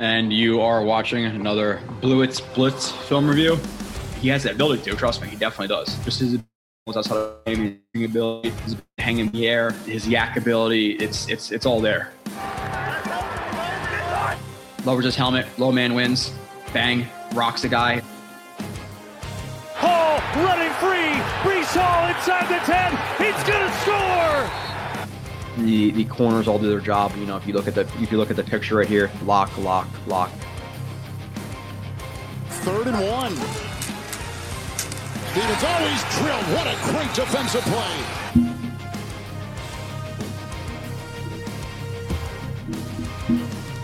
and you are watching another Blewett's Blitz film review. He has that ability to, trust me, he definitely does. Just his outside of game, his ability, his hang in the air, his yak ability, it's it's it's all there. Lowers his helmet, low man wins, bang, rocks the guy. Hall running free, Breece Hall inside the 10, he's gonna score! The the corners all do their job. You know, if you look at the if you look at the picture right here, lock, lock, lock. Third and one. Stevens always drilled. What a great defensive play.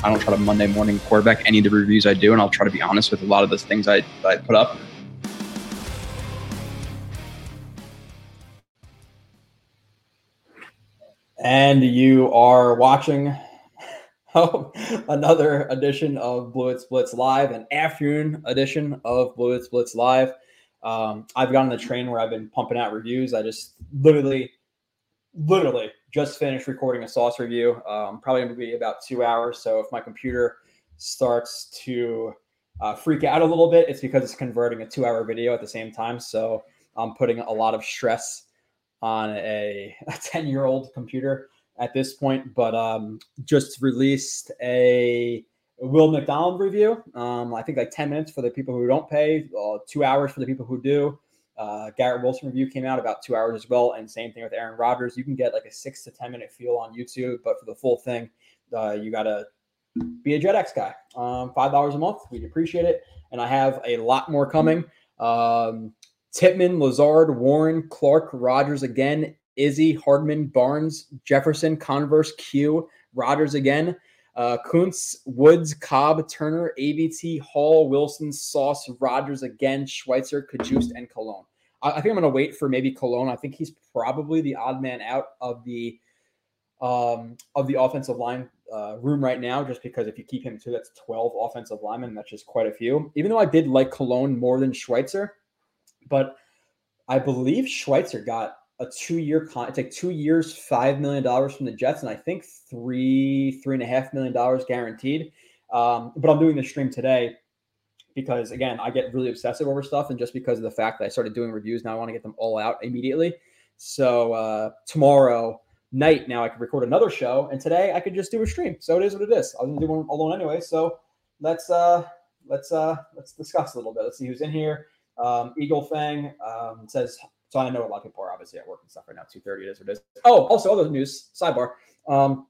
I don't try to Monday morning quarterback any of the reviews I do, and I'll try to be honest with a lot of the things I, I put up. And you are watching oh, another edition of Blewett Blitz Live, an afternoon edition of Blewett Blitz Live. Um, I've gotten the train where I've been pumping out reviews. I just literally, literally just finished recording a sauce review. Um, probably going to be about two hours. So if my computer starts to uh, freak out a little bit, it's because it's converting a two-hour video at the same time. So I'm putting a lot of stress on a 10 year old computer at this point, but um, just released a Will McDonald review. Um, I think like 10 minutes for the people who don't pay, uh, two hours for the people who do. Uh, Garrett Wilson review came out about two hours as well, and same thing with Aaron Rodgers. You can get like a six to 10 minute feel on YouTube, but for the full thing, uh, you got to be a JetX guy. Um, $5 a month. We'd appreciate it. And I have a lot more coming. Um, Tippmann, Lazard, Warren, Clark, Rodgers again, Izzy, Hardman, Barnes, Jefferson, Converse, Q, Rodgers again, uh, Kuntz, Woods, Cobb, Turner, ABT, Hall, Wilson, Sauce, Rodgers again, Schweitzer, Kajust, and Colon. I, I think I'm going to wait for maybe Colon. I think he's probably the odd man out of the um, of the offensive line uh, room right now, just because if you keep him to that's 12 offensive linemen. That's just quite a few. Even though I did like Colon more than Schweitzer, but I believe Schweitzer got a two-year con. It's like two years, five million dollars from the Jets, and I think three, three and a half million dollars guaranteed. Um, but I'm doing the stream today because again, I get really obsessive over stuff, and just because of the fact that I started doing reviews, now I want to get them all out immediately. So uh, tomorrow night, now I can record another show, and today I could just do a stream. So it is what it is. I was gonna do one alone anyway. So let's uh, let's uh, let's discuss a little bit. Let's see who's in here. Um, Eagle Fang um, says, so I know a lot of people are obviously at work and stuff right now. Two thirty, it is what it is. Oh, also other news. Sidebar. Um,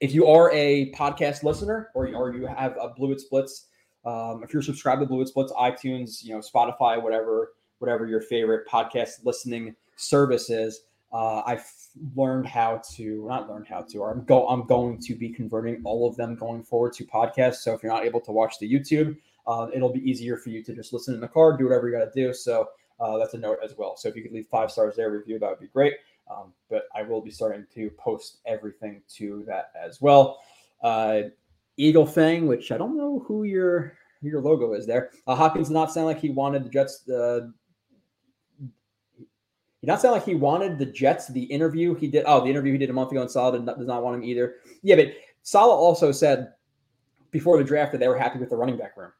if you are a podcast listener or, or you have a Blewett's Blitz, um, if you're subscribed to Blewett's Blitz, iTunes, you know, Spotify, whatever, whatever your favorite podcast listening service is, uh, I've learned how to not learned how to, or I'm go I'm going to be converting all of them going forward to podcasts. So if you're not able to watch the YouTube, uh, it'll be easier for you to just listen in the car, do whatever you got to do. So uh, that's a note as well. So if you could leave five stars there, review, that would be great. Um, but I will be starting to post everything to that as well. Uh, Eagle Fang, which I don't know who your your logo is there. Uh, Hopkins did not sound like he wanted the Jets. Uh, he not sound like he wanted the Jets. The interview he did. Oh, the interview he did a month ago in Saleh does not want him either. Yeah, but Saleh also said before the draft that they were happy with the running back room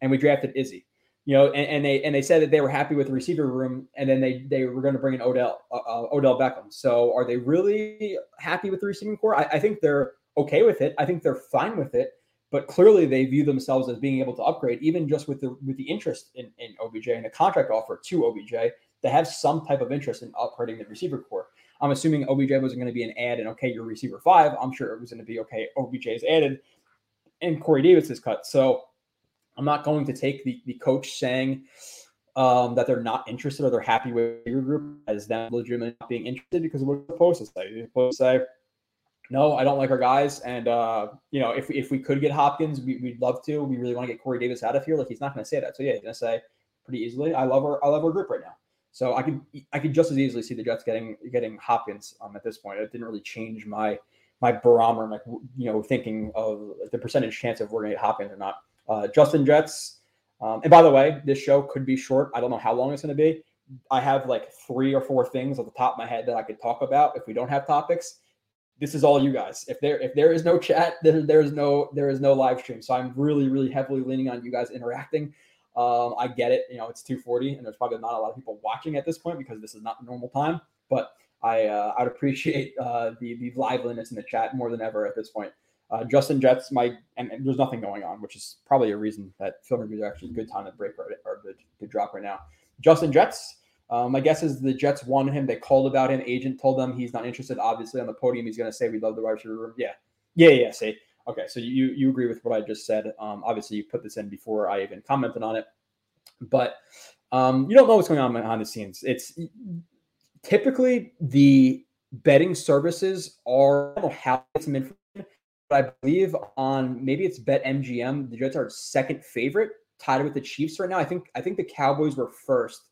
and we drafted Izzy. You know, and, and they and they said that they were happy with the receiver room, and then they they were going to bring in Odell uh, uh, Odell Beckham. So are they really happy with the receiving core? I, I think they're okay with it. I think they're fine with it. But clearly, they view themselves as being able to upgrade, even just with the with the interest in, in OBJ and the contract offer to OBJ. They have some type of interest in upgrading the receiver core. I'm assuming OBJ was going to be an ad, and okay, your receiver five. I'm sure it was going to be okay. OBJ is added, and Corey Davis is cut. So I'm not going to take the, the coach saying um, that they're not interested or they're happy with your group as them legitimately not being interested because what are supposed to say? You're supposed to say, no, I don't like our guys. And, uh, you know, if, if we could get Hopkins, we, would love to. We really want to get Corey Davis out of here. Like, he's not going to say that. So, yeah, he's going to say pretty easily, I love our, I love our group right now. So I could, I could just as easily see the Jets getting, getting Hopkins um, at this point. It didn't really change my, my barometer, like, you know, thinking of the percentage chance of we're going to get Hopkins or not. Uh, Justin Jets. Um, and by the way, this show could be short. I don't know how long it's going to be. I have like three or four things at the top of my head that I could talk about if we don't have topics. this is all you guys. If there if there is no chat, there there is no there is no live stream. So I'm really really heavily leaning on you guys interacting. Um, I get it. You know, it's 2:40, and there's probably not a lot of people watching at this point because this is not normal time. But I uh, I'd appreciate uh, the the liveliness in the chat more than ever at this point. Uh, Justin Jets, my and, and, there's nothing going on, which is probably a reason that film reviews are actually a good time to break right, or to, to drop right now. Justin Jets, um, my guess is the Jets wanted him. They called about him. Agent told them he's not interested. Obviously, on the podium, he's going to say we love the wide receiver room. Yeah, yeah, yeah. See, okay, so you you agree with what I just said. Um, obviously, you put this in before I even commented on it, but um, you don't know what's going on behind the scenes. It's typically the betting services are I don't know how some information, I believe on maybe it's Bet MGM, the Jets are second favorite, tied with the Chiefs right now. I think I think the Cowboys were first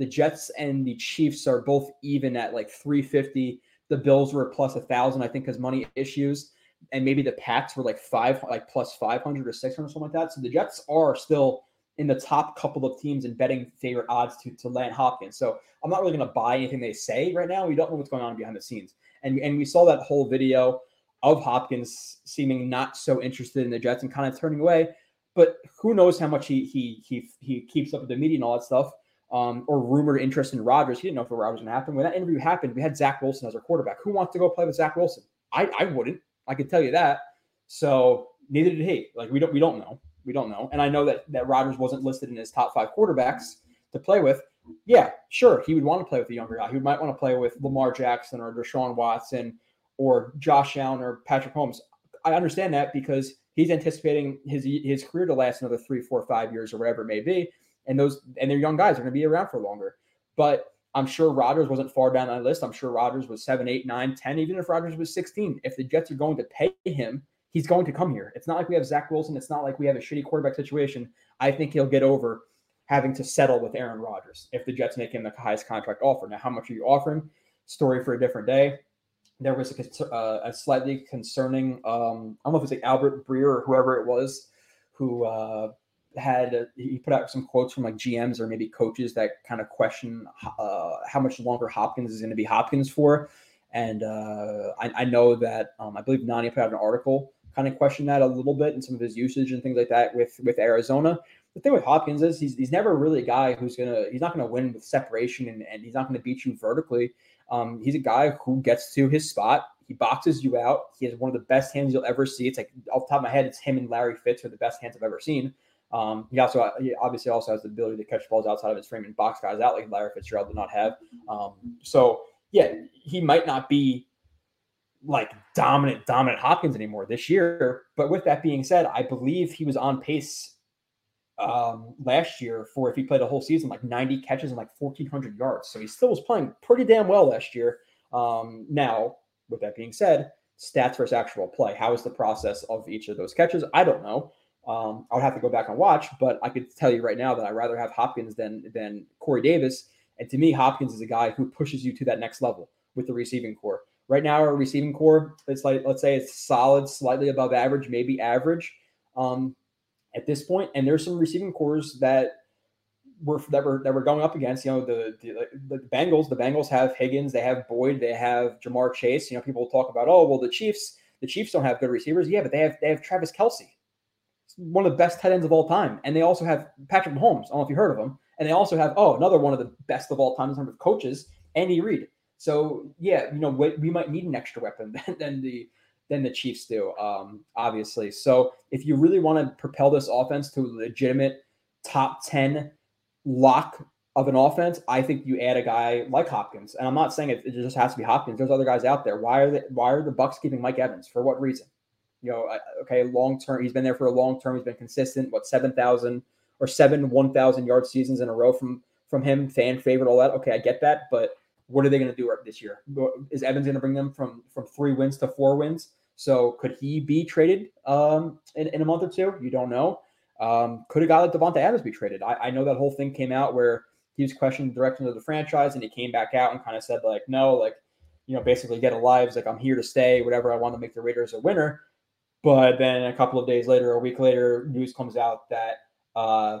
the Jets and the Chiefs are both even at like 350. The Bills were plus a thousand, I think, because money issues. And maybe the Pats were like five, like plus 500 or 600, or something like that. So the Jets are still in the top couple of teams in betting favorite odds to, to land Hopkins. So I'm not really going to buy anything they say right now. We don't know what's going on behind the scenes. And, and we saw that whole video of Hopkins seeming not so interested in the Jets and kind of turning away. But who knows how much he he he he keeps up with the media and all that stuff um, or rumored interest in Rodgers. He didn't know if Rodgers was going to happen. When that interview happened, we had Zach Wilson as our quarterback. Who wants to go play with Zach Wilson? I, I wouldn't. I can tell you that. So neither did he. Like we don't we don't know. We don't know. And I know that that Rodgers wasn't listed in his top five quarterbacks to play with. Yeah, sure, he would want to play with the younger guy. He might want to play with Lamar Jackson or Deshaun Watson or Josh Allen or Patrick Mahomes. I understand that because he's anticipating his his career to last another three, four, five years or whatever it may be and those and they're young guys are going to be around for longer. But I'm sure Rodgers wasn't far down that list. I'm sure Rodgers was seven, eight, nine, 10, even if Rodgers was 16. If the Jets are going to pay him, he's going to come here. It's not like we have Zach Wilson. It's not like we have a shitty quarterback situation. I think he'll get over having to settle with Aaron Rodgers if the Jets make him the highest contract offer. Now, how much are you offering? Story for a different day. There was a, uh, a slightly concerning, um, I don't know if it's like Albert Breer or whoever it was, who uh, had he put out some quotes from like GMs or maybe coaches that kind of question uh, how much longer Hopkins is going to be Hopkins for. And uh, I, I, know that um, I believe Nani put out an article kind of questioned that a little bit and some of his usage and things like that with with Arizona. The thing with Hopkins is he's, he's never really a guy who's gonna he's not gonna win with separation and, and he's not gonna beat you vertically. Um, he's a guy who gets to his spot. He boxes you out. He has one of the best hands you'll ever see. It's like off the top of my head, it's him and Larry Fitz are the best hands I've ever seen. Um, he also he obviously also has the ability to catch balls outside of his frame and box guys out like Larry Fitzgerald did not have. Um, so yeah, he might not be like dominant, dominant Hopkins anymore this year. But with that being said, I believe he was on pace um, last year for if he played a whole season, like 90 catches and like 1,400 yards. So he still was playing pretty damn well last year. Um, now, with that being said, stats versus actual play. How is the process of each of those catches? I don't know. Um, I would have to go back and watch, but I could tell you right now that I'd rather have Hopkins than than Corey Davis. And to me, Hopkins is a guy who pushes you to that next level with the receiving core. Right now, our receiving core, it's like let's say it's solid, slightly above average, maybe average um, at this point. And there's some receiving cores that were that were that were going up against. You know, the, the the Bengals. The Bengals have Higgins, they have Boyd, they have Ja'Marr Chase. You know, people talk about oh well, the Chiefs. The Chiefs don't have good receivers. Yeah, but they have they have Travis Kelce, one of the best tight ends of all time. And they also have Patrick Mahomes. I don't know if you heard of him. And they also have, oh, another one of the best of all time in terms of coaches, Andy Reid. So yeah, you know, we, we might need an extra weapon than, than the than the Chiefs do, um, obviously. So if you really want to propel this offense to a legitimate top 10 lock of an offense, I think you add a guy like Hopkins. And I'm not saying it, it just has to be Hopkins. There's other guys out there. Why are the why are the Bucs keeping Mike Evans? For what reason? you know, okay, long term. He's been there for a long term. He's been consistent. What seven thousand or seven one thousand yard seasons in a row from from him, fan favorite, all that. Okay, I get that, but what are they going to do this year? Is Evans going to bring them from from three wins to four wins? So could he be traded um, in, in a month or two? You don't know. Um, could a guy like Davante Adams be traded? I, I know that whole thing came out where he was questioning the direction of the franchise, and he came back out and kind of said like, no, like you know, basically get a lives, like I'm here to stay, whatever. I want to make the Raiders a winner. But then a couple of days later, a week later, news comes out that uh,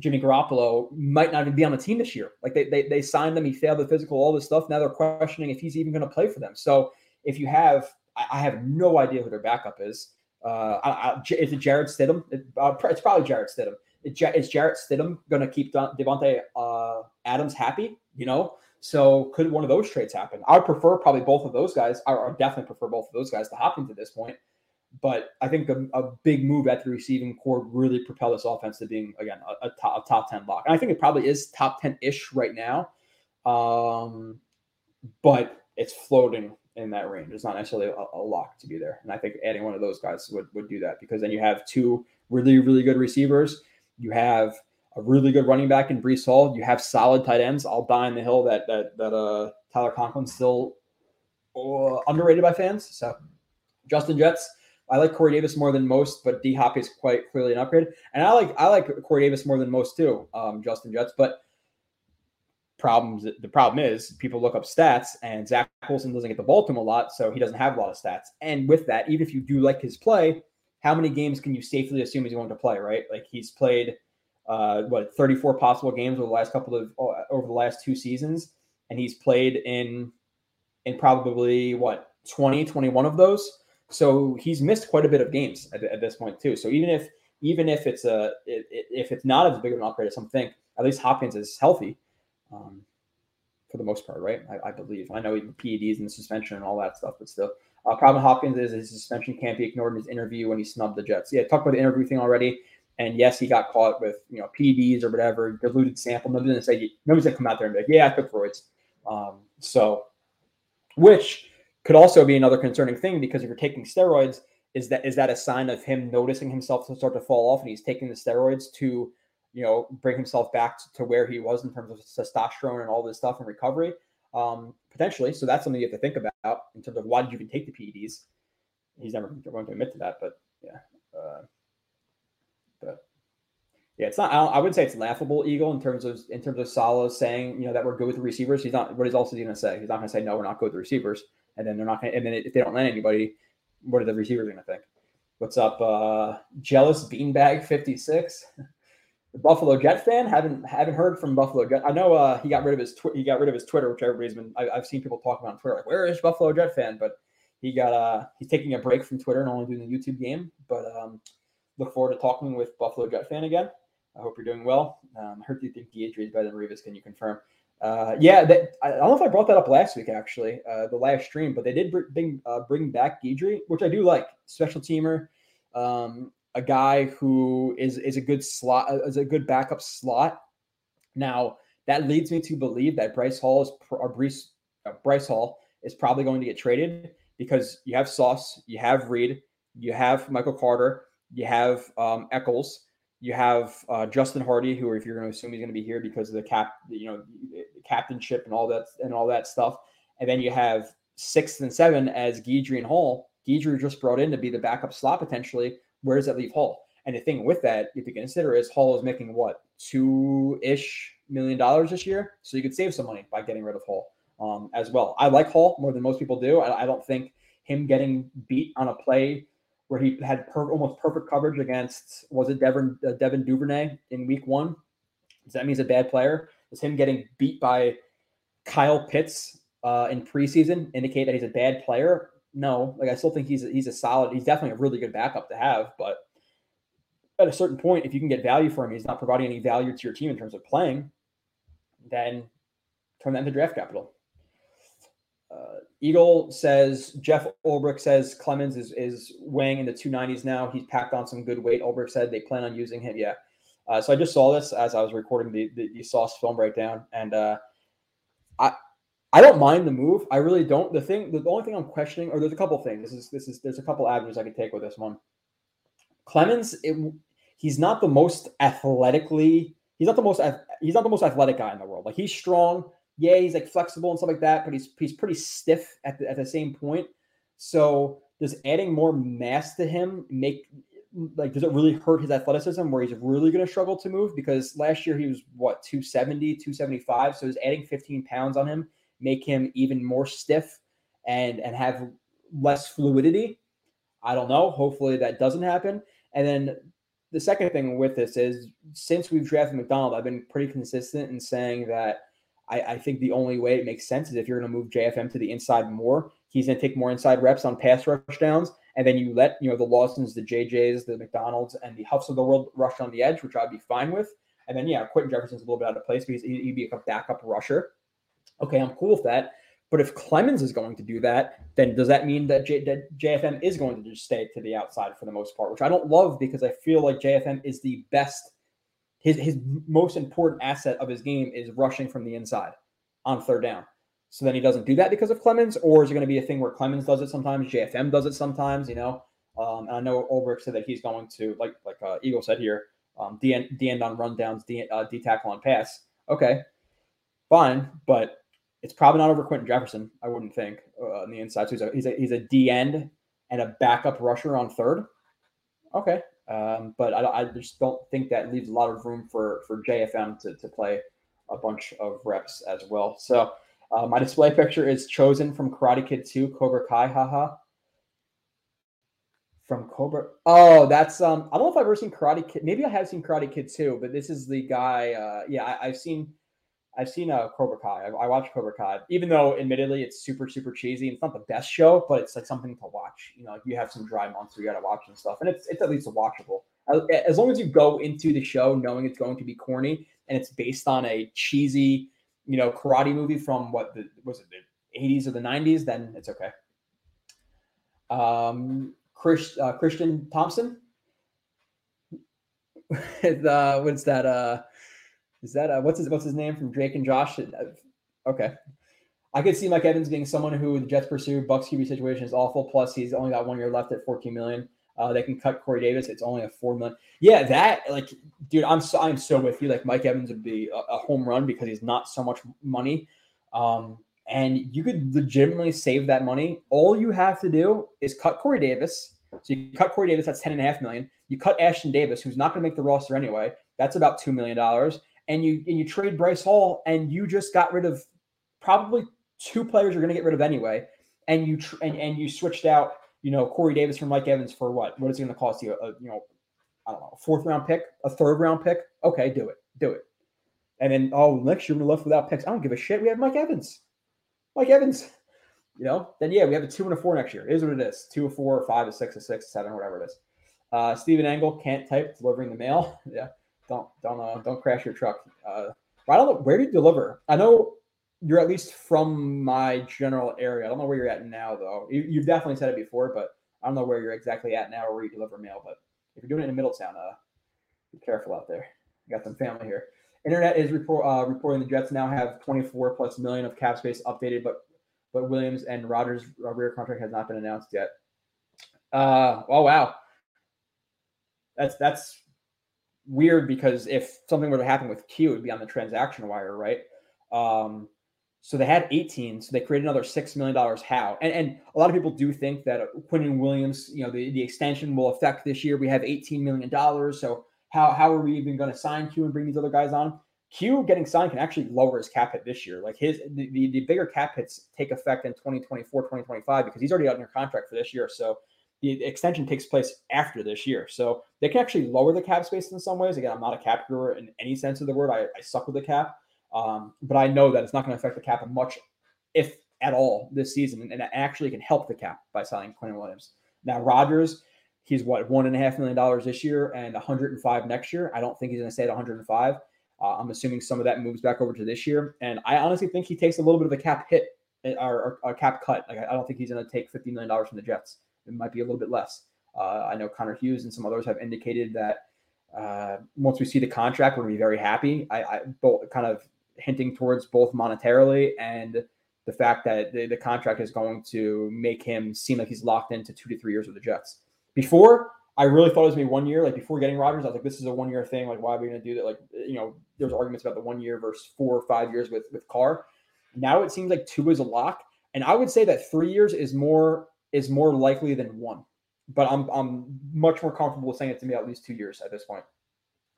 Jimmy Garoppolo might not even be on the team this year. Like they, they, they signed him, he failed the physical, all this stuff. Now they're questioning if he's even going to play for them. So if you have, I, I have no idea who their backup is. Uh, I, I, is it Jarrett Stidham? It, uh, it's probably Jarrett Stidham. Is Jarrett Stidham going to keep Davante uh, Adams happy? You know, so could one of those trades happen? I would prefer probably both of those guys. I would definitely prefer both of those guys to Hopkins at this point. But I think a, a big move at the receiving core really propel this offense to being again a, a, top, a top ten lock. And I think it probably is top ten ish right now, um, but it's floating in that range. It's not necessarily a, a, lock to be there. And I think adding one of those guys would would do that because then you have two really really good receivers. You have a really good running back in Breece Hall. You have solid tight ends. I'll die on the hill that that that uh Tyler Conklin's still uh, underrated by fans. So Justin Jets. I like Corey Davis more than most, but D Hop is quite clearly an upgrade. And I like I like Corey Davis more than most too, um, Justin Jets. But problems the problem is people look up stats and Zach Wilson doesn't get the ball to him a lot, so he doesn't have a lot of stats. And with that, even if you do like his play, how many games can you safely assume he's going to play, right? Like he's played uh, what 34 possible games over the last couple of uh, over the last two seasons, and he's played in in probably what 20, 21 of those. So he's missed quite a bit of games at, at this point too. So even if even if it's a if it's not as big of an upgrade as some think, at least Hopkins is healthy um, for the most part, right? I, I believe. I know PEDs and the suspension and all that stuff, but still. Uh, problem Hopkins is his suspension can't be ignored in his interview when he snubbed the Jets. Yeah, talk about the interview thing already. And yes, he got caught with you know PEDs or whatever, diluted sample. Nobody's gonna say nobody's gonna come out there and be like, yeah, I took roids. Um, so, which could also be another concerning thing because if you're taking steroids, is that is that a sign of him noticing himself to start to fall off and he's taking the steroids to you know bring himself back to where he was in terms of testosterone and all this stuff and recovery um, potentially. So that's something you have to think about in terms of why did you even take the PEDs? He's never going to admit to that, but yeah. Uh, but yeah, it's not. I, I would say it's laughable, Eagle, in terms of in terms of Saleh saying you know that we're good with the receivers. He's not. What he's also going to say? He's not going to say no, we're not good with the receivers, and then they're not going. to And then if they don't land anybody, what are the receivers going to think? What's up, uh, jealous beanbag fifty six? Buffalo Jet fan haven't haven't heard from Buffalo Jet. I know uh, he got rid of his tw- he got rid of his Twitter, which everybody's been. I, have seen people talk about on Twitter like, "Where is Buffalo Jet fan?" But he got uh he's taking a break from Twitter and only doing the YouTube game. But um, look forward to talking with Buffalo Jet fan again. I hope you're doing well. Um, I heard you think Deidre is better than Revis. Can you confirm? Uh, yeah, that, I don't know if I brought that up last week actually, uh, the last stream, but they did bring uh, bring back Deidre, which I do like. Special teamer, um, a guy who is is a good slot, uh, is a good backup slot. Now that leads me to believe that Bryce Hall is or Bryce uh, Bryce Hall is probably going to get traded because you have Sauce, you have Reed, you have Michael Carter, you have um, Echols. You have uh, Justin Hardee, who, if you're going to assume he's going to be here because of the cap, you know, captainship and all that and all that stuff, and then you have sixth and seven as Guidry and Hall. Guidry just brought in to be the backup slot potentially. Where does that leave Hall? And the thing with that, if you consider, is Hall is making what two ish million dollars this year, so you could save some money by getting rid of Hall um, as well. I like Hall more than most people do. I, I don't think him getting beat on a play where he had per- almost perfect coverage against was it Devin uh, Devin Duvernay in Week One? Does that mean he's a bad player? Does him getting beat by Kyle Pitts uh, in preseason indicate that he's a bad player? No, like I still think he's a, he's a solid. He's definitely a really good backup to have, but at a certain point, if you can get value for him, he's not providing any value to your team in terms of playing. Then turn that into draft capital. Uh, Eagle says Jeff Ulbrich says Clemons is is weighing in the 290s now. He's packed on some good weight. Ulbrich said they plan on using him. Yeah. Uh, so I just saw this as I was recording the the, the Sauce film breakdown, and uh, I I don't mind the move. I really don't. The thing, the only thing I'm questioning, or there's a couple things. This is this is there's a couple avenues I could take with this one. Clemons, it, he's not the most athletically. He's not the most. He's not the most athletic guy in the world. Like he's strong yeah, he's like flexible and stuff like that, but he's he's pretty stiff at the, at the same point. So does adding more mass to him make like does it really hurt his athleticism where he's really going to struggle to move? Because last year he was what 270, 275. So is adding 15 pounds on him make him even more stiff and and have less fluidity? I don't know. Hopefully that doesn't happen. And then the second thing with this is since we've drafted McDonald, I've been pretty consistent in saying that I, I think the only way it makes sense is if you're going to move JFM to the inside more, he's going to take more inside reps on pass rush downs. And then you let, you know, the Lawsons, the JJs, the McDonalds, and the Huffs of the world rush on the edge, which I'd be fine with. And then, yeah, Quinton Jefferson's a little bit out of place because he'd be a backup rusher. Okay, I'm cool with that. But if Clemons is going to do that, then does that mean that, J- that JFM is going to just stay to the outside for the most part, which I don't love because I feel like JFM is the best. His his most important asset of his game is rushing from the inside on third down. So then he doesn't do that because of Clemons, or is it going to be a thing where Clemons does it sometimes, JFM does it sometimes? You know, um, and I know Ulbrich said that he's going to like like uh, Eagle said here, um, D end, on rundowns, D, uh, D tackle on pass. Okay, fine, but it's probably not over Quinton Jefferson. I wouldn't think uh, on the inside. So he's a he's a he's a D end and a backup rusher on third. Okay, um, but I, I just don't think that leaves a lot of room for for JFM to to play a bunch of reps as well. So uh, my display picture is chosen from Karate Kid 2, Cobra Kai. Haha. From Cobra. Oh, that's um. I don't know if I've ever seen Karate Kid. Maybe I have seen Karate Kid 2, but this is the guy. Uh, yeah, I, I've seen I've seen uh, Cobra Kai. I, I watched Cobra Kai, even though admittedly it's super super cheesy. It's not the best show, but it's like something to watch. You know, like you have some dry months where you got to watch and stuff, and it's it's at least watchable. As long as you go into the show knowing it's going to be corny and it's based on a cheesy, you know, karate movie from what the was it the 80s or the 90s, then it's okay. Um, Chris uh, Christian Thompson. the what's that? Uh is that uh, what's his what's his name from Drake and Josh? Uh, okay. I could see Mike Evans being someone who the Jets pursue. Bucs QB situation is awful. Plus, he's only got one year left at 14 million. Uh, they can cut Corey Davis. It's only a four million. Yeah, that like, dude, I'm so I'm so with you. Like Mike Evans would be a, a home run because he's not so much money. Um, and you could legitimately save that money. All you have to do is cut Corey Davis. So you cut Corey Davis, that's 10 and a half million. You cut Ashtyn Davis, who's not going to make the roster anyway. That's about $2 million and you and you trade Bryce Hall, and you just got rid of probably two players you're going to get rid of anyway, and you tr- and, and you switched out, you know, Corey Davis from Mike Evans for what? What is it going to cost you? A, you know, I don't know, a fourth round pick, a third round pick. Okay, do it, do it. And then oh, next year we're left without picks. I don't give a shit. We have Mike Evans. Mike Evans. You know, then yeah, we have a two and a four next year. It is what it is. Two, a four, five, a six, a six, a seven, whatever it is. Uh, Stephen Angle can't type, delivering the mail. Yeah don't don't uh, don't crash your truck. Uh, I don't know where do you deliver. I know you're at least from my general area. I don't know where you're at now though. You, have definitely said it before, but I don't know where you're exactly at now or where you deliver mail. But if you're doing it in Middletown, uh, be careful out there. You got some family here. Internet is report, uh, reporting the Jets now have 24 plus million of cap space updated, but but Williams and Rodgers' rear contract has not been announced yet. Uh, oh wow, that's that's weird because if something were to happen with Q, it would be on the transaction wire, right? Um, so they had 18, so they created another six million dollars. How? And and a lot of people do think that Quinnen Williams, you know, the, the extension will affect this year. We have 18 million dollars, so how how are we even going to sign Q and bring these other guys on? Q getting signed can actually lower his cap hit this year. Like his the, the, the bigger cap hits take effect in 2024, 2025 because he's already under contract for this year. So the extension takes place after this year. So they can actually lower the cap space in some ways. Again, I'm not a cap guru in any sense of the word. I, I suck with the cap. Um, but I know that it's not going to affect the cap much, if at all, this season. And it actually can help the cap by signing Quinn Williams. Now, Rodgers, he's what, one and a half million dollars this year and 105 next year. I don't think he's going to stay at 105. Uh, I'm assuming some of that moves back over to this year. And I honestly think he takes a little bit of a cap hit eh, or, or a cap cut. Like, I don't think he's going to take $50 million from the Jets it might be a little bit less. Uh, I know Connor Hughes and some others have indicated that uh, once we see the contract, we're going to be very happy. I, I both kind of hinting towards both monetarily and the fact that the, the, contract is going to make him seem like he's locked into two to three years with the Jets. Before, I really thought it was to be one year. Like before getting Rodgers, I was like, this is a one year thing. Like, why are we to do that? Like, you know, there's arguments about the one year versus four or five years with with Carr. Now it seems like two is a lock, and I would say that three years is more is more likely than one. But I'm I'm much more comfortable saying it to me at least two years at this point.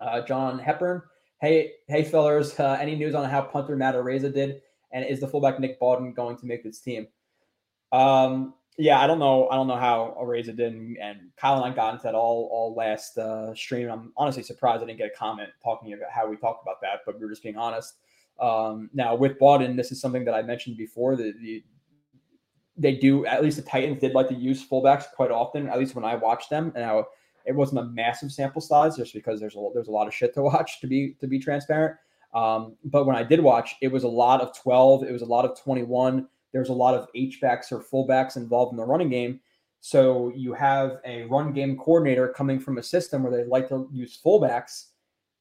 Uh, John Hepburn, hey hey fellers, uh, any news on how punter Matt Araiza did, and is the fullback Nick Bawden going to make this team? Um, yeah, I don't know. I don't know how Araiza did, and, and Kyle and I got into that all all last uh, stream. I'm honestly surprised I didn't get a comment talking about how we talked about that, but we are just being honest. Um, now with Bawden, this is something that I mentioned before. The, the they do at least the Titans did like to use fullbacks quite often. At least when I watched them, and I, it wasn't a massive sample size just because there's a there's a lot of shit to watch to be to be transparent. Um, but when I did watch, it was a lot of 12, it was a lot of 21. There's a lot of H backs or fullbacks involved in the running game. So you have a run game coordinator coming from a system where they like to use fullbacks.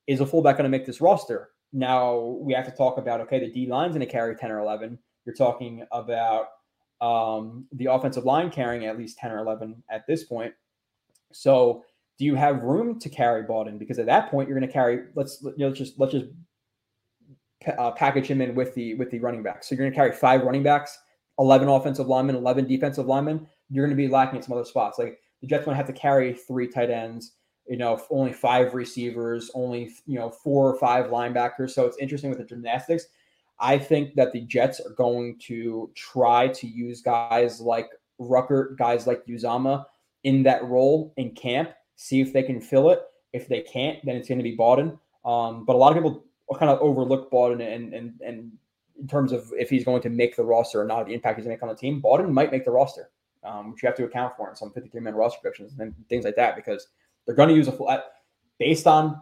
Is a fullback going to make this roster? Now we have to talk about okay, the D line's going to carry 10 or 11. You're talking about um, the offensive line carrying at least 10 or 11 at this point. So do you have room to carry Bawden? Because at that point, you're going to carry. Let's you know, let's just let's just uh, package him in with the with the running backs. So you're going to carry five running backs, 11 offensive linemen, 11 defensive linemen. You're going to be lacking at some other spots. Like the Jets to have to carry three tight ends. You know, only five receivers, only you know four or five linebackers. So it's interesting with the gymnastics. I think that the Jets are going to try to use guys like Ruckert, guys like Uzomah in that role in camp, see if they can fill it. If they can't, then it's going to be Bawden. Um, but a lot of people kind of overlook Bawden and and and in terms of if he's going to make the roster or not, the impact he's going to make on the team. Bawden might make the roster, um, which you have to account for in some 53 man roster predictions and things like that because they're going to use a full based on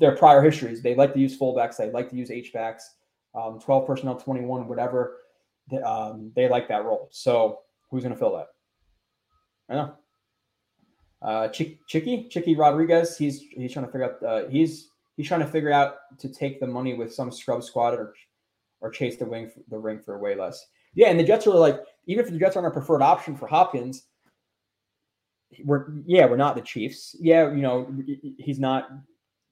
their prior histories. They like to use fullbacks. They like to use H backs, um, 12 personnel, 21, whatever. They, um, they like that role. So who's going to fill that? I know. Uh, Ch- Chicky, Chicky Rodriguez. He's he's trying to figure out. Uh, he's he's trying to figure out to take the money with some scrub squad or or chase the wing the ring for way less. Yeah, and the Jets are like, even if the Jets aren't a preferred option for Hopkins, we're yeah, we're not the Chiefs. Yeah, you know, he's not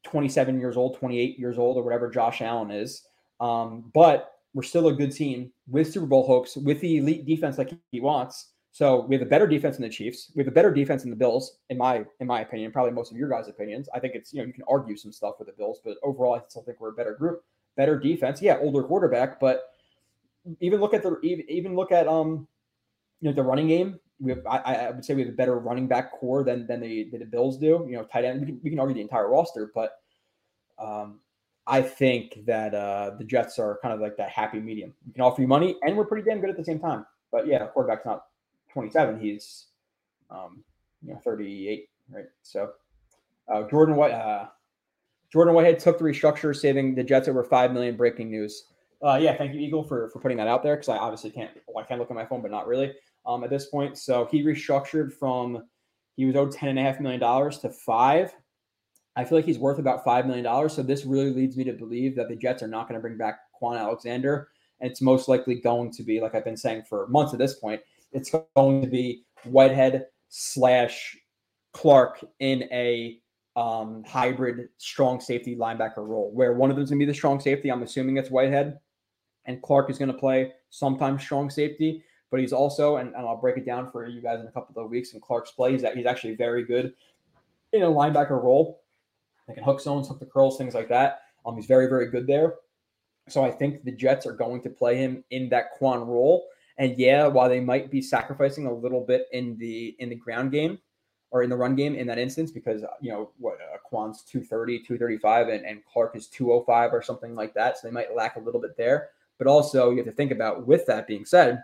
27 years old, 28 years old, or whatever Josh Allen is. Um, but we're still a good team with Super Bowl hopes, with the elite defense like he wants. So we have a better defense than the Chiefs. We have a better defense than the Bills, in my in my opinion. Probably most of your guys' opinions. I think it's you know you can argue some stuff with the Bills, but overall, I still think we're a better group, better defense. Yeah, older quarterback, but even look at the even, even look at um you know the running game. We have I, I would say we have a better running back core than than the than the Bills do. You know, tight end. We can, we can argue the entire roster, but um I think that uh the Jets are kind of like that happy medium. We can offer you money, and we're pretty damn good at the same time. But yeah, quarterback's not 27, he's um, you know 38, right? So uh, Jordan White, uh, Jordan Whitehead took the restructure, saving the Jets over five million. Breaking news. Uh, yeah, thank you, Eagle, for for putting that out there because I obviously can't. Well, I can't look at my phone, but not really um, at this point. So he restructured from he was owed ten and a half million dollars to five. I feel like he's worth about five million dollars. So this really leads me to believe that the Jets are not going to bring back Kwon Alexander, and it's most likely going to be like I've been saying for months at this point it's going to be Whitehead slash Clark in a um, hybrid strong safety linebacker role, where one of them is going to be the strong safety. I'm assuming it's Whitehead, and Clark is going to play sometimes strong safety, but he's also, and, and, I'll break it down for you guys in a couple of weeks. In Clark's play, he's, that he's actually very good in a linebacker role. They can hook zones, hook the curls, things like that. Um, he's very, very good there. So I think the Jets are going to play him in that Kwon role. And yeah, while they might be sacrificing a little bit in the in the ground game or in the run game in that instance, because you know what uh, Kwon's 230, 235, and, and Clark is 205 or something like that. So they might lack a little bit there. But also you have to think about with that being said,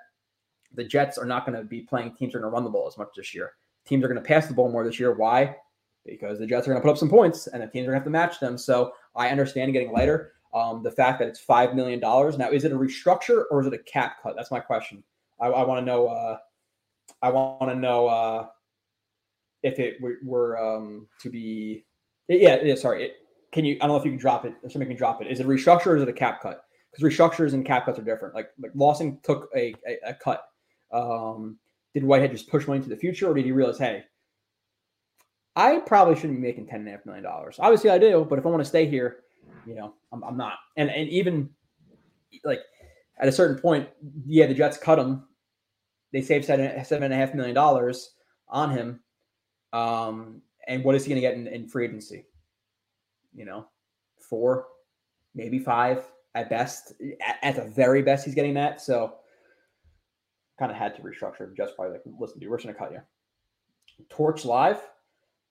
the Jets are not going to be playing teams that are going to run the ball as much this year. Teams are going to pass the ball more this year. Why? Because the Jets are going to put up some points and the teams are going to have to match them. So I understand getting lighter. Um, the fact that it's five million dollars now is it a restructure or is it a cap cut? That's my question. I, I want to know. Uh, I want to know uh, if it were, um, to be. Yeah, yeah. Sorry. It, can you? I don't know if you can drop it. Somebody can drop it. Is it a restructure or is it a cap cut? Because restructures and cap cuts are different. Like like Lawson took a, a, a cut. Um, did Whitehead just push money to the future, or did he realize, hey, I probably shouldn't be making ten and a half million dollars? Obviously, I do, but if I want to stay here, you know, I'm, I'm not. And and even like at a certain point, yeah, the Jets cut him. They saved seven seven and a half million dollars on him. Um, and what is he going to get in, in free agency? You know, four, maybe five at best. At, at the very best, he's getting that. So, kind of had to restructure. Just probably like, listen, dude, we're going to cut you. Torch live.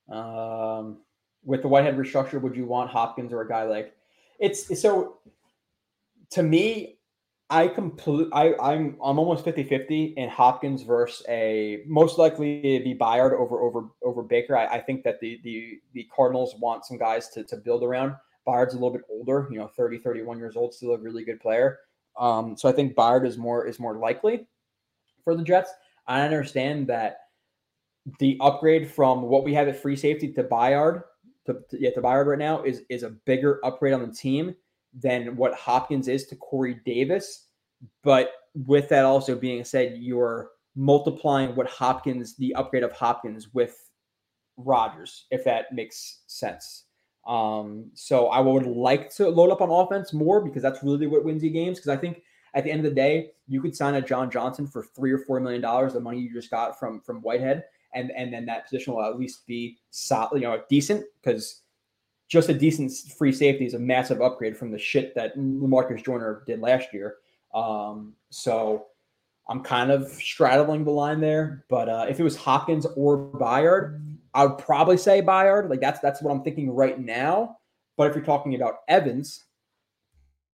Um, with the Whitehead restructure, would you want Hopkins or a guy like it's so to me, I complete. I I'm I'm almost 50-50 in Hopkins versus a most likely be Byard over over over Baker. I, I, think that the the the Cardinals want some guys to to build around. Byard's a little bit older, you know, 30, 31 years old, still a really good player. Um, so I think Byard is more is more likely for the Jets. I understand that the upgrade from what we have at free safety to Byard to, to yeah to Byard right now is is a bigger upgrade on the team than what Hopkins is to Corey Davis. But with that also being said, you're multiplying what Hopkins, the upgrade of Hopkins with Rodgers, if that makes sense. Um, so I would like to load up on offense more because that's really what wins you games. Because I think at the end of the day, you could sign a John Johnson for three or four million dollars, the money you just got from from Whitehead, and and then that position will at least be solid, you know, decent because just a decent free safety is a massive upgrade from the shit that Marcus Joyner did last year. Um, so I'm kind of straddling the line there. But uh, if it was Hopkins or Byard, I would probably say Byard. Like that's that's what I'm thinking right now. But if you're talking about Evans,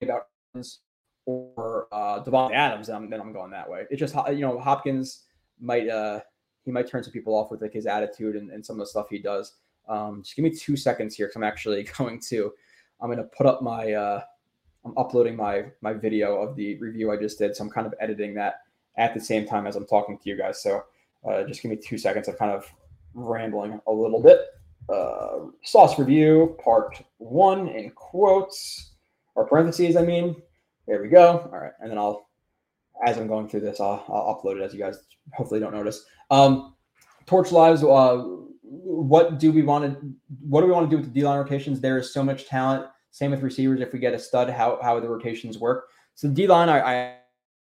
about Evans or uh, Davante Adams, then I'm, then I'm going that way. It's just you know Hopkins might uh, he might turn some people off with like his attitude and, and some of the stuff he does. Um, just give me two seconds here because I'm actually going to I'm to put up my uh, I'm uploading my my video of the review I just did, so I'm kind of editing that at the same time as I'm talking to you guys. So uh, just give me two seconds of kind of rambling a little bit. Uh, sauce review part one in quotes or parentheses. I mean, there we go. All right, and then I'll, as I'm going through this, I'll, I'll upload it as you guys hopefully don't notice. Um, Torch lives. Uh, what do we want to? What do we want to do with the D line rotations? There is so much talent. Same with receivers. If we get a stud, how how the rotations work. So D line, I, I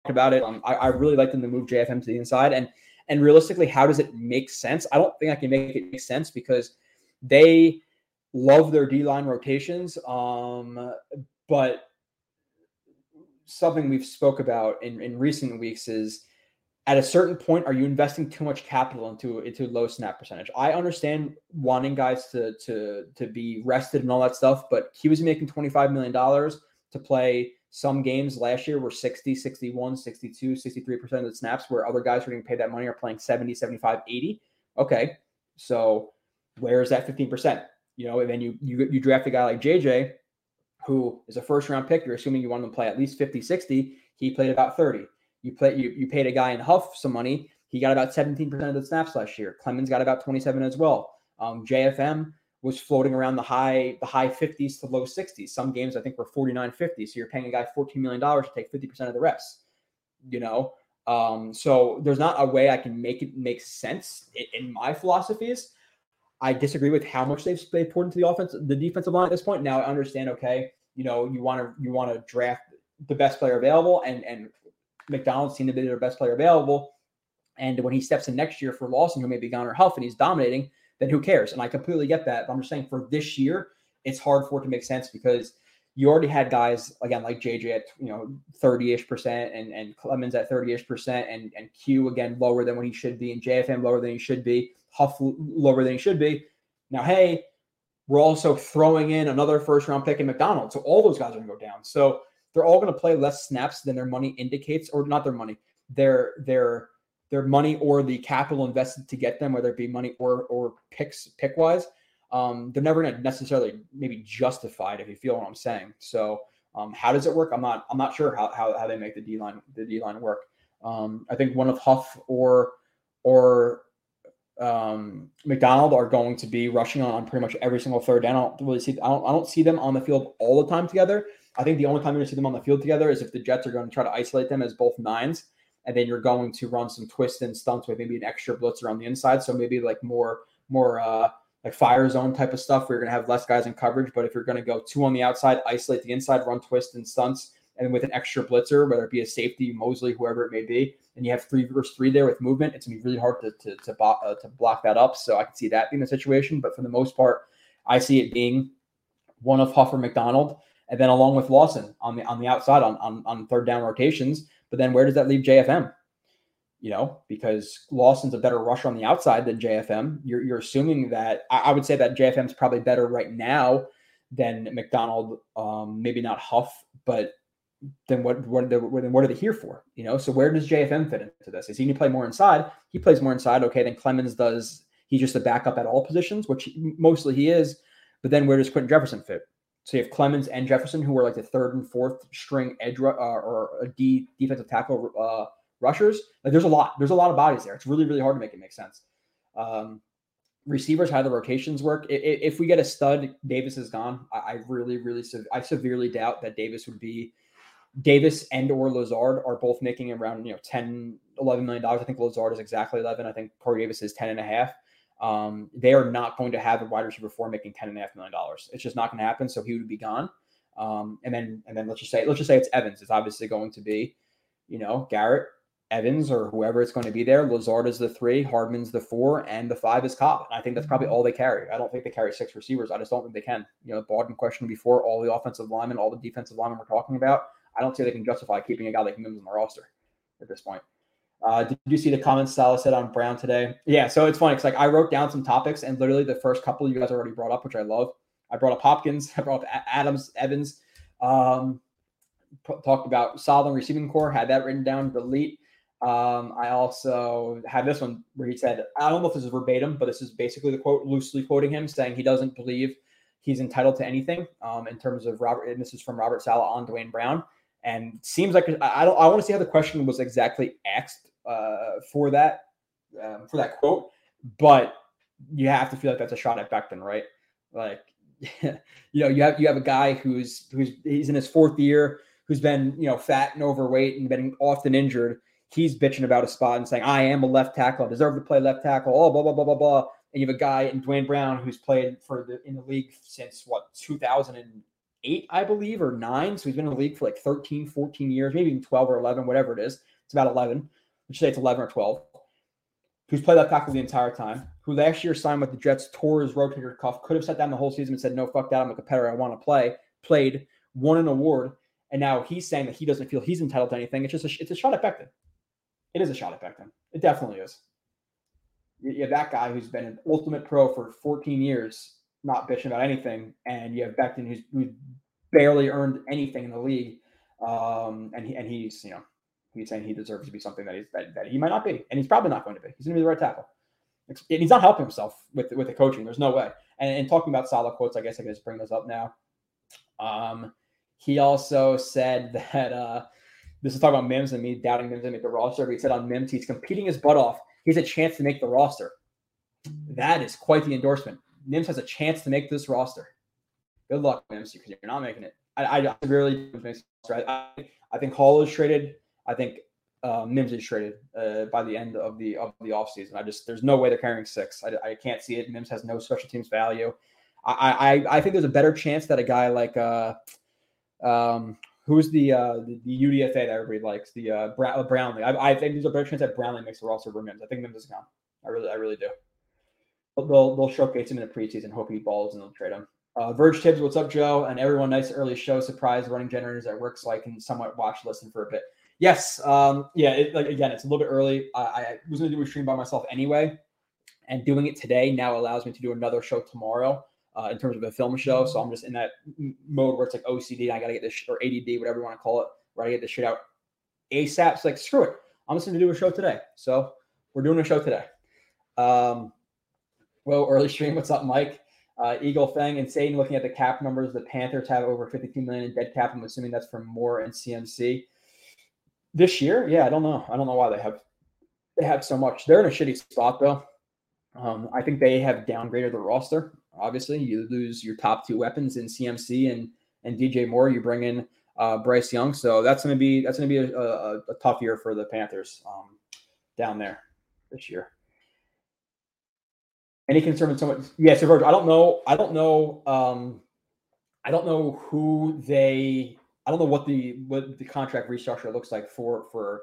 talked about it. Um, I, I really like them to move JFM to the inside and and realistically, how does it make sense? I don't think I can make it make sense because they love their D line rotations. Um, but something we've spoke about in, in recent weeks is at a certain point, are you investing too much capital into into low snap percentage? I understand wanting guys to to to be rested and all that stuff, but he was making twenty five million dollars to play some games last year were 60, 61, 62, 63% of the snaps where other guys who are getting paid that money are playing 70, 75, 80. Okay. So where is that 15%? You know, and then you you you draft a guy like JJ, who is a first round pick. You're assuming you want him to play at least 50, 60. He played about 30. You play you you paid a guy in Huff some money. He got about 17% of the snaps last year. Clemons got about 27 as well. Um, JFM was floating around the high the high 50s to low 60s. Some games I think were 49 50. So you're paying a guy 14 million dollars to take 50% of the reps. You know, um, so there's not a way I can make it make sense in, in my philosophies. I disagree with how much they've, they've poured into the offense, the defensive line at this point. Now I understand. Okay, you know, you want to you want to draft the best player available, and and McDonald's seen to be their best player available. And when he steps in next year for Lawson, who may be Gunnar Huff, and he's dominating, then who cares? And I completely get that. But I'm just saying for this year, it's hard for it to make sense because you already had guys again like JJ at you know 30-ish percent and, and Clemons at 30-ish percent and, and Q again lower than what he should be and JFM lower than he should be, Huff lower than he should be. Now, hey, we're also throwing in another first round pick in McDonald. So all those guys are gonna go down. So they're all gonna play less snaps than their money indicates, or not their money, their their their money or the capital invested to get them, whether it be money or or picks pick wise, um, they're never going to necessarily maybe justified if you feel what I'm saying. So um, how does it work? I'm not I'm not sure how how, how they make the D line the D line work. Um, I think one of Huff or or um, McDonald are going to be rushing on, on pretty much every single third down. I don't really see I don't I don't see them on the field all the time together. I think the only time you're going to see them on the field together is if the Jets are going to try to isolate them as both nines and then you're going to run some twists and stunts with maybe an extra blitz around the inside. So maybe like more more uh, like fire zone type of stuff where you're gonna have less guys in coverage. But if you're gonna go two on the outside, isolate the inside, run twists and stunts, and with an extra blitzer, whether it be a safety, Mosley, whoever it may be, and you have three versus three there with movement, it's gonna be really hard to to to, uh, to block that up. So I can see that being the situation. But for the most part, I see it being one of Huffer McDonald, and then along with Lawson on the on the outside on on, on third down rotations. But then where does that leave JFM? You know, because Lawson's a better rusher on the outside than JFM. You're, you're assuming that I, I would say that JFM's probably better right now than McDonald, Um, maybe not Huff, but then what what they, what are they here for? You know, so where does JFM fit into this? Is he going to play more inside? He plays more inside. Okay, then Clemons does. He's just a backup at all positions, which mostly he is. But then where does Quinton Jefferson fit? So you have Clemons and Jefferson, who are like the third and fourth string edge uh, or a D defensive tackle uh, rushers. Like there's a lot. There's a lot of bodies there. It's really really hard to make it make sense. Um, receivers, how the rotations work. If, if we get a stud, Davis is gone. I, I really really I severely doubt that Davis would be Davis and or Lazard are both making around, you know, 10, 11 million dollars. I think Lazard is exactly 11. I think Corey Davis is 10 and a half. Um, they are not going to have a wide receiver four making 10 and a half million dollars. It's just not going to happen. So he would be gone. Um, and then, and then let's just say, let's just say it's Evans. It's obviously going to be, you know, Garrett, Evans, or whoever it's going to be there. Lazard is the three, Hardman's the four, and the five is Cobb. And I think that's probably all they carry. I don't think they carry six receivers. I just don't think they can. You know, Bawden question before all the offensive linemen, all the defensive linemen we're talking about. I don't see they can justify keeping a guy like Mims on the roster at this point. Uh, did you see the comments Saleh said on Brown today? Yeah, so it's funny because like I wrote down some topics and literally the first couple you guys already brought up, which I love. I brought up Hopkins, I brought up Adams, Evans, um, p- talked about solid receiving corps, had that written down. Delete. Um, I also had this one where he said, I don't know if this is verbatim, but this is basically the quote, loosely quoting him, saying he doesn't believe he's entitled to anything um, in terms of Robert. And this is from Robert Saleh on Duane Brown and seems like I don't. I want to see how the question was exactly asked uh, for that um, for that quote, but you have to feel like that's a shot at Becton, right? Like, you know, you have you have a guy who's who's he's in his fourth year, who's been you know fat and overweight and been often injured. He's bitching about a spot and saying, "I am a left tackle. I deserve to play left tackle." Oh, blah blah blah blah blah. And you have a guy in Duane Brown who's played for the in the league since what 2000 and eight, I believe, or nine. So he's been in the league for like 13, 14 years, maybe even 12 or 11, whatever it is. It's about 11. Let's say it's 11 or 12. Who's played that tackle the entire time? Who last year signed with the Jets, tore his rotator cuff, could have sat down the whole season and said, no, fuck that. I'm a competitor. I want to play. Played, won an award. And now he's saying that he doesn't feel he's entitled to anything. It's just a, it's a shot at Becton. It is a shot at Becton. It definitely is. Have that guy who's been an ultimate pro for 14 years not bitching about anything, and you have Becton who's, who's barely earned anything in the league, um, and he, and he's you know he's saying he deserves to be something that he's that, that he might not be, and he's probably not going to be. He's going to be the right tackle. And he's not helping himself with with the coaching. There's no way. And, and talking about Saleh quotes, I guess I can just bring those up now. Um, he also said that uh, this is talking about Mims and me doubting Mims to make the roster. But he said on Mims, he's competing his butt off. He has a chance to make the roster. That is quite the endorsement. Mims has a chance to make this roster. Good luck, Mims, because you're not making it. I, I really I, I think Hall is traded. I think uh, Mims is traded uh, by the end of the of the offseason. I just there's no way they're carrying six. I, I can't see it. Mims has no special teams value. I, I I think there's a better chance that a guy like uh um who's the uh the, the UDFA that everybody likes the uh Brownlee. I, I think there's a better chance that Brownlee makes the roster over Mims. I think Mims is gone. I really I really do they'll they'll showcase him in the preseason, hope he balls, and they'll trade him. Uh, Verge Tibbs, what's up, Joe? And everyone, nice early show. Surprise running generators at work, so I can somewhat watch, listen for a bit. Yes, um, yeah. It, like again, it's a little bit early. I, I was going to do a stream by myself anyway, and doing it today now allows me to do another show tomorrow. Uh, in terms of a film show, so I'm just in that mode where it's like OCD. I got to get this or ADD, whatever you want to call it, where I get this shit out ASAP. It's like screw it. I'm just going to do a show today. So we're doing a show today. Um, well, early stream. What's up, Mike? Uh, Eagle Fang insane. Looking at the cap numbers, the Panthers have over 52 million in dead cap. I'm assuming that's from Moore and CMC this year. Yeah, I don't know. I don't know why they have they have so much. They're in a shitty spot though. Um, I think they have downgraded the roster. Obviously, you lose your top two weapons in CMC and and DJ Moore. You bring in uh, Bryce Young, so that's going to be that's going to be a, a, a, tough year for the Panthers um, down there this year. Any concern in someone? Yeah, so Virgil, I don't know. I don't know. Um, I don't know who they. I don't know what the what the contract restructure looks like for for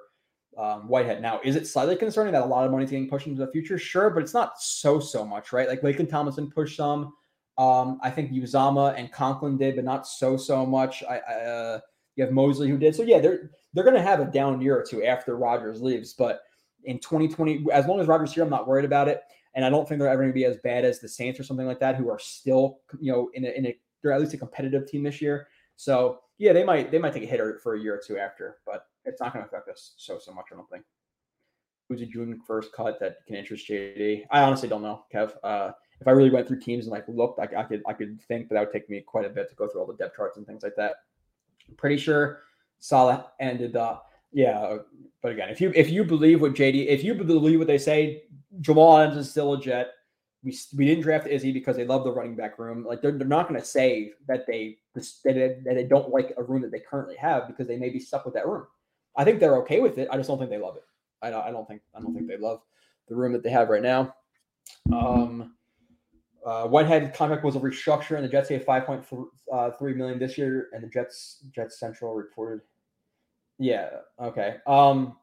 um, Whitehead. Now, is it slightly concerning that a lot of money is getting pushed into the future? Sure, but it's not so so much, right? Like Laken Tomlinson pushed some. Um, I think Uzomah and Conklin did, but not so so much. I, I uh, you have Mosley who did. So yeah, they're they're going to have a down year or two after Rodgers leaves, but in 2020, as long as Rodgers here, I'm not worried about it. And I don't think they're ever going to be as bad as the Saints or something like that, who are still, you know, in a, in a they're at least a competitive team this year. So yeah, they might they might take a hit or for a year or two after, but it's not going to affect us so so much. I don't think. Who's a June first cut that can interest JD? I honestly don't know, Kev. Uh, if I really went through teams and like looked, I, I could I could think, but that would take me quite a bit to go through all the depth charts and things like that. I'm pretty sure Saleh ended up. Yeah, but again, if you if you believe what JD, if you believe what they say, Jamal Adams is still a Jet. We, we didn't draft Izzy because they love the running back room. Like they're, they're not going to say that they that they, that they don't like a room that they currently have because they may be stuck with that room. I think they're okay with it. I just don't think they love it. I don't, I don't think I don't think they love the room that they have right now. Um, uh, Whitehead contract was a restructure, and the Jets gave five point uh, three million this year, and the Jets Jets Central reported. Yeah. Okay. Um,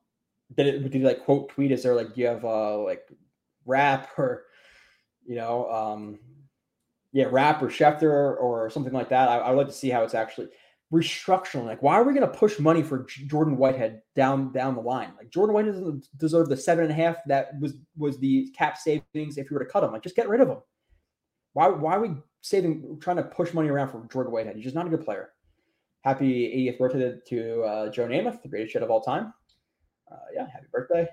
did it? Did you like quote tweet? Is there like do you have uh like rap or you know um yeah rap or Schefter or, something like that? I, I would like to see how it's actually restructuring. Like, why are we going to push money for Jordan Whitehead down down the line? Like, Jordan Whitehead doesn't deserve the seven and a half that was was the cap savings if you were to cut him. Like, just get rid of him. Why why are we saving trying to push money around for Jordan Whitehead? He's just not a good player. Happy 80th birthday to uh, Joe Namath, the greatest Jet of all time. Uh, yeah, happy birthday.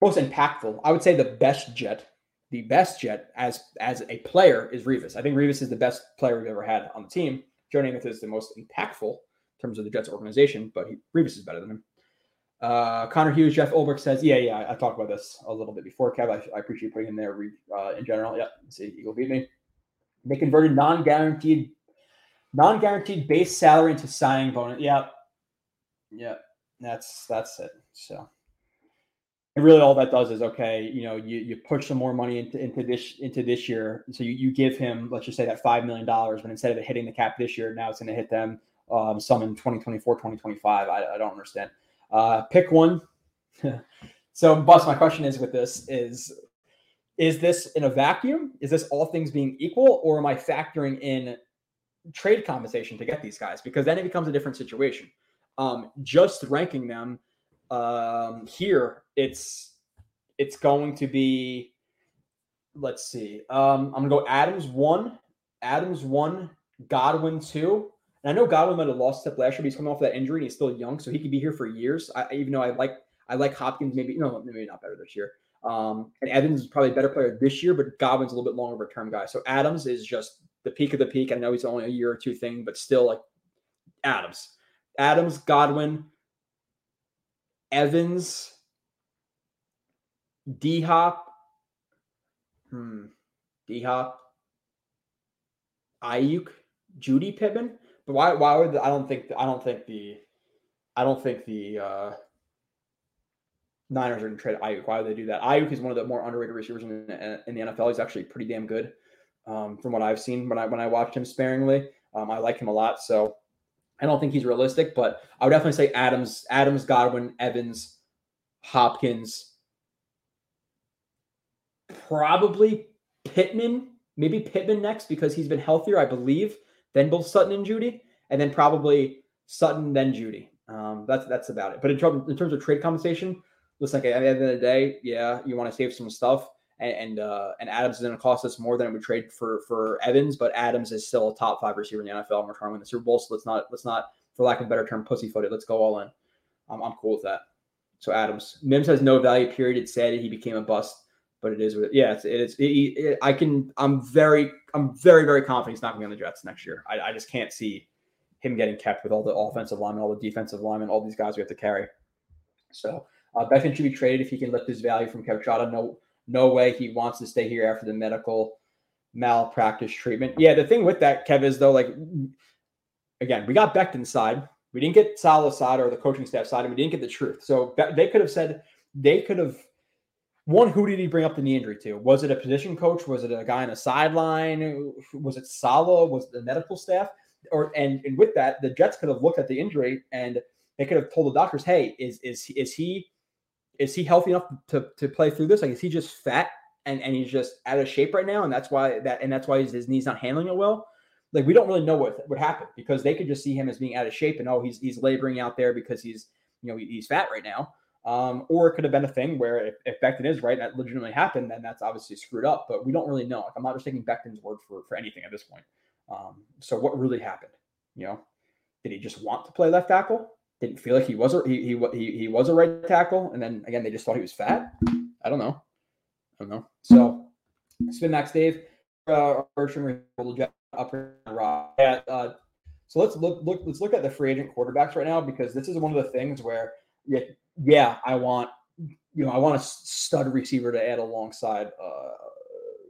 Most impactful, I would say the best Jet, the best Jet as as a player is Revis. I think Revis is the best player we've ever had on the team. Joe Namath is the most impactful in terms of the Jets organization, but he, Revis is better than him. Uh, Connor Hughes, Jeff Ulbrich says, yeah, yeah, I, I, talked about this a little bit before, Kev. I, I appreciate putting in there uh, in general. Yeah, see, Eagle beat me. They converted non-guaranteed, non-guaranteed base salary into signing bonus. Yeah, yeah, that's that's it. So, and really, all that does is okay. You know, you you push some more money into into this into this year. So you, you give him, let's just say that five million dollars, but instead of it hitting the cap this year, now it's going to hit them um, some in 2024, 2025. I, I don't understand. Uh, pick one. so, Bus, my question is with this is is this in a vacuum? Is this all things being equal, or am I factoring in trade compensation to get these guys? Because then it becomes a different situation. Um, just ranking them um, here, it's it's going to be. Let's see. Um, I'm gonna go Adams one, Adams one, Godwin two, and I know Godwin might have lost step last year, but he's coming off that injury and he's still young, so he could be here for years. I, even though I like I like Hopkins, maybe no, maybe not better this year. Um, and Evans is probably a better player this year, but Godwin's a little bit longer of a term guy. So Adams is just the peak of the peak. I know he's only a year or two thing, but still like Adams, Adams, Godwin, Evans, D Hop, hmm, D Hop, Aiyuk, Jeudy Pittman. But why? Why would the, I don't think I don't think the I don't think the uh, Niners are going to trade Aiyuk. Why would they do that? Aiyuk is one of the more underrated receivers in in the NFL. He's actually pretty damn good um, from what I've seen when I when I watched him sparingly. Um, I like him a lot. So I don't think he's realistic, but I would definitely say Adams, Adams, Godwin, Evans, Hopkins, probably Pittman, maybe Pittman next because he's been healthier, I believe than both Sutton and Jeudy, and then probably Sutton, then Jeudy. Um, that's that's about it. But in, in terms of trade compensation, looks like at the end of the day, yeah, you want to save some stuff, and and, uh, and Adams is going to cost us more than it would trade for for Evans, but Adams is still a top five receiver in the NFL, and we're trying to win the Super Bowl. So let's not let's not, for lack of a better term, pussyfoot it. Let's go all in. I'm, I'm cool with that. So Adams, Mims has no value. Period. It said he became a bust but it is what yeah it's it's it, it, I can I'm very I'm very very confident he's not going to be on the Jets next year. I, I just can't see him getting kept with all the offensive linemen, all the defensive linemen, all these guys we have to carry. So uh, Beckham should be traded if he can lift his value from Calzada. No no way he wants to stay here after the medical malpractice treatment. Yeah, the thing with that, Kev, is though, like again, we got Becton side. We didn't get Saleh's side or the coaching staff side, and we didn't get the truth. So they could have said they could have one, who did he bring up the knee injury to? Was it a position coach? Was it a guy on a sideline? Was it Saleh? Was it the medical staff? Or and, and with that, the Jets could have looked at the injury and they could have told the doctors, "Hey, is is is he is he healthy enough to to play through this? Like, is he just fat and and he's just out of shape right now, and that's why that and that's why his, his knee's not handling it well." Like, we don't really know what would happen because they could just see him as being out of shape and oh, he's he's laboring out there because he's you know he's fat right now. Um, or it could have been a thing where if, if Becton is right, that legitimately happened, then that's obviously screwed up. But we don't really know. Like, I'm not just taking Becton's word for, for anything at this point. Um, so what really happened? You know, did he just want to play left tackle? Didn't feel like he was a he he he, he was a right tackle, and then again they just thought he was fat. I don't know. I don't know. So spin max Dave, uh, yeah, uh, so let's look look let's look at the free agent quarterbacks right now because this is one of the things where yeah yeah I want you know I want a stud receiver to add alongside uh,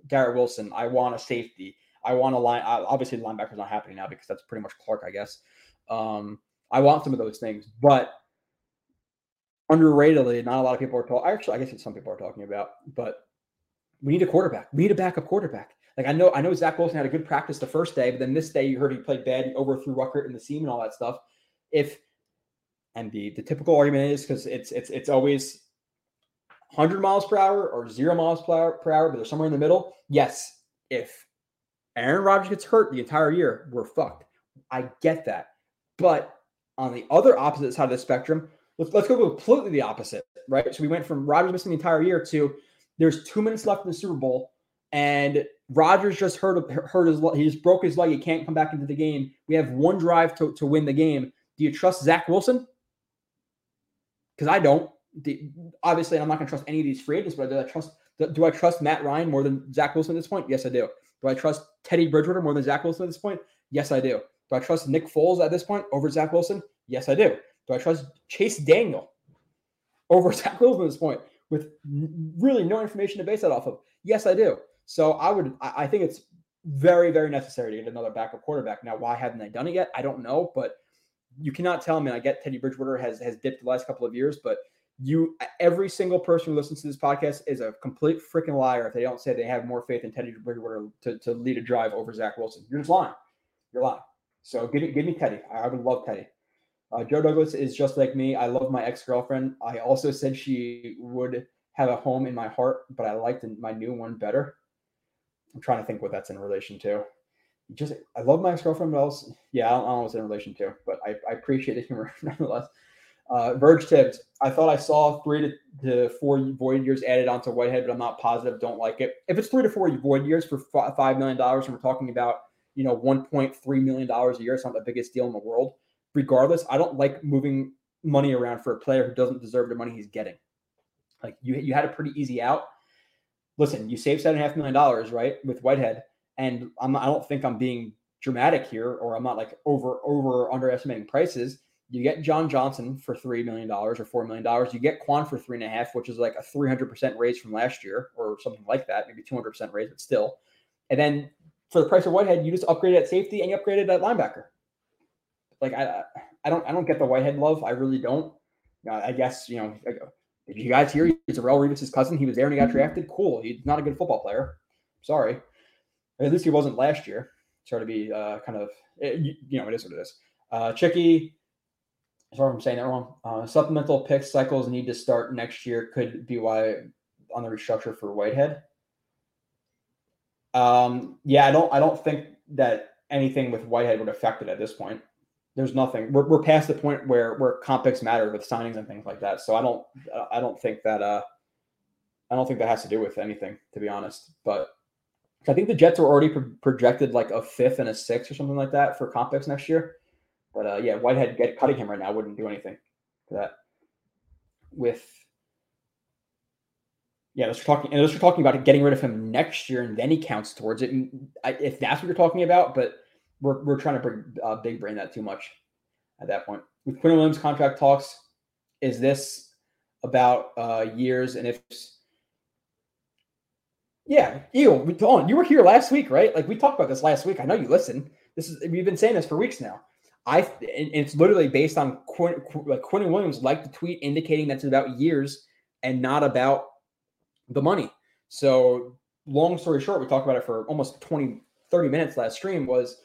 Garrett Wilson. I want a safety. I want a line. Obviously, the linebacker's not happening now because that's pretty much Clark, I guess. Um, I want some of those things, but underratedly, not a lot of people are talking. Actually, I guess some people are talking about, but we need a quarterback. We need a backup quarterback. Like I know, I know Zach Wilson had a good practice the first day, but then this day you heard he played bad, he overthrew Ruckert in the seam and all that stuff. If and the the typical argument is because it's it's it's always 100 miles per hour or zero miles per hour, per hour, but they're somewhere in the middle. Yes, if Aaron Rodgers gets hurt the entire year, we're fucked. I get that, but on the other opposite side of the spectrum, let's let's go completely the opposite, right? So we went from Rodgers missing the entire year to there's two minutes left in the Super Bowl, and Rodgers just hurt hurt his he just broke his leg. He can't come back into the game. We have one drive to, to win the game. Do you trust Zach Wilson? Because I don't. The, obviously, I'm not going to trust any of these free agents, but do I trust? Do I trust Matt Ryan more than Zach Wilson at this point? Yes, I do. Do I trust Teddy Bridgewater more than Zach Wilson at this point? Yes, I do. Do I trust Nick Foles at this point over Zach Wilson? Yes, I do. Do I trust Chase Daniel over Zach Wilson at this point with really no information to base that off of? Yes, I do. So I would, I think it's very, very necessary to get another backup quarterback. Now, why haven't they done it yet? I don't know, but you cannot tell me. I get Teddy Bridgewater has has dipped the last couple of years, but you, every single person who listens to this podcast is a complete freaking liar if they don't say they have more faith in Teddy Bridgewater to, to lead a drive over Zach Wilson. You're just lying. You're lying. So give me, give me Teddy. I would love Teddy. Uh, Joe Douglas is just like me. I love my ex girlfriend. I also said she would have a home in my heart, but I liked my new one better. I'm trying to think what that's in relation to. Just, I love my ex girlfriend, but else, yeah, I don't, I don't know what's in relation to, but I, I appreciate the humor nonetheless. Uh, Verge Tibbs, I thought I saw three to, to four void years added onto Whitehead, but I'm not positive. Don't like it. If it's three to four void years for five million dollars, and we're talking about you know 1.3 million dollars a year, it's not the biggest deal in the world. Regardless, I don't like moving money around for a player who doesn't deserve the money he's getting. Like you, you had a pretty easy out. Listen, you saved seven and a half million dollars, right, with Whitehead, and I'm, I don't think I'm being dramatic here, or I'm not like over over underestimating prices. You get John Johnson for three million dollars or four million dollars. You get Kwon for three and a half, which is like a three hundred percent raise from last year, or something like that, maybe two hundred percent raise, but still. And then for the price of Whitehead, you just upgraded at safety and you upgraded at linebacker. Like I, I don't, I don't get the Whitehead love. I really don't. Uh, I guess you know. Did you guys hear he's Darrelle Revis's cousin? He was there and he got drafted. Cool. He's not a good football player. Sorry. At least he wasn't last year. Try to be uh, kind of, it, you, you know, it is what it is. Uh, Chicky, sorry if I'm saying that wrong. Uh, supplemental pick cycles need to start next year. Could be why on the restructure for Whitehead. Um, yeah, I don't. I don't think that anything with Whitehead would affect it at this point. There's nothing. We're, we're past the point where where comp picks matter with signings and things like that. So I don't. I don't think that. Uh, I don't think that has to do with anything, to be honest. But I think the Jets are already pro- projected like a fifth and a sixth or something like that for comp picks next year. But uh, yeah, Whitehead get cutting him right now wouldn't do anything to that. With yeah, let's talking. Unless we're talking about getting rid of him next year, and then he counts towards it. And if that's what you're talking about, but we're we're trying to bring uh, big brain that too much at that point. With Quinn Williams contract talks, is this about uh, years? And if yeah, Eagle, you were here last week, right? Like we talked about this last week. I know you listen. This is we've been saying this for weeks now. I and it's literally based on Quinn, like Quinn Williams like the tweet indicating that's about years and not about the money. So, long story short, we talked about it for almost 20, 30 minutes last stream was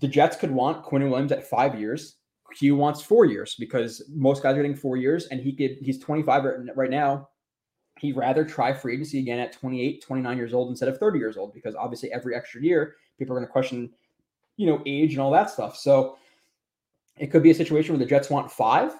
the Jets could want Quinn Williams at five years. Q wants four years because most guys are getting four years, and he could he's 25 right now. He'd rather try free agency again at 28, 29 years old instead of 30 years old because obviously every extra year people are going to question, you know, age and all that stuff. So it could be a situation where the Jets want five.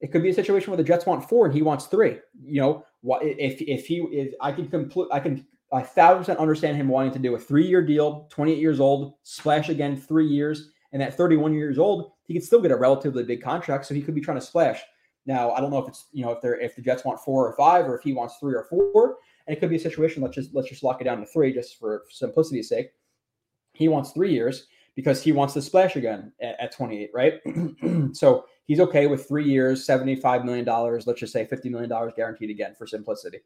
It could be a situation where the Jets want four and he wants three. You know, if if he is I can complete I can I thousand percent understand him wanting to do a three year deal, 28 years old, splash again three years, and at 31 years old, he could still get a relatively big contract. So he could be trying to splash. Now, I don't know if it's you know if they're if the Jets want four or five, or if he wants three or four, and it could be a situation. Let's just let's just lock it down to three, just for simplicity's sake. He wants three years because he wants to splash again at, at 28, right? so he's okay with three years, 75 million dollars. Let's just say 50 million dollars guaranteed again for simplicity.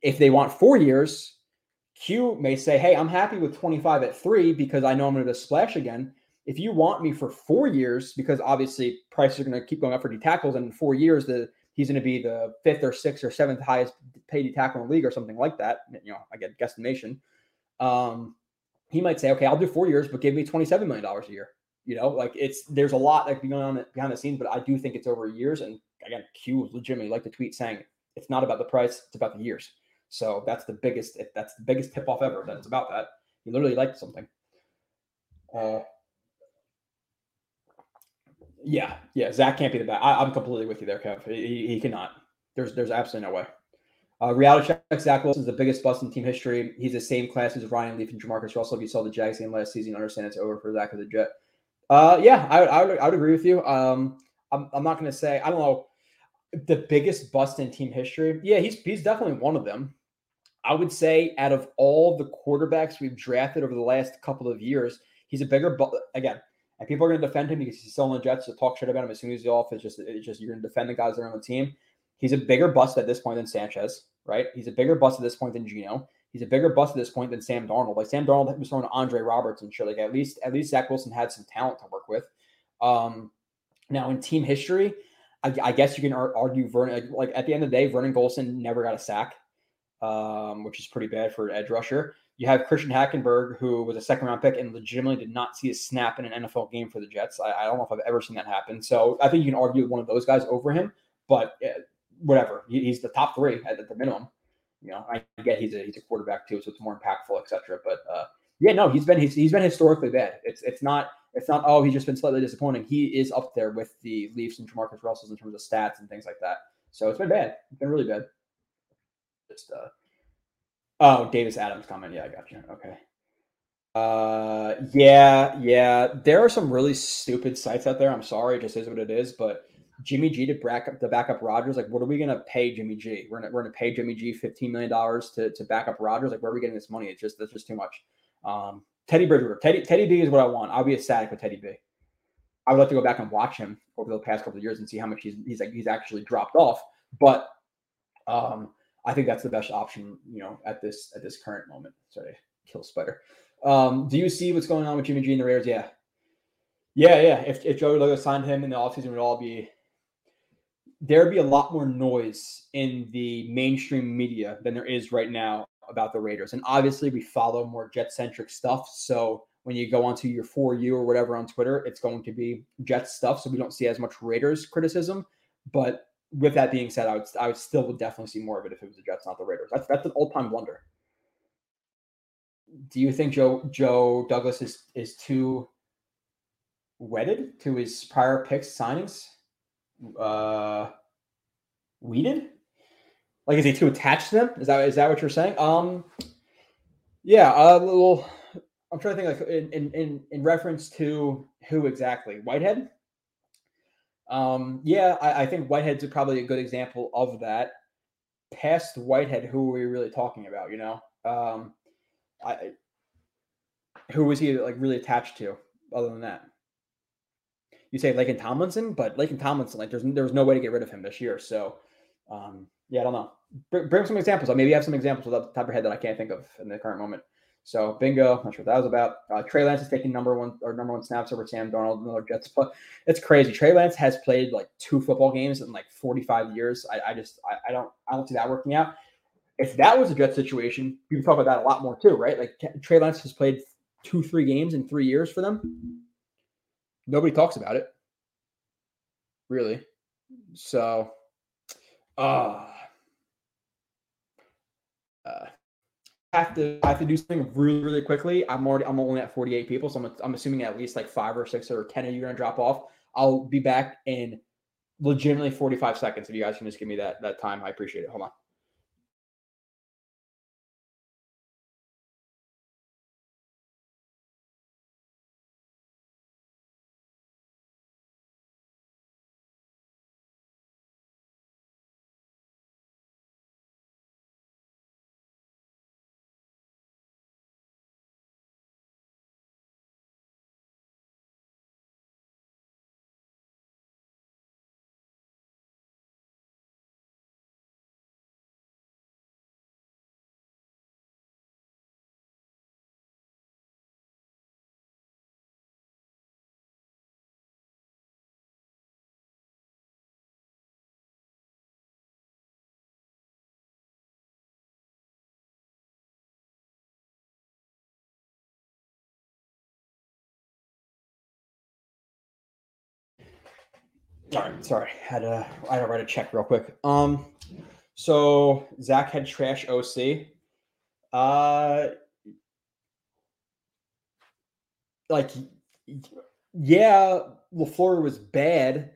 If they want four years, Q may say, "Hey, I'm happy with 25 at three because I know I'm going to splash again." if you want me for four years, because obviously prices are going to keep going up for D tackles, and in four years, the he's going to be the fifth or sixth or seventh highest paid tackle in the league or something like that. You know, I get guesstimation. Um, he might say, okay, I'll do four years, but give me twenty-seven million dollars a year. You know, like it's there's a lot that like going on behind the scenes, but I do think it's over years. And again, Q legitimately like the tweet saying it's not about the price, it's about the years. So that's the biggest that's the biggest tip off ever that it's about that. He literally liked something. Uh, yeah, yeah. Zach can't be the best. I, am completely with you there, Kev. He, he cannot. There's there's absolutely no way. Uh, reality check: Zach Wilson is the biggest bust in team history. He's the same class as Ryan Leaf and Jamarcus Russell. If you saw the Jags game last season, understand it's over for Zach of the Jet. Uh, yeah, I, I, would, I would agree with you. Um, I'm, I'm not going to say I don't know the biggest bust in team history. Yeah, he's he's definitely one of them. I would say out of all the quarterbacks we've drafted over the last couple of years, he's a bigger. But again, and people are going to defend him because he's still on the Jets to talk shit about him as soon as he's off. It's just, it's just you're going to defend the guys that are on the team. He's a bigger bust at this point than Sanchez, right? He's a bigger bust at this point than Geno. He's a bigger bust at this point than Sam Darnold. Like Sam Darnold was throwing to Andre Roberts and shit. Like at least, at least Zach Wilson had some talent to work with. Um, now in team history, I, I guess you can argue Vernon. Like, like, at the end of the day, Vernon Gholston never got a sack, um, which is pretty bad for an edge rusher. You have Christian Hackenberg, who was a second round pick and legitimately did not see a snap in an NFL game for the Jets. I, I don't know if I've ever seen that happen. So I think you can argue one of those guys over him, but uh, whatever. He's the top three at, the minimum. You know, I get he's a he's a quarterback too, so it's more impactful, etc. But uh, yeah, no, he's been he's, he's been historically bad. It's it's not it's not oh he's just been slightly disappointing. He is up there with the Leafs and Jamarcus Russells in terms of stats and things like that. So it's been bad. It's been really bad. Just uh, Oh, Davis Adams comment. Yeah, I got you. Okay. Uh, yeah, yeah. There are some really stupid sites out there. I'm sorry, it just is what it is. But Jimmy G to back up to back up Rodgers. Like, what are we gonna pay Jimmy G? We're gonna we're gonna pay Jimmy G 15 million dollars to to back up Rodgers. Like, where are we getting this money? It's just that's just too much. Um, Teddy Bridgewater, Teddy Teddy B is what I want. I'll be ecstatic with Teddy B. I would like to go back and watch him over the past couple of years and see how much he's he's like he's actually dropped off. But um, I think that's the best option, you know, at this at this current moment. Sorry, kill spider. Um, do you see what's going on with Jimmy G and the Raiders? Yeah. Yeah, yeah. If, if Joey Logo signed him in the offseason, would all be there'd be a lot more noise in the mainstream media than there is right now about the Raiders. And obviously, we follow more jet centric stuff. So when you go onto your for you or whatever on Twitter, it's going to be jet stuff. So we don't see as much Raiders criticism. But with that being said, I would I would still would definitely see more of it if it was the Jets, not the Raiders. That's that's an all time wonder. Do you think Joe Joe Douglas is is too wedded to his prior picks signings? Uh, weeded? Like, is he too attached to them? Is that is that what you're saying? Um, yeah, a little. I'm trying to think like in in in reference to who exactly? Whitehead. Um, yeah, I, I think Whitehead's probably a good example of that. Past Whitehead, who are we really talking about? You know, um, I who was he like really attached to other than that? You say Laken Tomlinson, but Laken Tomlinson, like there's there's no way to get rid of him this year. So um, yeah, I don't know. Bring, bring some examples. I Maybe have some examples off the top of your head that I can't think of in the current moment. So bingo, I'm not sure what that was about. Uh, Trey Lance is taking number one or number one snaps over Sam Darnold, another Jets. But it's crazy. Trey Lance has played like two football games in like 45 years. I, I just I, I, don't I don't see that working out. If that was a Jet situation, you can talk about that a lot more too, right? Like Trey Lance has played two, three games in three years for them. Nobody talks about it. Really. So uh uh have to I have to do something really really quickly. I'm already I'm only at 48 people, so I'm I'm assuming at least like five or six or ten of you are gonna drop off. I'll be back in legitimately 45 seconds. If you guys can just give me that that time, I appreciate it. Hold on. Right, sorry, had to I had to write a check real quick. Um, so Zach had trash OC. Uh, like, yeah, Lafleur was bad,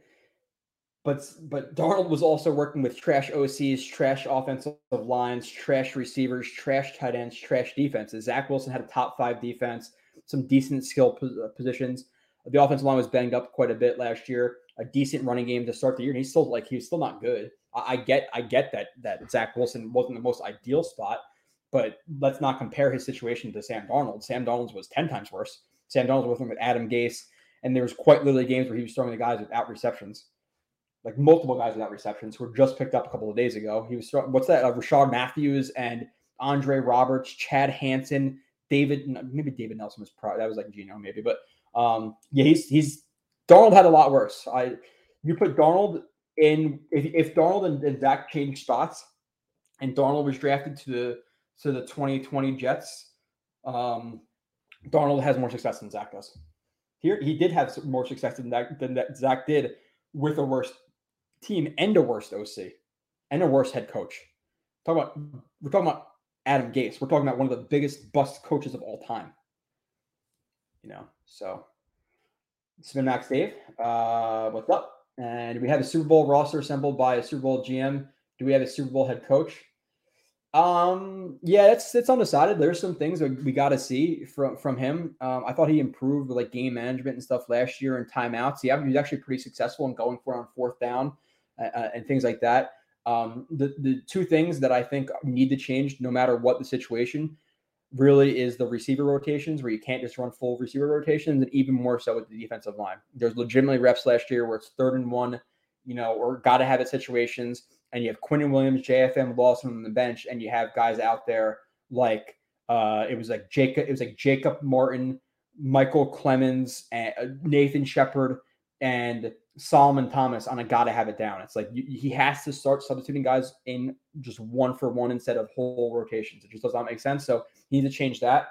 but but Darnold was also working with trash OCs, trash offensive lines, trash receivers, trash tight ends, trash defenses. Zach Wilson had a top five defense, some decent skill positions. The offensive line was banged up quite a bit last year. A decent running game to start the year, and he's still like he's still not good. I, I get I get that that Zach Wilson wasn't the most ideal spot, but let's not compare his situation to Sam Darnold. Sam Darnold's was ten times worse. Sam Darnold was working with Adam Gase, and there was quite literally games where he was throwing the guys without receptions, like multiple guys without receptions, who were just picked up a couple of days ago. He was throwing, what's that? Uh, Rishard Matthews and Andre Roberts, Chad Hansen, David, maybe David Nelson was pro. That was like Geno, maybe, but um, yeah, he's he's Darnold had a lot worse. I you put Donald in if, if Darnold and, and Zach changed spots, and Donald was drafted to the to the 2020 Jets, um, Darnold has more success than Zach does. Here, he did have more success than that than that Zach did with a worse team and a worse OC and a worse head coach. Talk about we're talking about Adam Gase. We're talking about one of the biggest bust coaches of all time. You know, so Spin Max Dave, uh, what's up? And we have a Super Bowl roster assembled by a Super Bowl GM. Do we have a Super Bowl head coach? Um, yeah, it's it's undecided. There's some things that we got to see from from him. Um, I thought he improved like game management and stuff last year and timeouts. He was actually pretty successful in going for on fourth down uh, uh, and things like that. Um, the the two things that I think need to change, no matter what the situation, really is the receiver rotations where you can't just run full receiver rotations, and even more so with the defensive line. There's legitimately reps last year where it's third and one, you know, or got to have it situations, and you have Quinnen Williams, JFM Lawson on the bench, and you have guys out there like uh, it was like Jacob, it was like Jacob Martin, Michael Clemons, and uh, Nathan Shepherd and Solomon Thomas on a gotta have it down. It's like you, he has to start substituting guys in just one for one instead of whole rotations. It just does not make sense. So he needs to change that.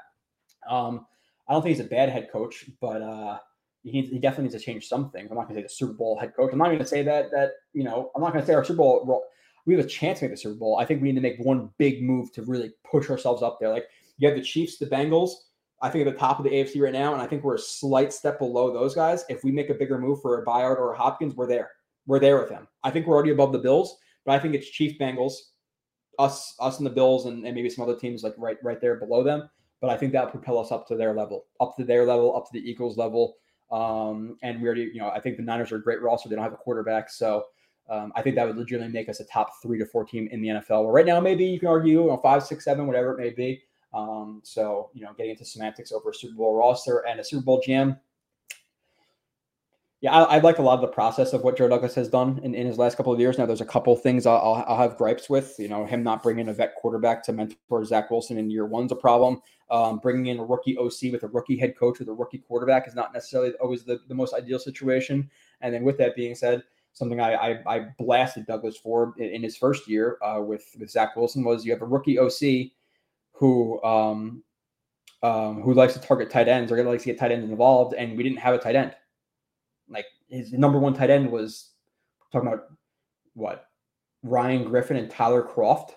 Um, I don't think he's a bad head coach, but uh, he, he definitely needs to change some things. I'm not going to say the Super Bowl head coach. I'm not going to say that that you know I'm not going to say our Super Bowl. We have a chance to make the Super Bowl. I think we need to make one big move to really push ourselves up there. Like you have the Chiefs, the Bengals I think at the top of the AFC right now, and I think we're a slight step below those guys. If we make a bigger move for a Byard or a Hopkins, we're there. We're there with them. I think we're already above the Bills, but I think it's Chief Bengals, us, us and the Bills, and, and maybe some other teams like right, right there below them. But I think that'll propel us up to their level, up to their level, up to the Eagles level. Um, and we already, you know, I think the Niners are a great roster. They don't have a quarterback, so um, I think that would legitimately make us a top three to four team in the NFL. Right now, maybe you can argue, you know, five, six, seven, whatever it may be. Um, so, you know, getting into semantics over a Super Bowl roster and a Super Bowl GM. Yeah, I, I, like a lot of the process of what Joe Douglas has done in, in his last couple of years. Now, there's a couple things I'll, I'll, have gripes with. You know, him not bringing a vet quarterback to mentor Zach Wilson in year one's a problem. Um, bringing in a rookie OC with a rookie head coach with a rookie quarterback is not necessarily always the, the most ideal situation. And then, with that being said, something I, I, I blasted Douglas for in, in his first year uh, with with Zach Wilson was you have a rookie OC who um, um, who likes to target tight ends or likes to get tight ends involved, and we didn't have a tight end. Like his number one tight end was talking about what Ryan Griffin and Tyler Kroft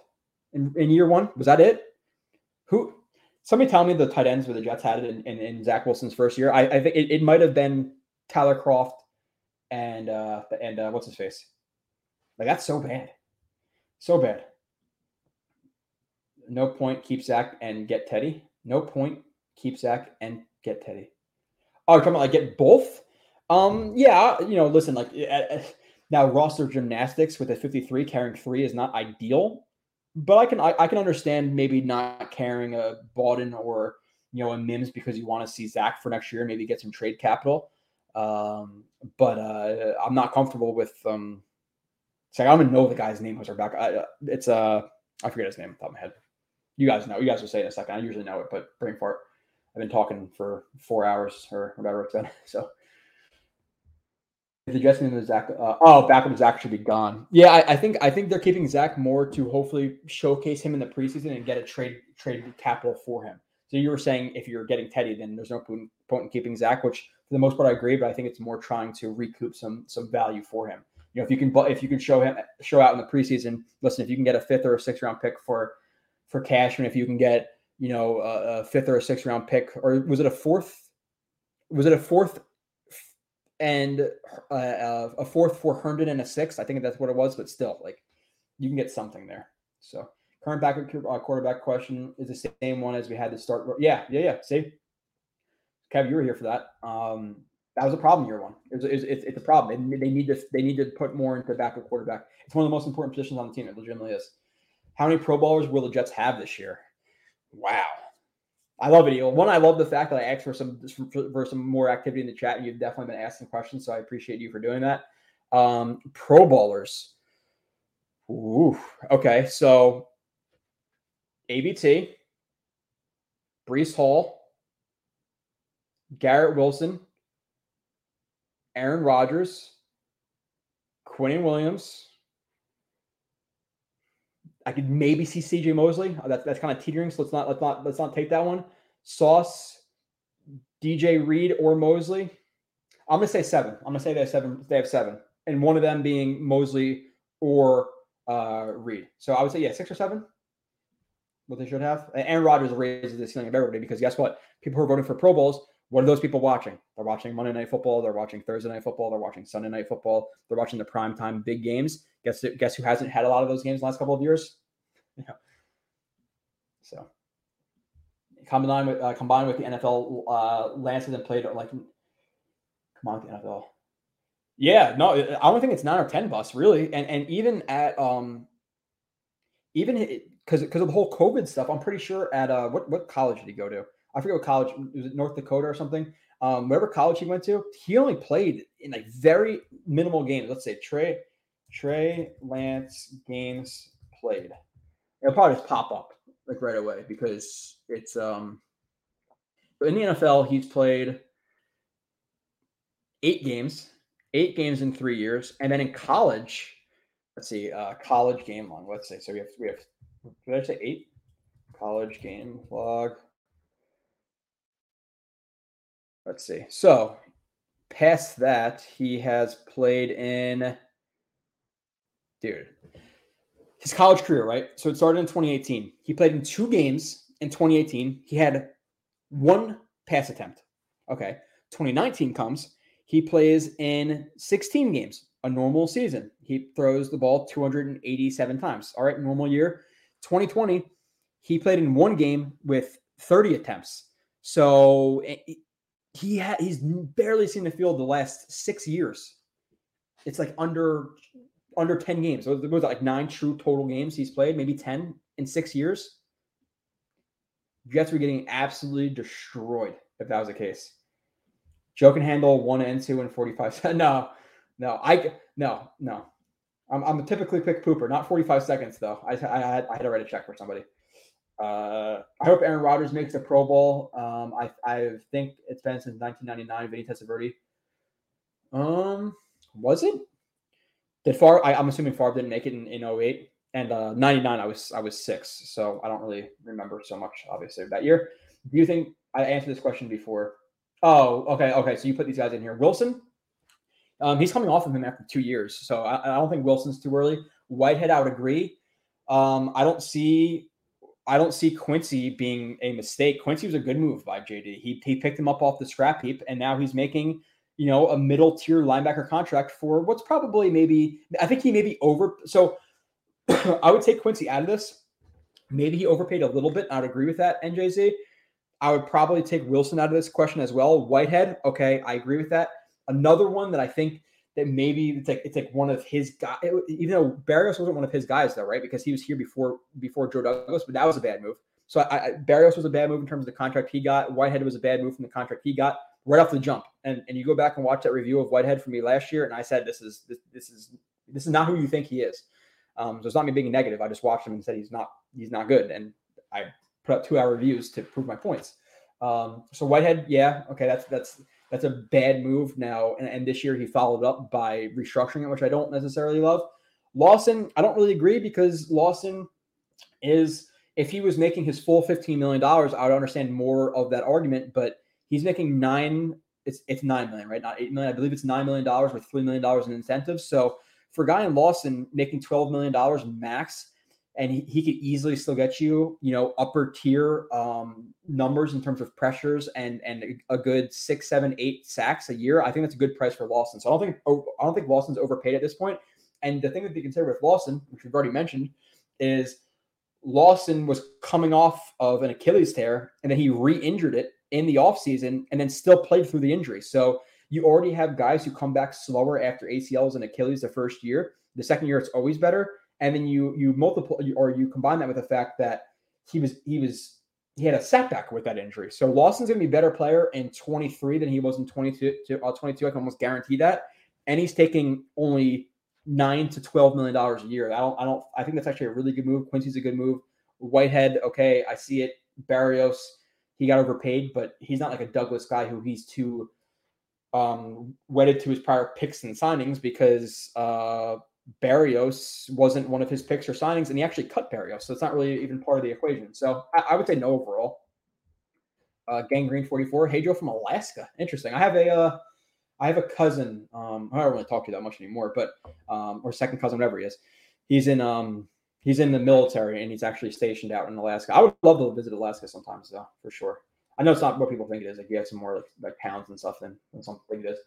in, in year one. Was that it? Who? Somebody tell me the tight ends where the Jets had it in, in, in Zach Wilson's first year. I, I think it, it might have been Tyler Kroft and uh and uh, what's his face. Like that's so bad, so bad no point, keep Zach and get Teddy. No point, keep Zach and get Teddy. Oh, talking about like get both? Um, yeah, you know, listen, like now roster gymnastics with a 53 carrying three is not ideal, but I can I, I can understand maybe not carrying a Bawden or you know a Mims because you want to see Zach for next year, maybe get some trade capital. Um, but uh, I'm not comfortable with um. It's like I don't even know the guy's name was our back. I, uh, it's uh I forget his name off top of my head. You guys know. You guys will say in a second. I usually know it, but brain fart. I've been talking for four hours or whatever it's been. So if the Jets name Zach, uh, oh, backup Zach should be gone. Yeah, I, I, think I think they're keeping Zach more to hopefully showcase him in the preseason and get a trade trade capital for him. So you were saying if you're getting Teddy, then there's no point in keeping Zach, which for the most part I agree, but I think it's more trying to recoup some some value for him. You know, if you can if you can show him show out in the preseason, listen, if you can get a fifth or a sixth round pick for for Cashman, if you can get you know a, a fifth or a sixth round pick, or was it a fourth? Was it a fourth and uh, uh, a fourth for Herndon and a sixth? I think that's what it was, but still, like you can get something there. So current backup uh, quarterback question is the same one as we had to start. Yeah, yeah, yeah. See, Kev, you were here for that. Um, that was a problem year one. It's, it's, it's, it's a problem. and They need to they need to put more into backup quarterback. It's one of the most important positions on the team. It legitimately is. How many Pro Bowlers will the Jets have this year? Wow. I love it, One, I love the fact that I asked for some for some more activity in the chat, you've definitely been asking questions, so I appreciate you for doing that. Um, Pro Bowlers. Ooh, okay, so ABT, Breece Hall, Garrett Wilson, Aaron Rodgers, Quinn Williams. I could maybe see CJ Mosley. Uh, that's that's kind of teetering, so let's not let's not let's not take that one. Sauce, DJ Reed or Mosley. I'm gonna say seven. I'm gonna say they have seven. They have seven, and one of them being Mosley or uh, Reed. So I would say yeah, six or seven what they should have. Aaron Rodgers raises the ceiling of everybody because guess what? People who are voting for Pro Bowls, what are those people watching? They're watching Monday Night Football. They're watching Thursday Night Football. They're watching Sunday Night Football. They're watching the prime time big games. Guess guess who hasn't had a lot of those games the last couple of years? Yeah. So combined with uh, combined with the NFL uh, Lancet and played like come on the NFL. Yeah, no, I don't think it's nine or ten bus really, and and even at um even because because of the whole COVID stuff, I'm pretty sure at uh what what college did he go to? I forget what college was it North Dakota or something. Um, whatever college he went to, he only played in like very minimal games. Let's say Trey Trey Lance games played. It'll probably just pop up like right away because it's um in the NFL he's played eight games, eight games in three years, and then in college, let's see, uh, college game long. Let's say so we have we have did I say eight? College game log. Let's see. So past that, he has played in dude. His college career, right? So it started in 2018. He played in two games in 2018. He had one pass attempt. Okay. 2019 comes. He plays in 16 games, a normal season. He throws the ball 287 times. All right, normal year. 2020, he played in one game with 30 attempts. So eh, he had he's barely seen the field the last six years. It's like under under 10 games. So it was like nine true total games he's played, maybe 10 in six years. Jets were getting absolutely destroyed if that was the case. Joe can handle one and two and 45 No, no, I no, no. I'm, I'm a typically quick pooper, not 45 seconds though. I, I, had, I had to write a check for somebody. Uh, I hope Aaron Rodgers makes the Pro Bowl. Um, I, I think it's been since 1999. Vinny Testaverde. Um, was it? Did Far? I, am assuming Favre didn't make it in, in 08 and uh, 99. I was I was six, so I don't really remember so much. Obviously that year. Do you think I answered this question before? Oh, okay, okay. So you put these guys in here. Wilson, um, he's coming off of him after two years, so I, I, don't think Wilson's too early. Whitehead, I would agree. Um, I don't see, I don't see Quincy being a mistake. Quincy was a good move by JD. He he picked him up off the scrap heap, and now he's making you know a middle tier linebacker contract for what's probably maybe I think he may be over. So I would take Quincy out of this. Maybe he overpaid a little bit. I'd agree with that, NJZ. I would probably take Wilson out of this question as well. Whitehead, okay, I agree with that. Another one that I think that maybe it's like it's like one of his guys. Even though Berrios wasn't one of his guys, though, right? Because he was here before before Joe Douglas, but that was a bad move. So I, I, Berrios was a bad move in terms of the contract he got. Whitehead was a bad move from the contract he got right off the jump. And and you go back and watch that review of Whitehead for me last year, and I said this is this, this is this is not who you think he is. Um, so it's not me being negative. I just watched him and said he's not he's not good, and I put up two hour reviews to prove my points. Um, so Whitehead, yeah, okay, that's that's that's a bad move now. And, and this year he followed up by restructuring it, which I don't necessarily love. Lawson, I don't really agree because Lawson is if he was making his full $15 million, I would understand more of that argument, but he's making nine, it's it's nine million, right? Not eight million. I believe it's nine million dollars with three million dollars in incentives. So for a guy in Lawson making $12 million max, and he, he could easily still get you, you know, upper tier um, numbers in terms of pressures and and a good six, seven, eight sacks a year. I think that's a good price for Lawson. So I don't think I don't think Lawson's overpaid at this point. And the thing to be considered with Lawson, which we've already mentioned, is Lawson was coming off of an Achilles tear and then he re-injured it in the offseason and then still played through the injury. So you already have guys who come back slower after ACLs and Achilles the first year. The second year, it's always better and then you you multiply or you combine that with the fact that he was he was he had a setback with that injury. So Lawson's going to be a better player in 23 than he was in 22. Uh, 22, I can almost guarantee that. And he's taking only nine to 12 million dollars a year. I don't, I don't, I think that's actually a really good move. Quincy's a good move. Whitehead, okay, I see it. Berrios, he got overpaid, but he's not like a Douglas guy who he's too um wedded to his prior picks and signings because uh Berrios wasn't one of his picks or signings, and he actually cut Berrios, so it's not really even part of the equation. So I, I would say no overall. Uh, Gangrene 44, hey Joe from Alaska. Interesting. I have a uh, I have a cousin. Um, I don't really talk to you that much anymore, but um, or second cousin, whatever he is. He's in um he's in the military and he's actually stationed out in Alaska. I would love to visit Alaska sometimes though, for sure. I know it's not what people think it is. Like you have some more like, like pounds and stuff than, than something it is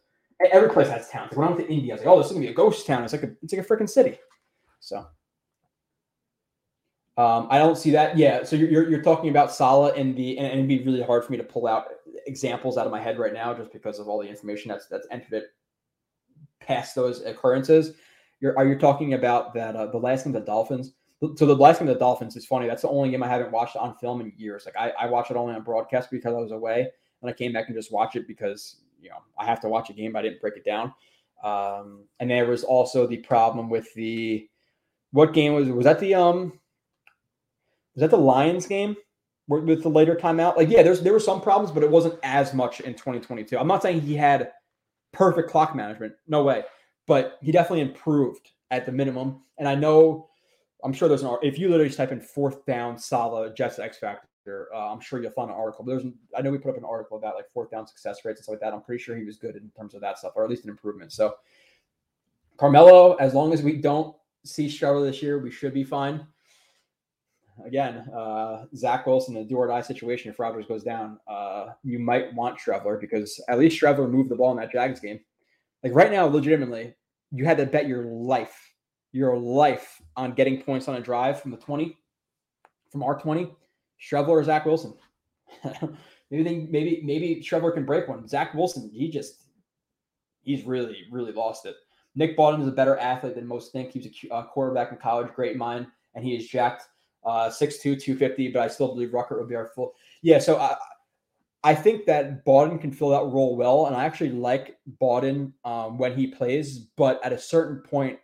every place has towns. Like when I went to India, I was like, oh, this is gonna be a ghost town. It's like a it's like a freaking city. So um, I don't see that. Yeah. So you're, you're, you're talking about Saleh and the and, and, it'd be really hard for me to pull out examples out of my head right now just because of all the information that's that's entered it past those occurrences. You're are you talking about that uh, the last game of the Dolphins? So the last game of the Dolphins is funny. That's the only game I haven't watched on film in years. Like I, I watch it only on broadcast because I was away, and I came back and just watch it because you know I have to watch a game, but I didn't break it down. Um, and there was also the problem with the what game was was that the um was that the Lions game with the later timeout? Like, yeah, there's there were some problems, but it wasn't as much in 2022. I'm not saying he had perfect clock management, no way, but he definitely improved at the minimum. And I know, I'm sure there's an if you literally just type in fourth down Saleh Jets X Factor, uh, I'm sure you'll find an article. There's, I know we put up an article about like fourth down success rates and stuff like that. I'm pretty sure he was good in terms of that stuff, or at least an improvement. So, Carmelo, as long as we don't see Streveler this year, we should be fine. Again, uh, Zach Wilson, the do or die situation, if Rodgers goes down, uh, you might want Streveler because at least Streveler moved the ball in that Jags game. Like right now, legitimately, you had to bet your life, your life on getting points on a drive from the 20, from our 20 Streveler or Zach Wilson. maybe maybe maybe Streveler can break one. Zach Wilson, he just he's really really lost it. Nick Bawden is a better athlete than most think. He was a quarterback in college, great mind, and he is jacked uh, 6'2", 250, but I still believe Ruckert would be our full. Yeah, so I, I think that Bawden can fill that role well, and I actually like Bawden um, when he plays, but at a certain point,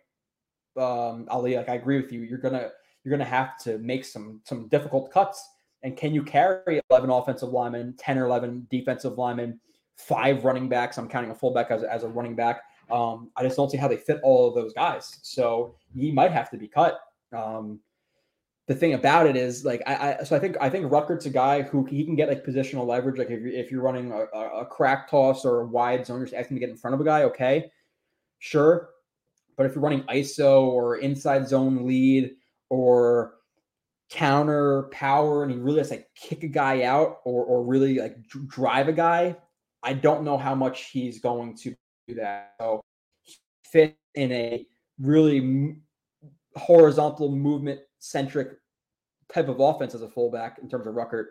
um, Ali, like I agree with you, you're gonna you're gonna have to make some some difficult cuts and can you carry 11 offensive linemen, 10 or 11 defensive linemen, five running backs? I'm counting a fullback as, as a running back. Um, I just don't see how they fit all of those guys. So he might have to be cut. Um, the thing about it is like I, I so I think I think Ruckert's a guy who he can get like positional leverage. Like if you're, if you're running a, a crack toss or a wide zone, you're just asking to get in front of a guy. Okay, sure, but if you're running ISO or inside zone lead or counter power and he really has to kick a guy out or or really like drive a guy, I don't know how much he's going to do that. So fit in a really horizontal movement centric type of offense as a fullback in terms of Ruckert.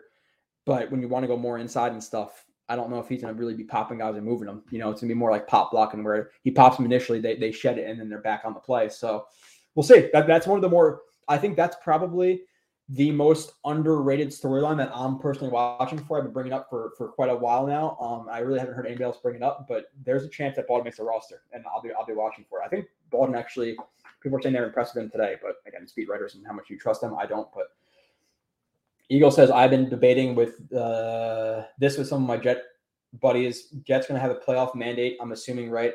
But when you want to go more inside and stuff, I don't know if he's going to really be popping guys and moving them. You know, it's going to be more like pop blocking where he pops them initially, they, they shed it, and then they're back on the play. So we'll see. That, that's one of the more, I think that's probably the most underrated storyline that I'm personally watching for. I've been bringing up for for quite a while now. Um, I really haven't heard anybody else bring it up, but there's a chance that Bawden makes a roster, and I'll be I'll be watching for it. I think Bawden actually people are saying they're impressed with him today, but again, speed writers and how much you trust them, I don't. But Eagle says I've been debating with uh, this with some of my Jet buddies. Jets going to have a playoff mandate. I'm assuming, right?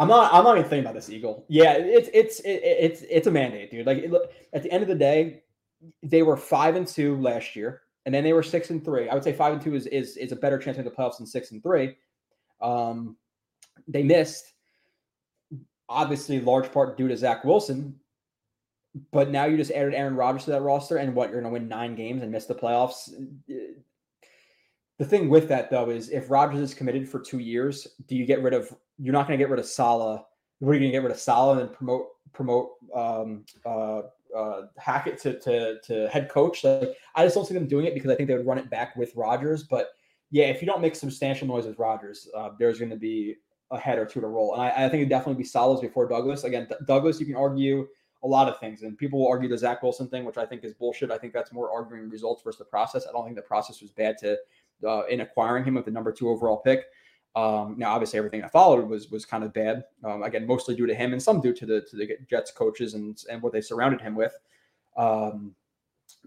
I'm not. I'm not even thinking about this Eagle. Yeah, it's it's it, it's it's a mandate, dude. Like it, at the end of the day, they were five and two last year, and then they were six and three. I would say five and two is is is a better chance to the playoffs than six and three. Um, they missed, obviously, large part due to Zach Wilson. But now you just added Aaron Rodgers to that roster, and what you're going to win nine games and miss the playoffs. The thing with that though is if Rodgers is committed for two years, do you get rid of? You're not going to get rid of Saleh. What are you going to get rid of Saleh and promote promote um, uh, uh, Hackett to, to to head coach? Like I just don't see them doing it because I think they would run it back with Rodgers. But yeah, if you don't make substantial noise with Rodgers, uh, there's going to be a head or two to roll. And I, I think it definitely be Saleh's before Douglas. Again, D- Douglas, you can argue a lot of things, and people will argue the Zach Wilson thing, which I think is bullshit. I think that's more arguing results versus the process. I don't think the process was bad to uh, in acquiring him with the number two overall pick. Um, now, obviously, everything that followed was was kind of bad. Um, again, mostly due to him, and some due to the to the Jets coaches and and what they surrounded him with. Um,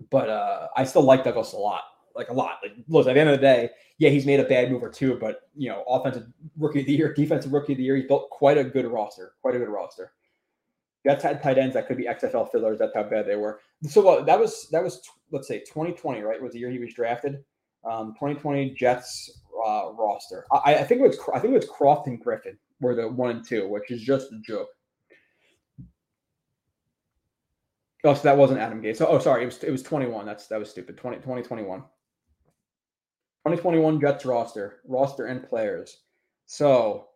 but uh, I still like Douglas a lot, like a lot. Like, look, at the end of the day, yeah, he's made a bad move or two, but you know, offensive rookie of the year, defensive rookie of the year, he's built quite a good roster, quite a good roster. Jets had tight ends that could be XFL fillers. That's how bad they were. So uh, that was that was let's say 2020, right? Was the year he was drafted. Um, 2020 Jets uh, roster. I, I, think it was I think it was Kroft and Griffin were the one and two, which is just a joke. Oh, so that wasn't Adam Gase. So, oh, sorry, it was it was 21. That's that was stupid. 20, 2021. 2021 Jets roster, roster and players. So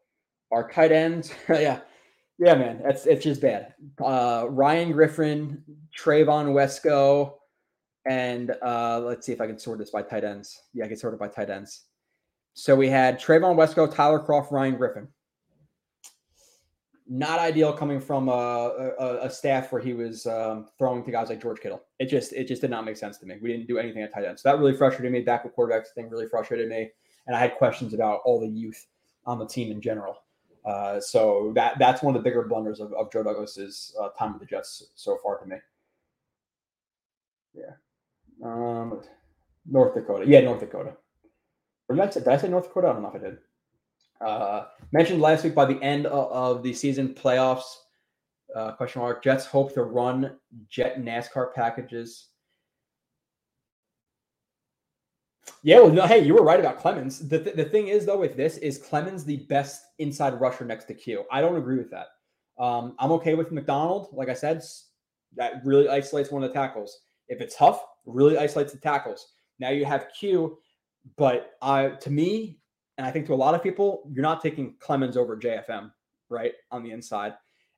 our tight ends, yeah, yeah, man, that's it's just bad. Uh, Ryan Griffin, Trevon Wesco, and uh, let's see if I can sort this by tight ends. Yeah, I can sort it by tight ends. So we had Trevon Wesco, Tyler Kroft, Ryan Griffin. Not ideal coming from a, a, a staff where he was um, throwing to guys like George Kittle. It just it just did not make sense to me. We didn't do anything at tight end, so that really frustrated me. Back with quarterbacks thing really frustrated me, and I had questions about all the youth on the team in general. Uh, so that that's one of the bigger blunders of, of Joe Douglas's uh, time with the Jets so far to me. Yeah. Um, North Dakota. Yeah, North Dakota. Or did I, say, did I say North Dakota? I don't know if I did. Uh, mentioned last week by the end of, of the season playoffs. Uh, question mark. Jets hope to run Jet NASCAR packages. Yeah, well, no, hey, you were right about Clemons. The, th- the thing is, though, with this, is Clemons the best inside rusher next to Q? I don't agree with that. Um, I'm okay with McDonald. Like I said, that really isolates one of the tackles. If it's Huff, really isolates the tackles. Now you have Q, but uh, to me, and I think to a lot of people, you're not taking Clemons over JFM, right, on the inside.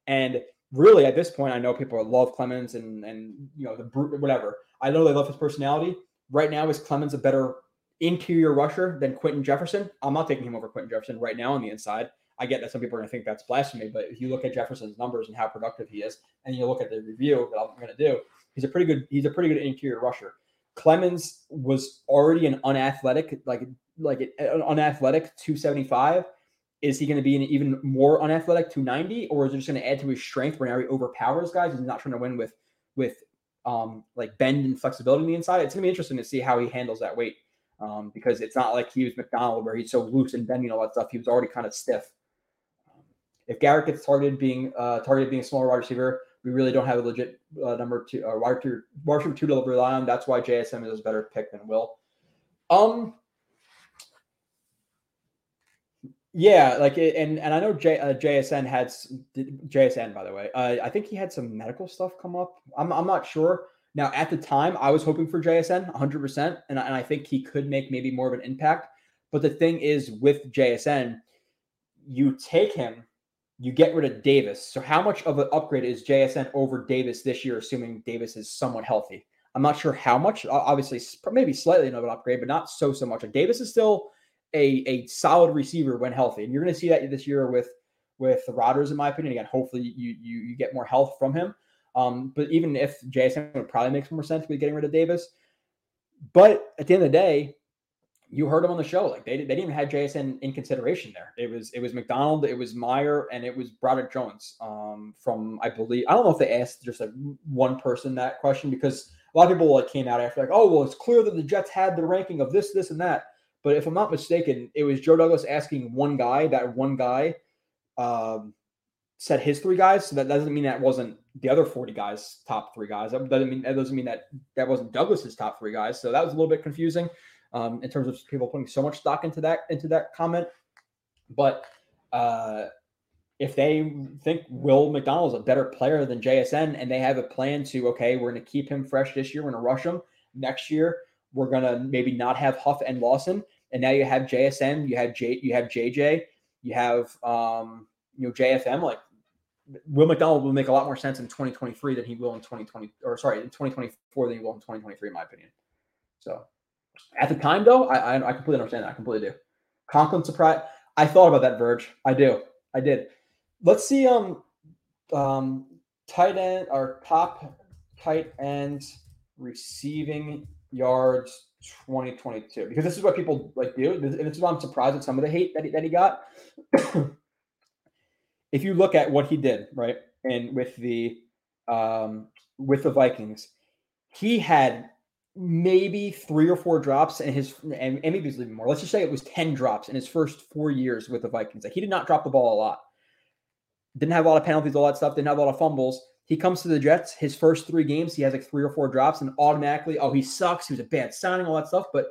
And really, at this point, I know people love Clemons and and you know the brute, whatever. I know they love his personality. Right now, is Clemons a better interior rusher than Quinton Jefferson? I'm not taking him over Quinton Jefferson right now on the inside. I get that some people are going to think that's blasphemy, but if you look at Jefferson's numbers and how productive he is, and you look at the review that I'm going to do, He's a pretty good. He's a pretty good interior rusher. Clemons was already an unathletic, like like an unathletic 275. Is he going to be an even more unathletic 290, or is it just going to add to his strength where now he overpowers guys? He's not trying to win with with um like bend and flexibility on the inside. It's going to be interesting to see how he handles that weight. Um, because it's not like he was McDonald where he's so loose and bending all that stuff. He was already kind of stiff. If Garrett gets targeted being uh, targeted being a small wide receiver, we really don't have a legit uh, number two or uh, wide two wide two to rely on. That's why JSN is a better pick than Will. Um. Yeah, like and and I know J, uh, JSN had JSN by the way. Uh, I think he had some medical stuff come up. I'm I'm not sure. Now at the time, I was hoping for JSN 100, percent and and I think he could make maybe more of an impact. But the thing is with JSN, you take him you get rid of Davis. So how much of an upgrade is JSN over Davis this year, assuming Davis is somewhat healthy? I'm not sure how much. Obviously, maybe slightly of an upgrade, but not so so much. Davis is still a a solid receiver when healthy, and you're going to see that this year with with the Rodgers, in my opinion. Again, hopefully you you you get more health from him. Um, but even if JSN would probably make more sense with getting rid of Davis. But at the end of the day, you heard him on the show. Like they, they didn't even have JSN in consideration there. It was it was McDonald, it was Mayer, and it was Broderick Jones. Um, from I believe I don't know if they asked just like one person that question because a lot of people like came out after like, oh well, it's clear that the Jets had the ranking of this, this, and that. But if I'm not mistaken, it was Joe Douglas asking one guy, that one guy, um, said his three guys, so that doesn't mean that wasn't the other 40 guys top three guys. That doesn't mean that doesn't mean that that wasn't Douglas's top three guys. So that was a little bit confusing um, in terms of people putting so much stock into that into that comment. But uh, if they think Will McDonald is a better player than JSN and they have a plan to, okay, we're going to keep him fresh this year, we're going to rush him next year, we're going to maybe not have Huff and Lawson, and now you have JSN, you have J, you have JJ, you have um, you know JFM. Like Will McDonald will make a lot more sense in 2023 than he will in 2020, or sorry, in 2024 than he will in 2023, in my opinion. So at the time, though, I I, I completely understand that. I completely do. Conklin surprise. I thought about that, Verge. I do. I did. Let's see um um tight end or top tight end receiving yards 2022 because this is what people like do and this is why I'm surprised at some of the hate that he, that he got. if you look at what he did, right, and with the um with the Vikings, he had maybe three or four drops in his and, and maybe it's even more. Let's just say it was 10 drops in his first four years with the Vikings. Like he did not drop the ball a lot didn't have a lot of penalties, all that stuff, didn't have a lot of fumbles. He comes to the Jets, his first three games, he has like three or four drops, and automatically, oh, he sucks. He was a bad signing, all that stuff. But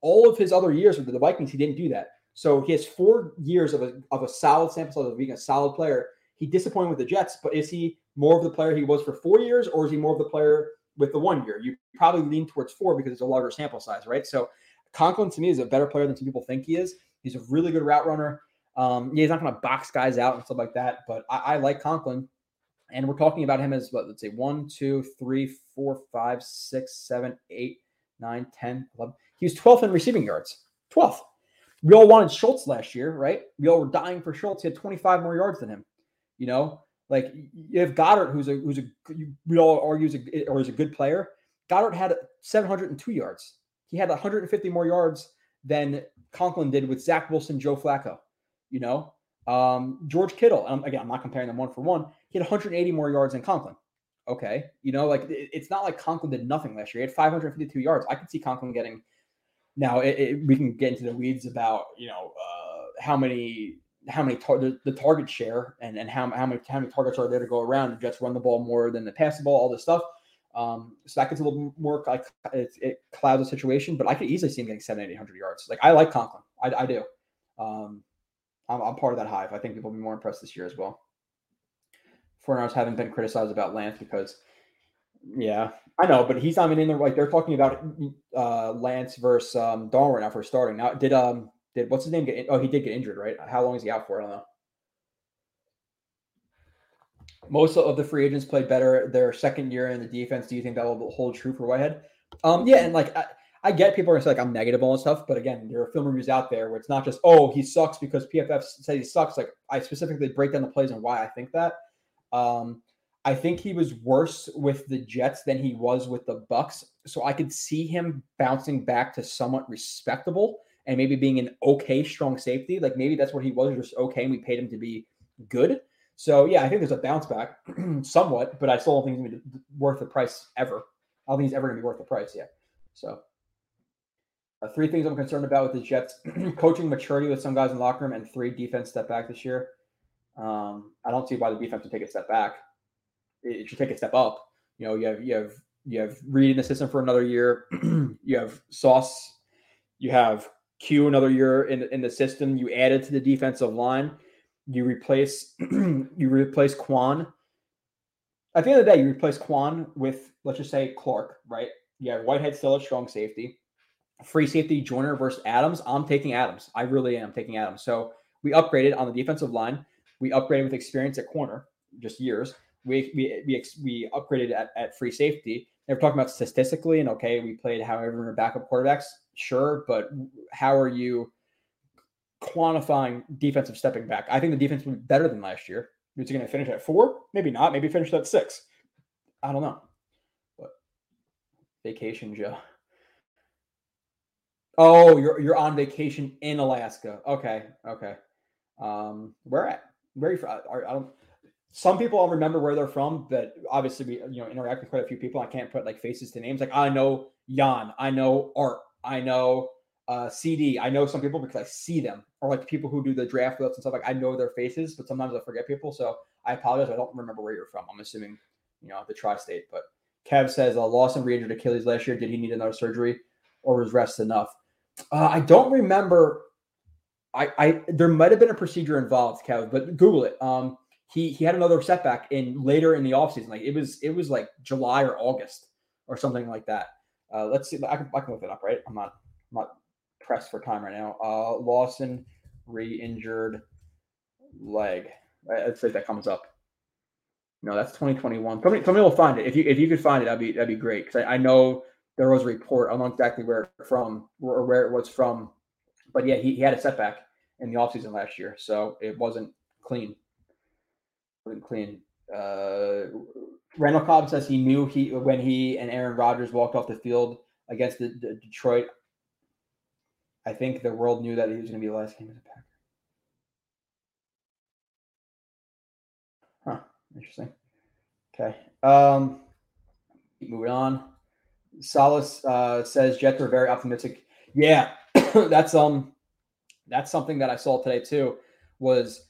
all of his other years with the Vikings, he didn't do that. So he has four years of a, of a solid sample size of being a solid player. He disappointed with the Jets, but is he more of the player he was for four years, or is he more of the player with the one year? You probably lean towards four because it's a larger sample size, right? So Conklin to me is a better player than some people think he is. He's a really good route runner. Um, yeah, he's not going to box guys out and stuff like that, but I, I like Conklin. And we're talking about him as what, let's say one, two, three, four, five, six, seven, eight, nine, 10, 11. He was 12th in receiving yards. 12th. We all wanted Schultz last year, right? We all were dying for Schultz. He had 25 more yards than him. You know, like you have Goedert, who's a who's a we all argue is a or is a good player. Goedert had 702 yards. He had 150 more yards than Conklin did with Zach Wilson, Joe Flacco. You know, um, George Kittle. Again, I'm not comparing them one for one. He had 180 more yards than Conklin. Okay, you know, like it, it's not like Conklin did nothing last year. He had 552 yards. I could see Conklin getting. Now it, it, we can get into the weeds about you know uh, how many how many tar- the, the, target share and and how how many how many targets are there to go around. The Jets run the ball more than the pass the ball. All this stuff. Um, so that gets a little more like it, it clouds the situation, but I could easily see him getting seven, eight hundred yards. Like I like Conklin, I, I do. Um, I'm, I'm part of that hive. I think people will be more impressed this year as well. 49ers haven't been criticized about Lance because, yeah, I know, but he's not even in there. Like they're talking about uh, Lance versus um, right now for starting. Now, did um did what's his name get? Oh, he did get injured, right? How long is he out for? I don't know. Most of the free agents played better their second year in the defense. Do you think that will hold true for Whitehead? Um, yeah, and like I get people are gonna say like I'm negative on stuff, but again, there are film reviews out there where it's not just oh he sucks because PFF says he sucks. Like I specifically break down the plays and why I think that. Um, I think he was worse with the Jets than he was with the Bucs, so I could see him bouncing back to somewhat respectable and maybe being an okay strong safety. Like maybe that's what he was, just okay, and we paid him to be good. So yeah, I think there's a bounce back somewhat, but I still don't think he's gonna be worth the price ever. I don't think he's ever gonna be worth the price yet. So uh, three things I'm concerned about with the Jets: coaching maturity with some guys in the locker room, and three defense step back this year. Um, I don't see why the defense would take a step back. It, it should take a step up. You know, you have you have you have Reed in the system for another year. you have Sauce. You have Q another year in in the system. You added to the defensive line. You replace you replace Kwon. At the end of the day, you replace Kwon with let's just say Clark, right? Have Whitehead still a strong safety free safety Joyner versus Adams, I'm taking Adams. I really am taking Adams. So we upgraded on the defensive line. We upgraded with experience at corner, just years. We we we, we upgraded at, at free safety. They were talking about statistically, and okay, we played however our backup quarterbacks, sure, but how are you quantifying defensive stepping back? I think the defense will be better than last year. Is it going to finish at four? Maybe not. Maybe finish at six. I don't know. But vacation, Joe. Oh, you're you're on vacation in Alaska. Okay, okay. Um, where at? Where are you from? I, I don't. Some people I'll remember where they're from, but obviously we you know interact with quite a few people. I can't put like faces to names. Like I know Jan, I know Art, I know Uh, CD, I know some people because I see them, or like people who do the draft lists and stuff. Like I know their faces, but sometimes I forget people. So I apologize. I don't remember where you're from. I'm assuming, you know, the tri-state. But Kev says uh, Lawson re-injured Achilles last year. Did he need another surgery, or was rest enough? Uh, I don't remember. I, I there might have been a procedure involved, Kev, but Google it. Um, he he had another setback in later in the offseason. Like it was it was like July or August or something like that. Uh, let's see. I can I can look it up, right? I'm not I'm not pressed for time right now. Uh, Lawson re-injured leg. Let's see if that comes up. No, that's 2021. Somebody, somebody will find it. If you if you could find it, that'd be that'd be great. Because I, I know there was a report. I don't know exactly where from or where it was from, but yeah, he, he had a setback in the offseason last year, so it wasn't clean. Clean. Uh, Randall Cobb says he knew he when he and Aaron Rodgers walked off the field against the, the Detroit. I think the world knew that he was going to be the last game as a Packer. Huh. Interesting. Okay. Um, moving on. Solace uh, says Jets are very optimistic. Yeah, that's um, that's something that I saw today too. Was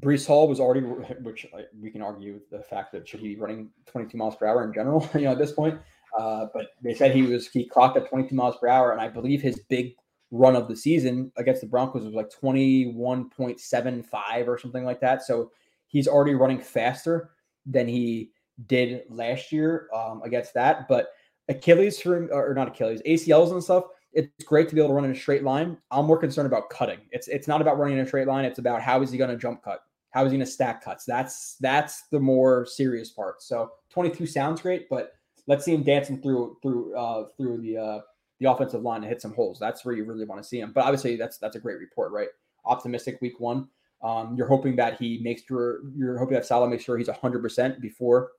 Breece Hall was already, which we can argue the fact that should he be running 22 miles per hour in general, you know, at this point. Uh, but they said he was he clocked at 22 miles per hour, and I believe his big run of the season against the Broncos was like 21.75 or something like that. So he's already running faster than he did last year um, against that. But Achilles for or not Achilles, ACLs and stuff. It's great to be able to run in a straight line. I'm more concerned about cutting. It's it's not about running in a straight line. It's about how is he going to jump cut. How is he going to stack cuts? That's that's the more serious part. So 22 sounds great, but let's see him dancing through through uh, through the uh, the offensive line and hit some holes. That's where you really want to see him. But obviously, that's that's a great report, right? Optimistic week one. Um, you're hoping that he makes sure you're hoping that Saleh makes sure he's 100 percent before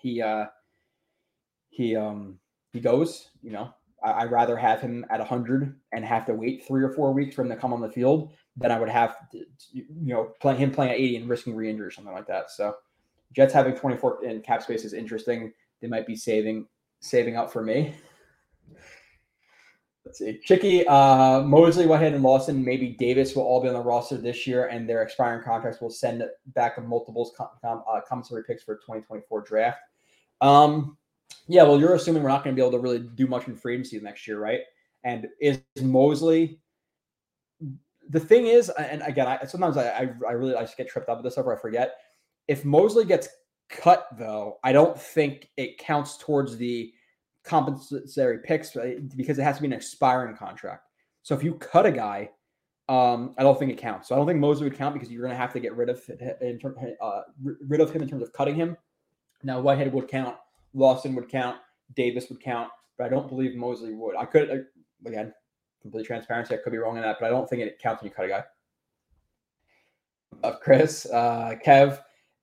he uh, he um, he goes. You know, I, would rather have him at 100 and have to wait three or four weeks for him to come on the field than I would have, to, you know, playing him playing at 80 and risking re-injury or something like that. So, Jets having 24 in cap space is interesting. They might be saving saving up for me. Let's see. Chicky, uh, Mosley, Whitehead, and Lawson, maybe Davis will all be on the roster this year, and their expiring contracts will send back multiples com- com- uh, commissary picks for 2024 draft. Um, yeah, well, you're assuming we're not going to be able to really do much in free agency next year, right? And is Mosley the thing is, and again, I sometimes I, I, really I just get tripped up with this stuff or I forget. If Mosley gets cut, though, I don't think it counts towards the compensatory picks because it has to be an expiring contract. So if you cut a guy, um, I don't think it counts. So I don't think Mosley would count because you're going to have to get rid of in uh, rid of him in terms of cutting him. Now Whitehead would count, Lawson would count, Davis would count, but I don't believe Mosley would. I could again complete transparency. I could be wrong in that, but I don't think it counts when you cut a guy. Of Chris, uh, Kev,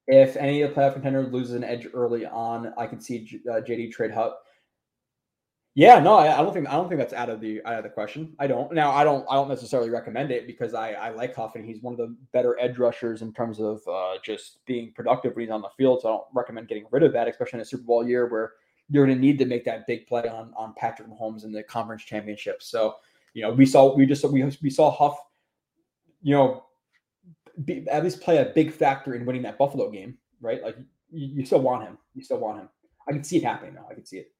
if any of the playoff contender loses an edge early on, I could see uh, JD trade Huff. Yeah, no, I, I, don't think I don't think that's out of the out of the question. I don't now. I don't I don't necessarily recommend it because I I like Huff and he's one of the better edge rushers in terms of uh, just being productive when he's on the field. So I don't recommend getting rid of that, especially in a Super Bowl year where you're going to need to make that big play on on Patrick Mahomes in the conference championship. So you know, we saw we just we we saw Huff, you know, be, at least play a big factor in winning that Buffalo game, right? Like you, you still want him. You still want him. I can see it happening now. I can see it.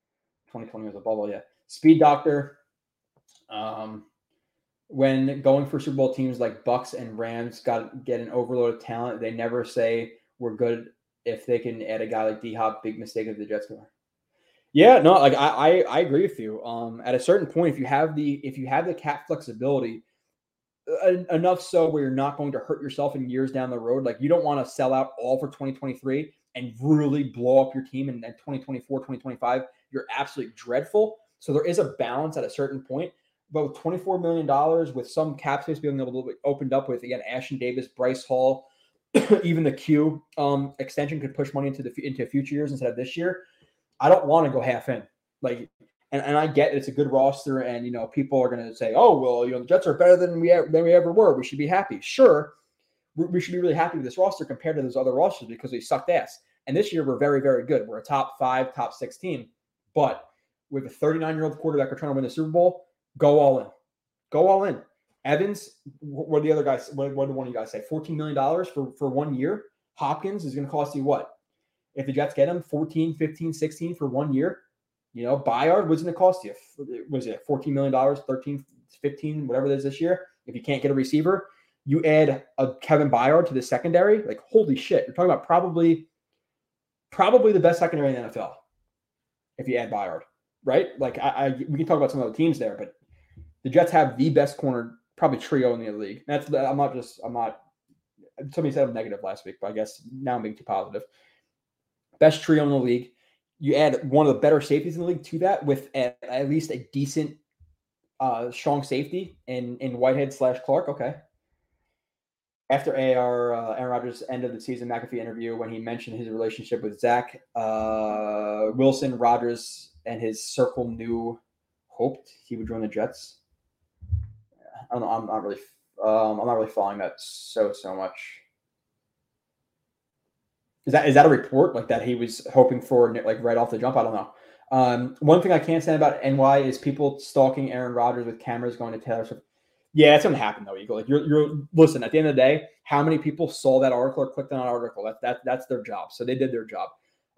2020 was a bubble, yeah. Speed Doctor. Um, when going for Super Bowl teams like Bucs and Rams got get an overload of talent, they never say we're good if they can add a guy like D Hop. Big mistake of the Jets. Yeah, no, like I, I, I agree with you. Um, at a certain point, if you have the if you have the cap flexibility uh, enough so where you're not going to hurt yourself in years down the road, like you don't want to sell out all for 2023 and really blow up your team in, in 2024, 2025, you're absolutely dreadful. So there is a balance at a certain point. But with $24 million, with some cap space being able to be opened up with again, Ashtyn Davis, Bryce Hall, even the Q um, extension could push money into the into future years instead of this year I don't want to go half in. Like, and, and I get it's a good roster, and you know people are going to say, "Oh, well, you know the Jets are better than we than we ever were. We should be happy." Sure, we should be really happy with this roster compared to those other rosters because we sucked ass. And this year we're very very good. We're a top five, top six team. But with a 39 year old quarterback trying to win the Super Bowl, go all in, Go all in. Evans, what are the other guys? What, what did one of you guys say? $14 million for, for one year. Hopkins is going to cost you what? If the Jets get him 14, 15, 16 for one year, you know, Byard, what's going to cost you? Was it $14 million, 13, 15, whatever it is this year? If you can't get a receiver, you add a Kevin Byard to the secondary, like holy shit, you're talking about probably, probably the best secondary in the NFL. If you add Byard, right? Like I, I we can talk about some other teams there, but the Jets have the best corner, probably trio in the league. That's I'm not just I'm not. Somebody said I'm negative last week, but I guess now I'm being too positive. Best trio in the league. You add one of the better safeties in the league to that with at, at least a decent, uh, strong safety in in Whitehead slash Clark. Okay, after AR uh, Aaron Rodgers' end of the season McAfee interview, when he mentioned his relationship with Zach uh, Wilson, Rodgers and his circle knew hoped he would join the Jets. I don't know. I'm not really. Um, I'm not really following that so so much. Is that is that a report like that he was hoping for like right off the jump? I don't know. Um, one thing I can't stand about NY is people stalking Aaron Rodgers with cameras going to Taylor Swift. Yeah, it's gonna happen though, Eagle. Like you're you're listen, at the end of the day, how many people saw that article or clicked on that article? That, that that's their job. So they did their job.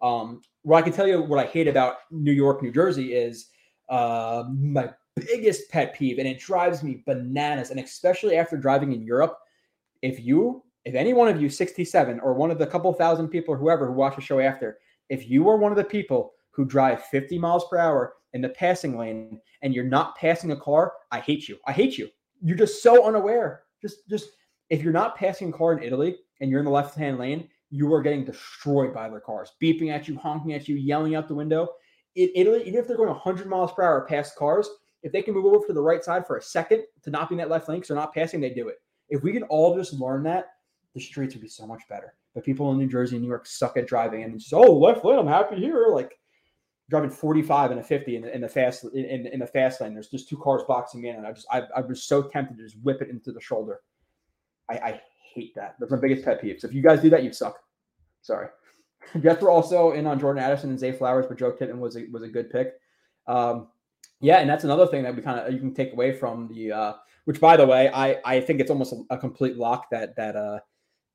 Um, what I can tell you what I hate about New York, New Jersey is uh, my biggest pet peeve, and it drives me bananas. And especially after driving in Europe, if you, if any one of you, 67 or one of the couple thousand people or whoever who watch the show after, if you are one of the people who drive 50 miles per hour in the passing lane and you're not passing a car, I hate you. I hate you you're just so unaware. Just just if you're not passing a car in Italy and you're in the left hand lane, you are getting destroyed by their cars, beeping at you, honking at you, yelling out the window. In Italy, even if they're going 100 miles per hour past cars, if they can move over to the right side for a second to not be in that left lane because they're not passing, they do it. If we can all just learn that, the streets would be so much better. But people in New Jersey and New York suck at driving and just, oh, left lane, I'm happy here. Like, driving 45 and a 50 in the, in the fast in, in the fast lane. There's just two cars boxing in, and I just I, I was so tempted to just whip it into the shoulder. I, I hate that. That's my biggest pet peeve. So if you guys do that, you suck. Sorry. Jets were also in on Jordan Addison and Zay Flowers, but Joe Tippmann was a, was a good pick. Um, yeah, and that's another thing that we kind of you can take away from the. Uh, which, by the way, I I think it's almost a, a complete lock that that uh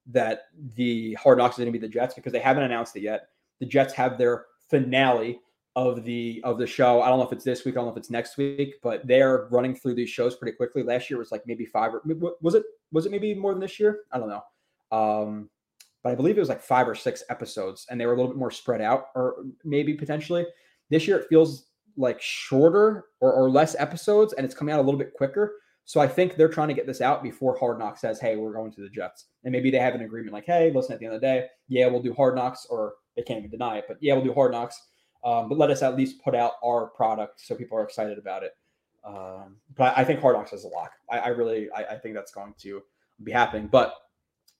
that the Hard Knocks is going to be the Jets because they haven't announced it yet. The Jets have their finale of the of the show. I don't know if it's this week, I don't know if it's next week, but they're running through these shows pretty quickly. Last year was like maybe five or was it was it maybe more than this year? I don't know. Um, but I believe it was like five or six episodes, and they were a little bit more spread out, or maybe potentially. This year it feels like shorter or, or less episodes, and it's coming out a little bit quicker. So I think they're trying to get this out before Hard Knocks says, "Hey, we're going to the Jets," and maybe they have an agreement like, "Hey, listen, at the end of the day, yeah, we'll do Hard Knocks," or they can't even deny it, but yeah, we'll do Hard Knocks um, but let us at least put out our product so people are excited about it. Um, but I think Hard Knocks is a lock. I, I really, I, I, think that's going to be happening. But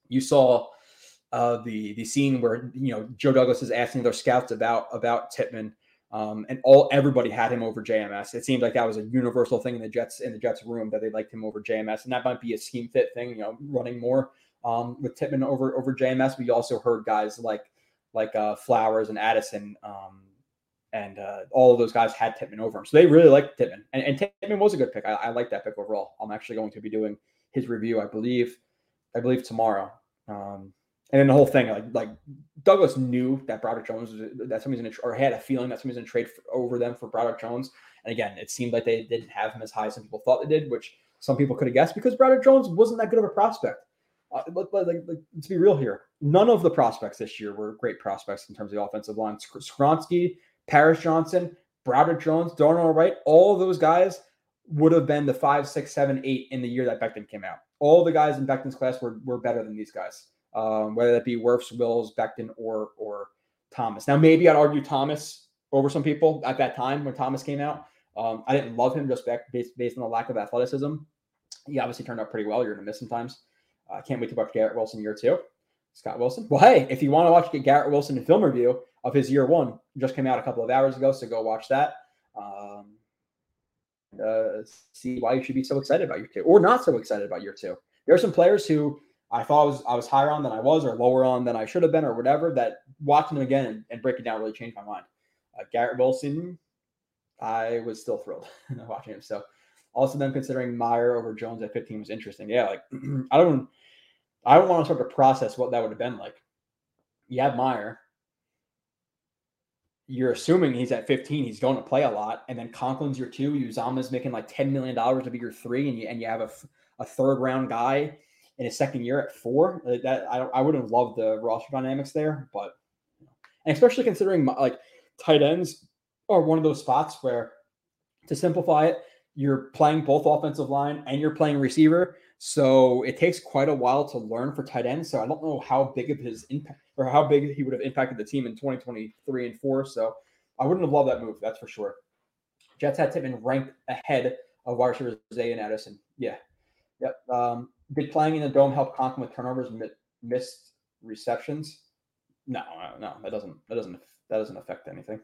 you saw uh, the the scene where you know Joe Douglas is asking their scouts about about Tippmann, um, and all everybody had him over JMS. It seemed like that was a universal thing in the Jets in the Jets room that they liked him over JMS, and that might be a scheme fit thing. You know, running more um, with Tippmann over over JMS. We also heard guys like like uh, Flowers and Addison um, and uh, all of those guys had Tippmann over him. So they really liked Tippmann. And, and was a good pick. I, I like that pick overall. I'm actually going to be doing his review, I believe, I believe tomorrow. Um, and then the whole thing, like like Douglas knew that Broderick Jones was that somebody's in or had a feeling that somebody's to trade for, over them for Broderick Jones. And again, it seemed like they didn't have him as high as some people thought they did, which some people could have guessed because Broderick Jones wasn't that good of a prospect. Uh, like, like, like, let's be real here. None of the prospects this year were great prospects in terms of the offensive line. Skoronski Paris Johnson, Broderick Jones, Darnell Wright, all those guys would have been the five, six, seven, eight in the year that Becton came out. All the guys in Becton's class were, were better than these guys, um, whether that be Wirfs, Wills, Becton, or or Thomas. Now, maybe I'd argue Thomas over some people at that time when Thomas came out. Um, I didn't love him just based, based on the lack of athleticism. He obviously turned out pretty well. You're going to miss sometimes. I uh, can't wait to watch Garrett Wilson year two. Scott Wilson. Well, hey, if you want to watch get Garrett Wilson in film review of his year one, just came out a couple of hours ago, so go watch that. Um, uh, see why you should be so excited about year two, or not so excited about year two. There are some players who I thought I was I was higher on than I was, or lower on than I should have been, or whatever. That watching them again and, and breaking down really changed my mind. Uh, Garrett Wilson, I was still thrilled watching him. So Also, them considering Mayer over Jones at 15 was interesting. Yeah, like I don't, I don't want to start to process what that would have been like. You have Mayer. You're assuming he's at 15. He's going to play a lot, and then Conklin's your two. Uzomah's making like 10 million dollars to be your three, and you and you have a, a third round guy in his second year at four. Uh, that I I wouldn't love the roster dynamics there, but and especially considering like tight ends are one of those spots where, to simplify it, you're playing both offensive line and you're playing receiver. So it takes quite a while to learn for tight ends. So I don't know how big of his impact or how big he would have impacted the team in 2023 and four. So I wouldn't have loved that move, that's for sure. Jets had Tippmann ranked ahead of wide Zay and Addison. Yeah. Yep. Um, did playing in the dome help Conklin with turnovers, missed receptions? No, no, that doesn't that doesn't that doesn't affect anything.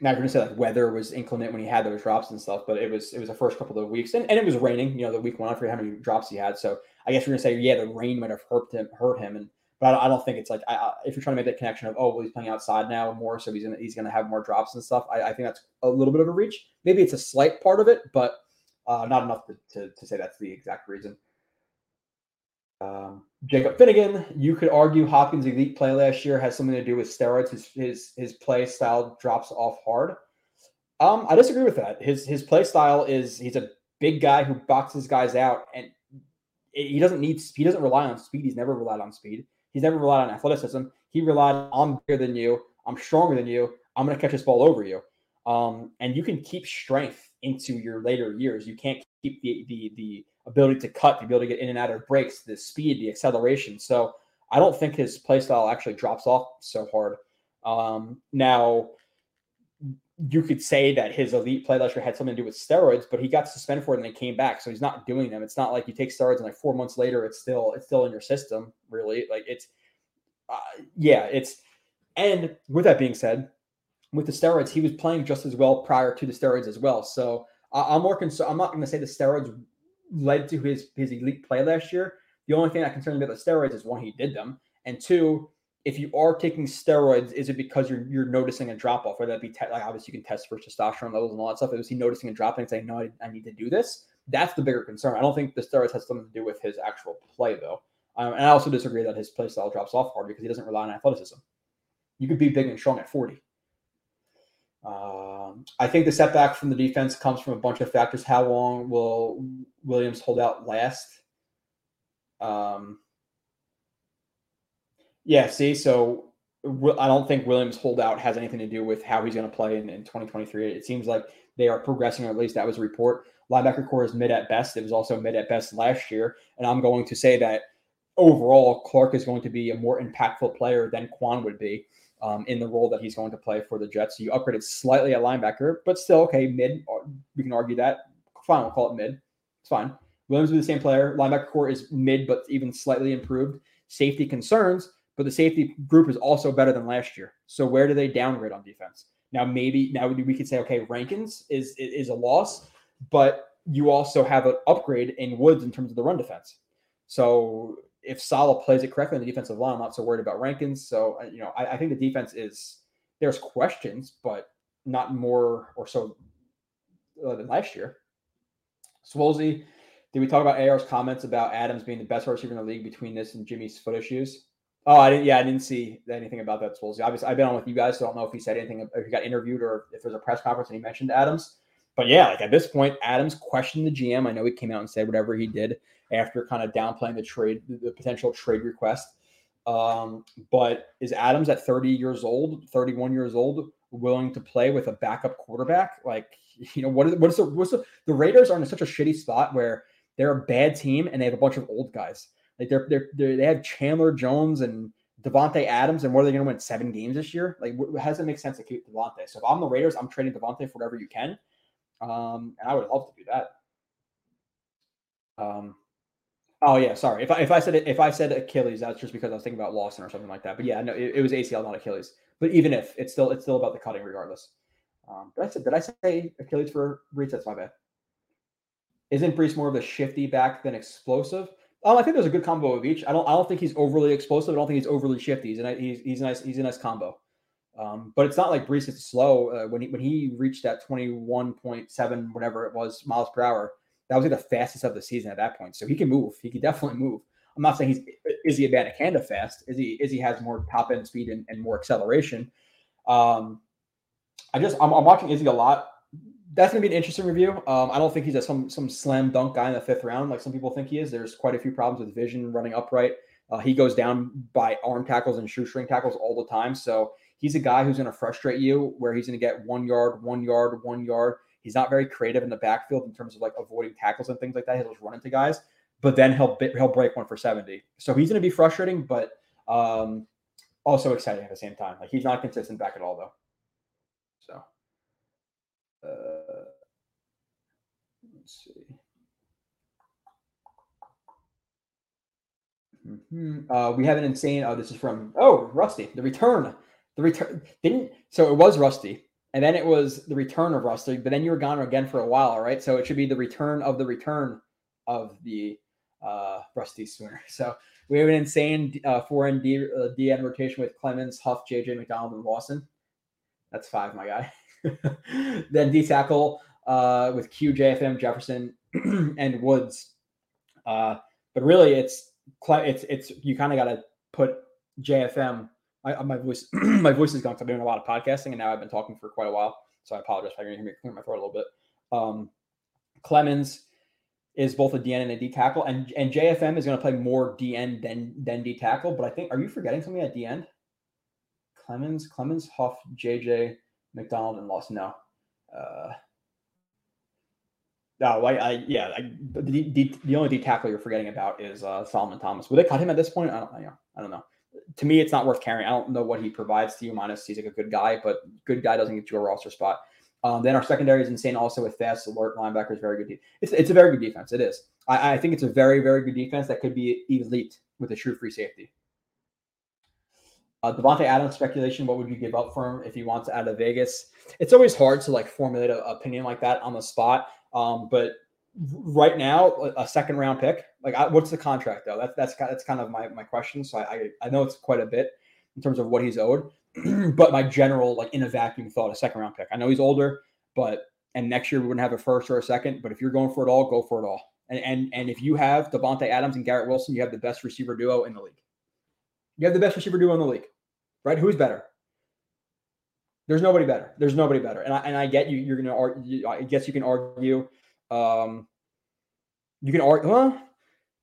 Now you're gonna say like weather was inclement when he had those drops and stuff, but it was it was the first couple of weeks and, and it was raining, you know, the week one. I forget how many drops he had. So I guess you're gonna say, yeah, the rain might have hurt him, hurt him, and but I don't, I don't think it's like I, I, if you're trying to make that connection of oh well he's playing outside now more, so he's gonna he's gonna have more drops and stuff. I, I think that's a little bit of a reach. Maybe it's a slight part of it, but uh, not enough to, to, to say that's the exact reason. Um, Jacob Finnegan, you could argue Hopkins' elite play last year has something to do with steroids. His his his play style drops off hard. Um, I disagree with that. His his play style is he's a big guy who boxes guys out, and he doesn't need he doesn't rely on speed. He's never relied on speed. He's never relied on athleticism. He relied I'm bigger than you. I'm stronger than you. I'm to catch this ball over you. Um, and you can keep strength into your later years. You can't keep the the the ability to cut, the ability to get in and out of breaks, the speed, the acceleration. So I don't think his play style actually drops off so hard. Um, now, you could say that his elite play last year had something to do with steroids, but he got suspended for it and then came back, so he's not doing them. It's not like you take steroids and like four months later, it's still it's still in your system. Really, like it's uh, yeah, it's. And with that being said, with the steroids, he was playing just as well prior to the steroids as well. So I'm more concerned. I'm not going to say the steroids led to his his elite play last year. The only thing that concerns me about the steroids is one, he did them, and two, if you are taking steroids, is it because you're you're noticing a drop off? Whether that be te- like obviously you can test for testosterone levels and all that stuff. Is he noticing a drop and saying, "No, I, I, need to do this"? That's the bigger concern. I don't think the steroids has something to do with his actual play though. Um, and I also disagree that his play style drops off hard because he doesn't rely on athleticism. You could be big and strong at 40. Um, I think the setback from the defense comes from a bunch of factors. How long will Williams hold out last? Um, yeah, see, so I don't think Williams holdout has anything to do with how he's going to play in, in 2023. It seems like they are progressing, or at least that was a report. Linebacker corps is mid at best. It was also mid at best last year. And I'm going to say that overall, Clark is going to be a more impactful player than Kwon would be um, in the role that he's going to play for the Jets. So you upgraded slightly at linebacker, but still okay, mid. We can argue that. Fine, we'll call it mid. It's fine. Williams will be the same player. Linebacker corps is mid, but even slightly improved. Safety concerns, but the safety group is also better than last year. So where do they downgrade on defense? Now maybe now we could say okay, Rankins is is a loss, but you also have an upgrade in Woods in terms of the run defense. So if Saleh plays it correctly on the defensive line, I'm not so worried about Rankins. So uh, you know, I, I think the defense is there's questions, but not more or so uh, than last year. Swolsey, did we talk about AR's comments about Adams being the best receiver in the league between this and Jimmy's foot issues? Oh, I didn't. Yeah, I didn't see anything about that. Swolsey. Obviously, I've been on with you guys, so I don't know if he said anything, if he got interviewed, or if there's a press conference and he mentioned Adams. But yeah, like at this point, Adams questioned the GM. I know he came out and said whatever he did after kind of downplaying the trade, the potential trade request. Um, but is Adams at 30 years old, 31 years old, willing to play with a backup quarterback? Like, you know, what is what is the what's the, the Raiders are in such a shitty spot where they're a bad team and they have a bunch of old guys. Like they're, they're, they're they have Chandler Jones and Davante Adams, and what are they going to win seven games this year? Like, how does it make sense to keep Davante? So if I'm the Raiders, I'm trading Davante for whatever you can, um, and I would love to do that. Um, Oh yeah, sorry. If I if I said if I said Achilles, that's just because I was thinking about Lawson or something like that. But yeah, no, it, it was ACL, not Achilles. But even if it's still it's still about the cutting, regardless. Um, did I say did I say Achilles for? That's my bad. Isn't Breece more of a shifty back than explosive? Um, I think there's a good combo of each. I don't I don't think he's overly explosive. I don't think he's overly shifty. He's a he's, he's a nice he's a nice combo. Um, but it's not like Breece is slow. Uh, when he when he reached that 21.7, whatever it was, miles per hour, that was like the fastest of the season at that point. So he can move. He can definitely move. I'm not saying he's is he a Abanikanda fast. Is he is he has more top end speed and, and more acceleration. Um, I just I'm, I'm watching Izzy a lot. That's gonna be an interesting review. Um, I don't think he's a some some slam dunk guy in the fifth round like some people think he is. There's quite a few problems with vision running upright. Uh, he goes down by arm tackles and shoestring tackles all the time. So he's a guy who's going to frustrate you where he's going to get one yard, one yard, one yard. He's not very creative in the backfield in terms of like avoiding tackles and things like that. He'll just run into guys but then he'll he'll break one for 70. So he's going to be frustrating, but um, also exciting at the same time. Like he's not consistent back at all though. So uh, let's see. Mm-hmm. Uh, we have an insane. Oh, this is from oh Rusty. The return. The return didn't. So it was Rusty, and then it was the return of Rusty. But then you were gone again for a while, right? So it should be the return of the return of the uh, Rusty Spooner. So we have an insane uh, four and D, uh, DN rotation with Clemons, Huff, JJ, McDonald, and Lawson. That's five, my guy. then D tackle uh, with Q, JFM, Jefferson, and Woods. Uh, but really, it's it's it's you kind of got to put JFM. I, my voice my voice is gone. I'm doing a lot of podcasting, and now I've been talking for quite a while. So I apologize if I can hear me clear my throat a little bit. Um, Clemons, is both a DN and a D tackle, and and JFM is going to play more DN than than D tackle. But I think are you forgetting something at end? Clemons, Clemons, Huff, JJ, McDonald, and Lost. No. Uh, no, I, I yeah, I, the, the, the only D tackle you're forgetting about is uh, Solomon Thomas. Would they cut him at this point? I don't, you know, I don't know. To me, it's not worth carrying. I don't know what he provides to you. Minus, he's like a good guy, but good guy doesn't get you a roster spot. Um, then our secondary is insane also with fast alert linebackers, very good. De- it's, it's a very good defense. It is. I, I, think it's a very, very good defense that could be elite with a true free safety. Uh, Davante Adams speculation. What would you give up for him if he wants out of Vegas? It's always hard to like formulate an opinion like that on the spot. Um, but right now, a second round pick. Like, I, what's the contract though? That's that's that's kind of my my question. So I, I know it's quite a bit in terms of what he's owed. but my general, like in a vacuum, thought a second round pick. I know he's older, but and next year we wouldn't have a first or a second. But if you're going for it all, go for it all. And and and if you have Davante Adams and Garrett Wilson, you have the best receiver duo in the league. You have the best receiver duo in the league, right? Who's better? There's nobody better. There's nobody better. And I and I get you. You're gonna argue. I guess you can argue. Um, you can argue. Huh?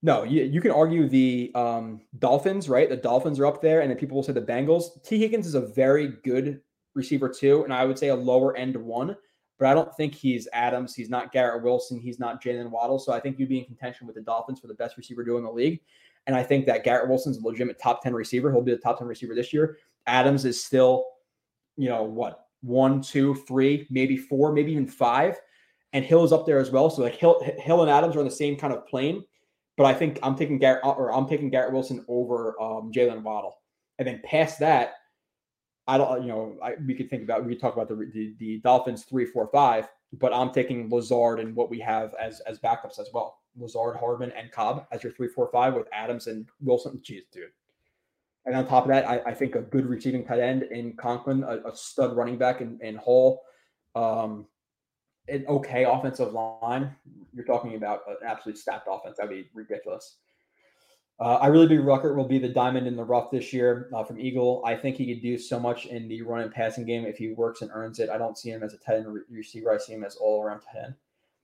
No, you, you can argue the um, Dolphins, right? The Dolphins are up there, and then people will say the Bengals. T. Higgins is a very good receiver too, and I would say a lower end one, but I don't think he's Adams. He's not Garrett Wilson. He's not Jalen Waddle. So I think you'd be in contention with the Dolphins for the best receiver duo in the league. And I think that Garrett Wilson's a legitimate top 10 receiver. He'll be the top 10 receiver this year. Adams is still, you know, what, one, two, three, maybe four, maybe even five. And Hill is up there as well. So like Hill, Hill and Adams are on the same kind of plane. But I think I'm taking Garrett or I'm taking Garrett Wilson over um, Jalen Waddle, and then past that, I don't. You know, I, we could think about we could talk about the, the, the Dolphins three, four, five, but I'm taking Lazard and what we have as as backups as well. Lazard, Hardman, and Cobb as your three, four, five with Adams and Wilson. Jeez, dude. And on top of that, I, I think a good receiving tight end in Conklin, a, a stud running back in, in Hall, um, an okay offensive line, you're talking about an absolutely stacked offense. That'd be ridiculous. Uh, I really believe Ruckert will be the diamond in the rough this year uh, from Eagle. I think he could do so much in the run and passing game if he works and earns it. I don't see him as a 10 receiver. I see him as all around 10.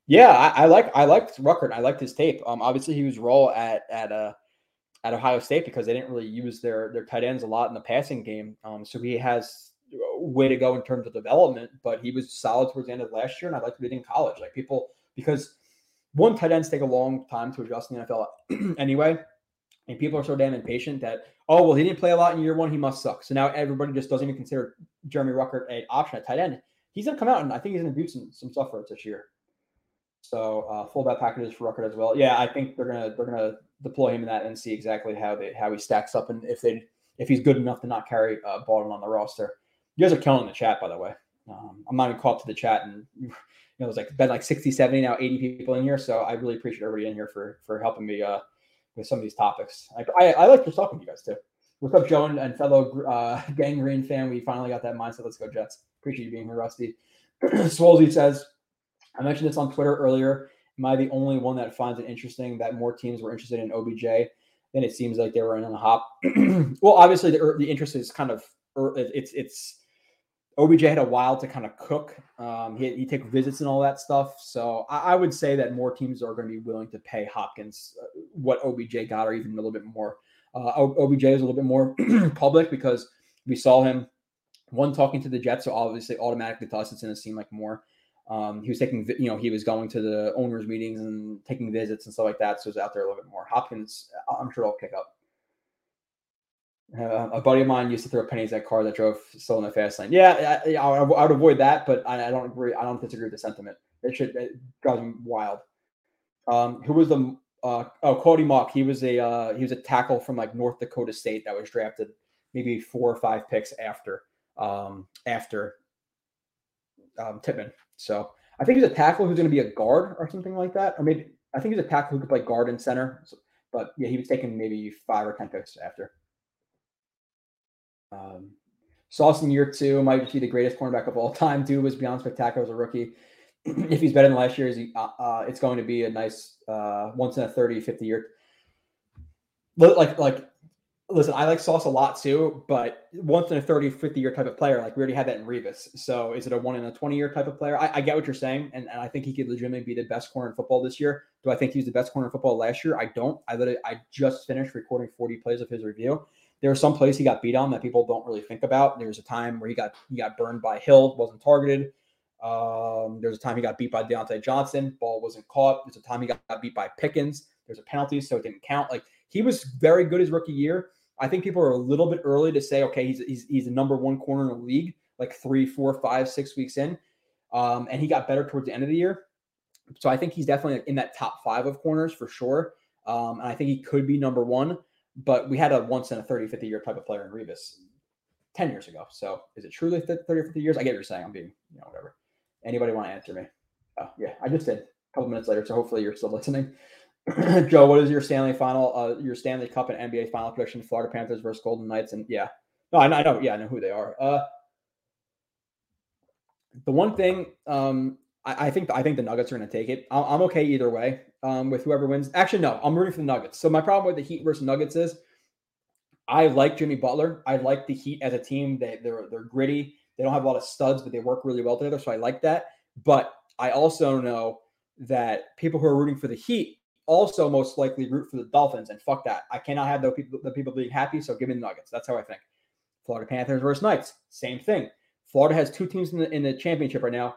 Yeah, I, I like I liked Ruckert. I liked his tape. Um, obviously he was raw at at uh at Ohio State because they didn't really use their their tight ends a lot in the passing game. Um, so he has way to go in terms of development, but he was solid towards the end of last year, and I'd like to be in college. Like people, because one tight ends take a long time to adjust in the NFL anyway, and people are so damn impatient that oh well he didn't play a lot in year one, he must suck. So now everybody just doesn't even consider Jeremy Ruckert an option at tight end. He's gonna come out and I think he's gonna do some some stuff for us this year. So uh, fullback packages for Ruckert as well. Yeah, I think they're gonna they're gonna deploy him in that and see exactly how they how he stacks up and if they if he's good enough to not carry uh, Bawden on the roster. You guys are killing the chat, by the way. Um, I'm not even caught to the chat, and you know, it's like been like 60, 70 now, 80 people in here. So I really appreciate everybody in here for for helping me uh, with some of these topics. I, I, I like just talking to you guys too. What's up, Joe and, fellow uh, Gang Green fan? We finally got that mindset. Let's go, Jets. Appreciate you being here, Rusty. Swolzy says, I mentioned this on Twitter earlier. Am I the only one that finds it interesting that more teams were interested in OBJ? than it seems like they were in on D-Hop. well, obviously the, the interest is kind of it's it's OBJ had a while to kind of cook. Um, he he take visits and all that stuff. So I, I, would say that more teams are going to be willing to pay Hopkins uh, what OBJ got, or even a little bit more. Uh, OBJ is a little bit more public because we saw him one talking to the Jets, so obviously automatically to us it's going to seem like more. Um, he was taking, you know, he was going to the owners' meetings and taking visits and stuff like that. So was out there a little bit more. Hopkins, I'm sure he'll kick up. Uh, a buddy of mine used to throw pennies at car that drove still in the fast lane. Yeah, I, I, I would avoid that, but I, I, don't agree. I don't disagree with the sentiment. It should it drives me wild. Um, who was the uh, oh Cody Mauch? He was a uh, he was a tackle from like North Dakota State that was drafted maybe four or five picks after um, after um, Tippmann. So I think he's a tackle who's going to be a guard or something like that, or maybe I think he's a tackle who could play guard and center. So, but yeah, he was taken maybe five or ten picks after. Um, Sauce in year two might be the greatest cornerback of all time. Dude was beyond spectacular as a rookie. if he's better than last year, he, uh, uh, it's going to be a nice uh, once in a 30, 50 year. Look like, like, listen, I like Sauce a lot too, but once in a 30, 50 year type of player, like we already had that in Revis. So is it a one in a 20 year type of player? I, I get what you're saying. And, and I think he could legitimately be the best corner in football this year. Do I think he was the best corner in football last year? I don't. I literally, I just finished recording 40 plays of his review there was some place he got beat on that people don't really think about. There was a time where he got he got burned by Hill, wasn't targeted. Um, there's a time he got beat by Diontae Johnson, ball wasn't caught. There's a time he got, got beat by Pickens. There's a penalty, so it didn't count. Like he was very good his rookie year. I think people are a little bit early to say, okay, he's he's he's the number one corner in the league, like three, four, five, six weeks in. Um, and he got better towards the end of the year. So I think he's definitely in that top five of corners for sure. Um, and I think he could be number one but we had a once in a 30, 50 year type of player in Revis 10 years ago. So is it truly 30 or 50 years? I get what you're saying. I'm being, you know, whatever. Anybody want to answer me? Oh, yeah, I just did a couple minutes later. So hopefully you're still listening. Joe, what is your Stanley final, uh, your Stanley Cup and NBA final prediction? Florida Panthers versus Golden Knights. And yeah, no, I know, yeah, I know who they are. Uh, the one thing um, I, I think I think the Nuggets are going to take it. i I'm okay either way um, with whoever wins. Actually, no, I'm rooting for the Nuggets. So my problem with the Heat versus Nuggets is I like Jimmy Butler. I like the Heat as a team. They they're they're gritty. They don't have a lot of studs, but they work really well together. So I like that. But I also know that people who are rooting for the Heat also most likely root for the Dolphins. And fuck that. I cannot have those people the people being happy. So give me the Nuggets. That's how I think. Florida Panthers versus Knights. Same thing. Florida has two teams in the in the championship right now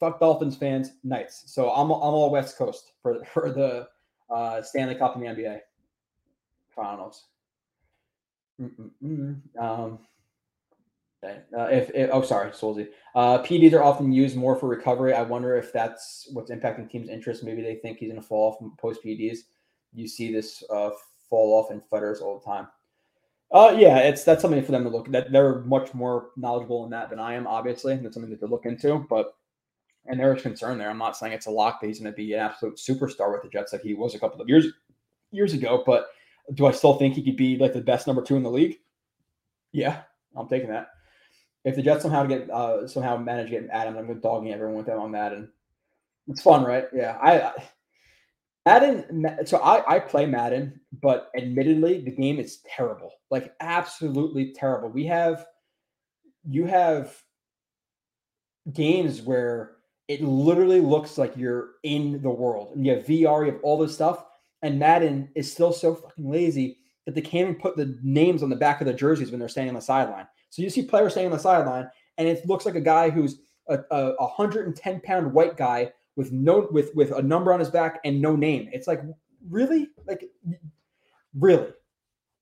fuck Dolphins fans, Knights. So I'm I'm all West Coast for for the uh, Stanley Cup and the NBA finals. Um, okay. uh, if, if, oh sorry, Solzy. Uh, PEDs are often used more for recovery. I wonder if that's what's impacting teams' interest. Maybe they think he's to fall off post PEDs. You see this uh, fall off in fighters all the time. Uh, yeah, it's that's something for them to look. That they're much more knowledgeable in that than I am. Obviously, that's something that they look into. But and there is concern there. I'm not saying it's a lock that he's going to be an absolute superstar with the Jets like he was a couple of years years ago, but do I still think he could be like the best number two in the league? Yeah, I'm taking that. If the Jets somehow get uh, somehow manage getting Adam, I'm going to dogging everyone with them on Madden. It's fun, right? Yeah, I, I Madden. So I I play Madden, but admittedly, the game is terrible, like absolutely terrible. We have you have games where it literally looks like you're in the world. And you have VR, you have all this stuff. And Madden is still so fucking lazy that they can't even put the names on the back of the jerseys when they're standing on the sideline. So you see players standing on the sideline, and it looks like a guy who's a, a 110 pound white guy with no with with a number on his back and no name. It's like really, like really,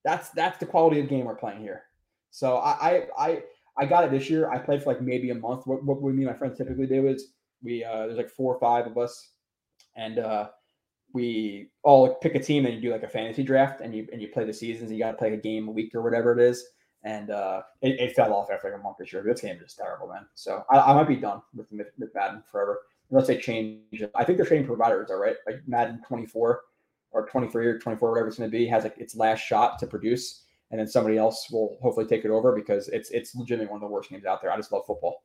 that's that's the quality of game we're playing here. So I I I, I got it this year. I played for like maybe a month. What what me and my friends typically do is we uh, there's like four or five of us, and uh, we all pick a team and you do like a fantasy draft and you and you play the seasons. And You got to play a game a week or whatever it is. And uh, it, it, fell off after like a month this year. This game is just terrible, man. So I, I might be done with, with Madden forever unless they change. I think they're changing providers, all right. Like Madden 24 or 23 or 24, whatever it's going to be, has like its last shot to produce. and then somebody else will hopefully take it over because it's it's legitimately one of the worst games out there. I just love football.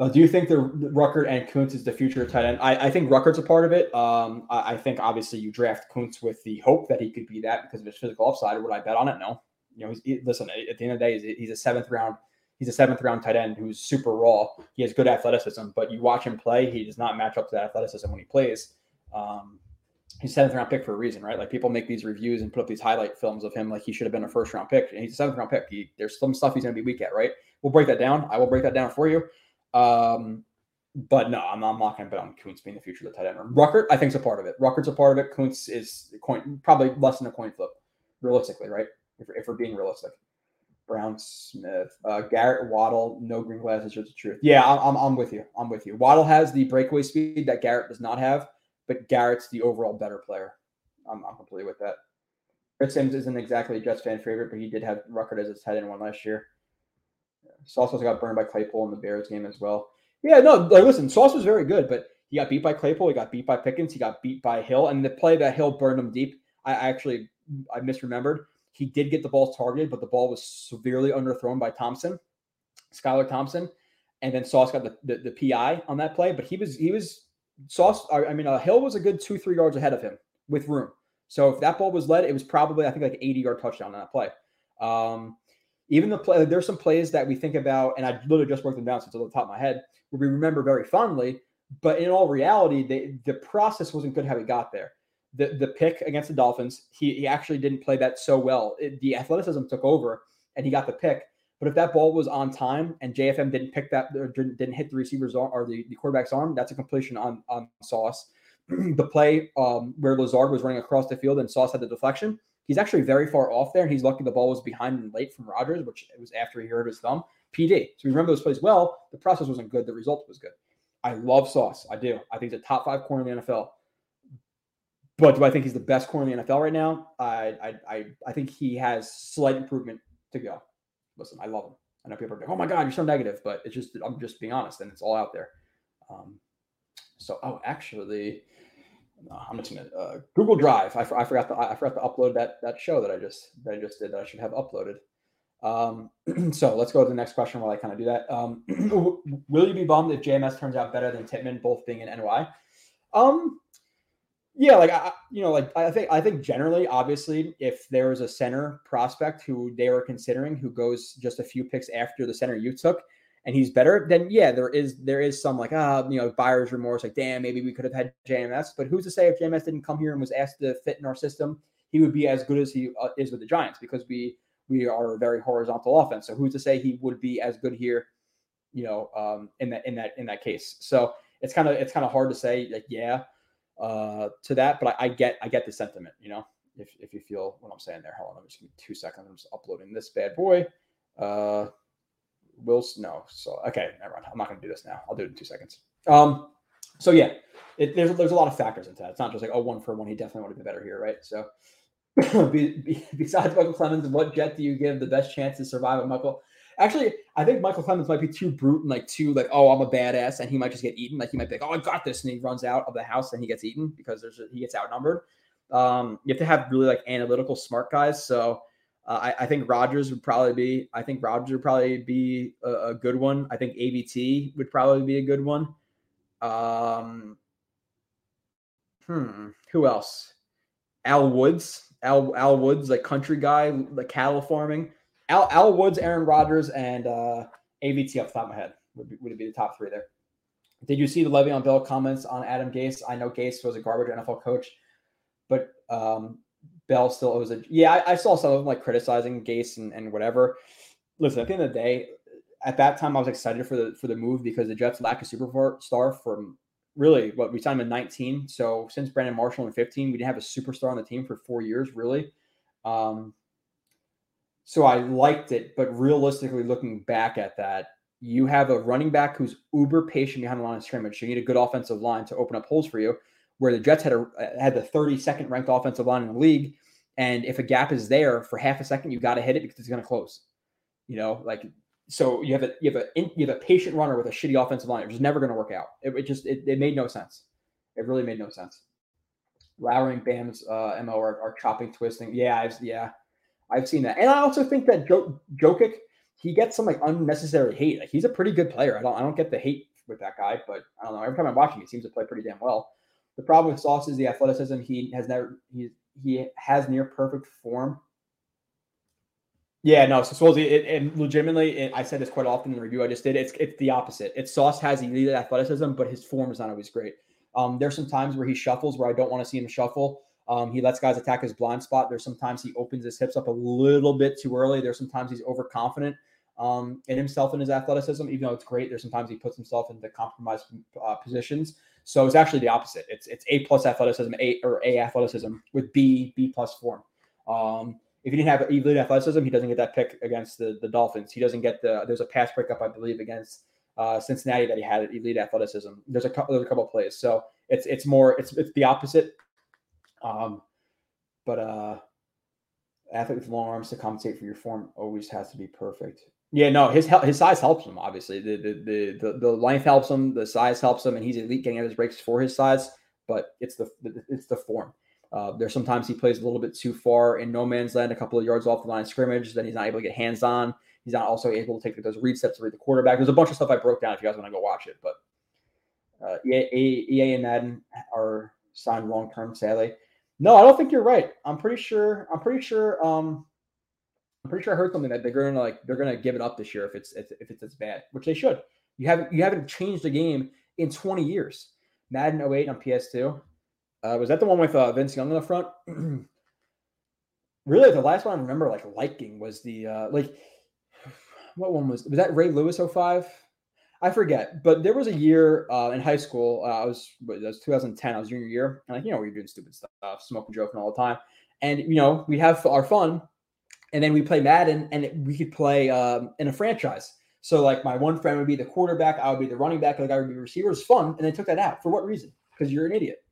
Uh, do you think the Ruckert and Koonce is the future tight end? I, I think Ruckert's a part of it. Um, I, I, think obviously you draft Koonce with the hope that he could be that because of his physical upside. Would I bet on it? No. You know, he, listen. At the end of the day, he's, he's a seventh round. He's a seventh round tight end who's super raw. He has good athleticism, but you watch him play, he does not match up to that athleticism when he plays. Um, he's seventh round pick for a reason, right? Like people make these reviews and put up these highlight films of him like he should have been a first round pick, and he's a seventh round pick. He, there's some stuff he's going to be weak at, right? We'll break that down. I will break that down for you. Um, but no, I'm, I'm not going to bet on Koonce being the future of the tight end. room. Ruckert, I think, is a part of it. Ruckert's a part of it. Koonce is coin, probably less than a coin flip, realistically, right? If, if we're being realistic. Brown Smith, uh, Garrett Waddle, no green glasses are the truth. Yeah, I'm, I'm I'm with you. I'm with you. Waddle has the breakaway speed that Garrett does not have, but Garrett's the overall better player. I'm, I'm completely with that. Chris Sims isn't exactly a Jets fan favorite, but he did have Ruckert as his tight end one last year. Sauce also got burned by Claypool in the Bears game as well. Yeah, no, like listen, Sauce was very good, but he got beat by Claypool, he got beat by Pickens, he got beat by Hill, and the play that Hill burned him deep, I actually I misremembered. He did get the ball targeted, but the ball was severely underthrown by Thompson, Skylar Thompson, and then Sauce got the, the, the PI on that play. But he was he was Sauce. I mean, uh, Hill was a good two three yards ahead of him with room. So if that ball was led, it was probably I think like 80 yard touchdown on that play. Um, even the play, there's some plays that we think about, and I literally just worked them down since it's on the top of my head, where we remember very fondly. But in all reality, they, the process wasn't good how he got there. The the pick against the Dolphins, he, he actually didn't play that so well. It, the athleticism took over, and he got the pick. But if that ball was on time and JFM didn't pick that or didn't, didn't hit the receiver's arm or the, the quarterback's arm, that's a completion on on Sauce. the play um, where Lazard was running across the field and Sauce had the deflection, He's actually very far off there, and he's lucky the ball was behind and late from Rodgers, which it was after he hurt his thumb. PD. So we remember those plays well. The process wasn't good. The result was good. I love Sauce. I do. I think he's a top five corner in the NFL. But do I think he's the best corner in the NFL right now? I I I, I think he has slight improvement to go. Listen, I love him. I know people are like, "Oh my God, you're so negative," but it's just I'm just being honest, and it's all out there. Um, so, oh, actually, I'm just gonna uh, Google Drive. I, I forgot to I forgot to upload that that show that I just that I just did that I should have uploaded. Um, so let's go to the next question while I kind of do that. Um, will you be bummed if JMS turns out better than Tippmann, both being in NY? Um, yeah, like I, you know, like I think I think generally, obviously, if there is a center prospect who they were considering who goes just a few picks after the center you took, and he's better, then yeah, there is there is some like ah you know buyer's remorse, like damn maybe we could have had JMS, but who's to say if JMS didn't come here and was asked to fit in our system, he would be as good as he uh, is with the Giants because we we are a very horizontal offense. So who's to say he would be as good here, you know, um, in that in that in that case. So it's kind of it's kind of hard to say like yeah uh, to that, but I, I get I get the sentiment, you know, if if you feel what I'm saying there. Hold on, me just two seconds. I'm just uploading this bad boy. Uh, Wilson. No. So okay, never mind. I'm not going to do this now. I'll do it in two seconds. Um. So yeah, it, there's there's a lot of factors into that. It's not just like oh one for one. He definitely would have been better here, right? So. besides Michael Clemons, what jet do you give the best chance to survive Michael? Actually, I think Michael Clemons might be too brute and like too like, oh, I'm a badass, and he might just get eaten. Like he might be like, oh, I got this, and he runs out of the house and he gets eaten because there's a, he gets outnumbered. Um, you have to have really like analytical, smart guys. So uh, I, I, think Rodgers would probably be. I think Rodgers would probably be a, a, good one. I think AVT would probably be a good one. Um, hmm. Who else? Al Woods. Al Al Woods, like country guy, like cattle farming. Al Al Woods, Aaron Rodgers, and uh, AVT off the top of my head would be, would be the top three there. Did you see the Le'Veon Bell comments on Adam Gase? I know Gase was a garbage NFL coach, but um, Bell still owes a yeah. I, I, saw some of them like criticizing Gase and, and whatever. Listen, at the end of the day, at that time I was excited for the for the move because the Jets lack a superstar from really what we signed him in 19. So since Brandon Marshall in 15, we didn't have a superstar on the team for four years, really. Um, so I liked it, but realistically, looking back at that, you have a running back who's uber patient behind the line of scrimmage. So you need a good offensive line to open up holes for you where the Jets had a had the 32nd ranked offensive line in the league. And if a gap is there for half a second, you got to hit it because it's going to close. You know, like so you have a you have a you have a patient runner with a shitty offensive line. It's never going to work out. It, it just it, it, made no sense. It really made no sense. Lowering Bam's uh, mo are, are chopping, twisting. Yeah, I've, yeah. I've seen that, and I also think that jo- Jokic he gets some like unnecessary hate. Like he's a pretty good player. I don't I don't get the hate with that guy, but I don't know. Every time I'm watching, he seems to play pretty damn well. The problem with Sauce is the athleticism. He has never he he has near perfect form. Yeah, no. So Swolesy, it, and legitimately, it, I said this quite often in the review I just did. It's it's the opposite. It's Sauce has elite athleticism, but his form is not always great. Um, there's some times where he shuffles where I don't want to see him shuffle. Um, he lets guys attack his blind spot. There's sometimes he opens his hips up a little bit too early. There's sometimes he's overconfident um, in himself and his athleticism, even though it's great. There's sometimes he puts himself into compromised uh, positions. So it's actually the opposite. It's it's A plus athleticism, A or A athleticism with B B plus form. Um, if he didn't have elite athleticism, he doesn't get that pick against the, the Dolphins. He doesn't get the there's a pass breakup, I believe, against uh, Cincinnati that he had elite athleticism. There's a couple there's a couple plays. So it's it's more it's it's the opposite. Um, but uh, athlete with long arms to compensate for your form always has to be perfect. Yeah, no, his his size helps him. Obviously, the the the the, the length helps him, the size helps him, and he's elite getting out his breaks for his size. But it's the it's the form. Uh, there's sometimes he plays a little bit too far in no man's land, a couple of yards off the line of scrimmage. Then he's not able to get hands on. He's not also able to take those read steps to read the quarterback. There's a bunch of stuff I broke down if you guys want to go watch it. But uh, EA, EA and Madden are signed long term, sadly. No, I don't think you're right. I'm pretty sure. I'm pretty sure. Um, I'm pretty sure I heard something that they're gonna like they're gonna give it up this year if it's if, it's as bad, which they should. You haven't you haven't changed the game in 20 years. Madden 08 on PS2. Uh, was that the one with uh, Vince Young on the front? really, the last one I remember like liking was the uh, like what one was was that Ray Lewis 05? I forget, but there was a year uh, in high school. Uh, I was it was 2010. I was junior year, and like you know we are doing stupid stuff, smoking, joking all the time, and you know we have our fun, and then we play Madden, and we could play um, in a franchise. So like my one friend would be the quarterback, I would be the running back, and the guy would be receiver. It was fun, and they took that out for what reason? Because you're an idiot.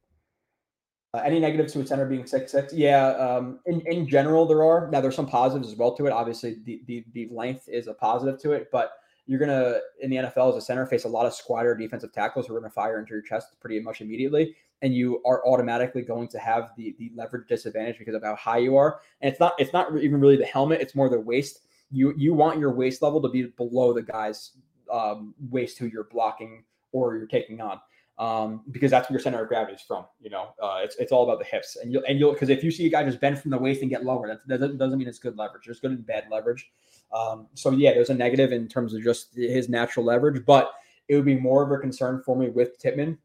Uh, any negatives to a center being six six? Yeah, um, in in general there are. Now there's some positives as well to it. Obviously, the the, the length is a positive to it, but you're gonna in the NFL as a center face a lot of squatter defensive tackles who are gonna fire into your chest pretty much immediately, and you are automatically going to have the the leverage disadvantage because of how high you are. And it's not it's not even really the helmet; it's more the waist. You you want your waist level to be below the guy's um, waist who you're blocking or you're taking on um, because that's where your center of gravity is from. You know, uh, it's it's all about the hips, and you'll and you'll because if you see a guy just bend from the waist and get lower, that doesn't doesn't mean it's good leverage. There's good and bad leverage. Um, so yeah, there's a negative in terms of just his natural leverage, but it would be more of a concern for me with Tippmann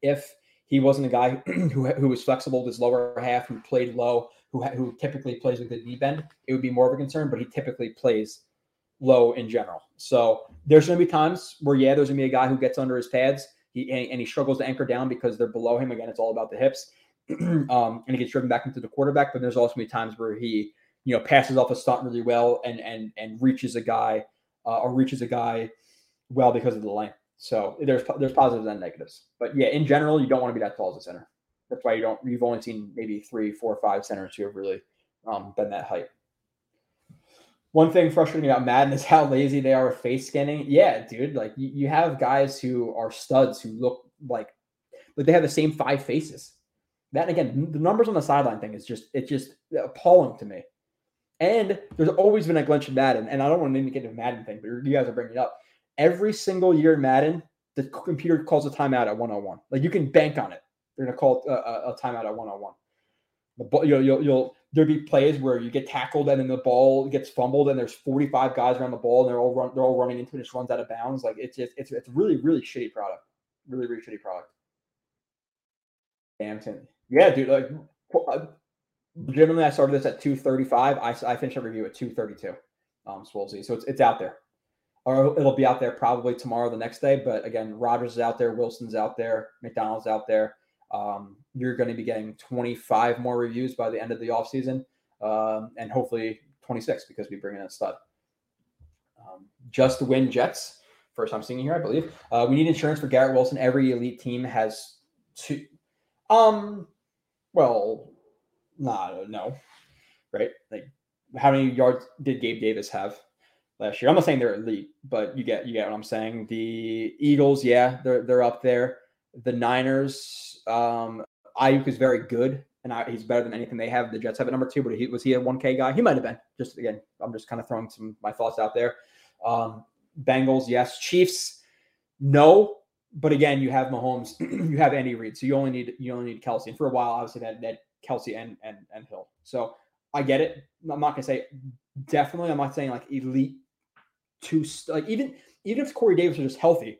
if he wasn't a guy who who was flexible with his lower half, who played low, who who typically plays with the deep end. It would be more of a concern, but he typically plays low in general. So there's going to be times where yeah, there's going to be a guy who gets under his pads he and he struggles to anchor down because they're below him. Again, it's all about the hips, um, and he gets driven back into the quarterback. But there's also many times where he, you know, passes off a stunt really well and and and reaches a guy uh, or reaches a guy well because of the length. So there's there's positives and negatives. But yeah, in general, you don't want to be that tall as a center. That's why you don't. You've only seen maybe three, four, five centers who have really um, been that height. One thing frustrating about Madden is how lazy they are with face scanning. Yeah, dude. Like you, you have guys who are studs who look like but they have the same five faces. That again, the numbers on the sideline thing is just it's just appalling to me. And there's always been a glitch in Madden, and I don't want to get into Madden thing, but you guys are bringing it up. Every single year in Madden, the computer calls a timeout at 101. Like you can bank on it. They're gonna call a, a, a timeout at 101. The, you'll, you'll, you'll there'd be plays where you get tackled and then the ball gets fumbled and there's 45 guys around the ball and they're all run, they're all running into it and just runs out of bounds. Like it's just it's it's really really shitty product, really really shitty product. Damn, yeah, dude. Like, uh, generally, I started this at 235. I I finished a review at 232. Um, Swolesy, so it's it's out there, or it'll be out there probably tomorrow, the next day. But again, Rodgers is out there, Wilson's out there, McDonald's out there. Um, you're going to be getting 25 more reviews by the end of the offseason um, and hopefully 26 because we bring in a stud. Um, just win Jets. First time seeing here, I believe. Uh, we need insurance for Garrett Wilson. Every elite team has two. Um, well, nah, no, right? Like, how many yards did Gabe Davis have last year? I'm not saying they're elite, but you get you get what I'm saying. The Eagles, yeah, they're they're up there. The Niners, um, Aiyuk is very good. and I, he's better than anything they have. The Jets have at number two, but he was he a 1K guy? He might have been. Just again, I'm just kind of throwing some my thoughts out there. Um, Bengals, yes. Chiefs, no. But again, you have Mahomes, you have Andy Reid, so you only need you only need Kelce. And for a while, obviously that that Kelce and and and Hill. So I get it. I'm not gonna say definitely. I'm not saying like elite two. Like even even if Corey Davis was just healthy,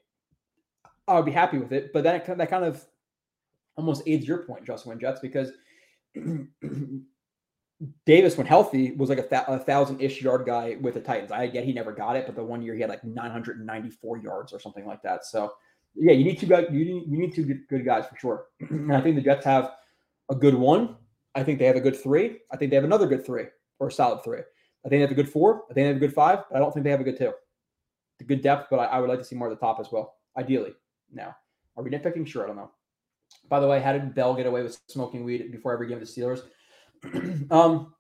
I would be happy with it. But that that kind of almost aids your point, Justin Jets, because Davis, when healthy, was like a, th- a thousand ish yard guy with the Titans. I get he never got it, but the one year he had like 994 yards or something like that. So yeah, you need two guys. You need, you need two good, good guys for sure. and I think the Jets have a good one. I think they have a good three. I think they have another good three or a solid three. I think they have a good four. I think they have a good five. But I don't think they have a good two. The good depth, but I, I would like to see more at the top as well. Ideally, now are we nitpicking? Sure, I don't know. By the way, how did Bell get away with smoking weed before every game of the Steelers? um,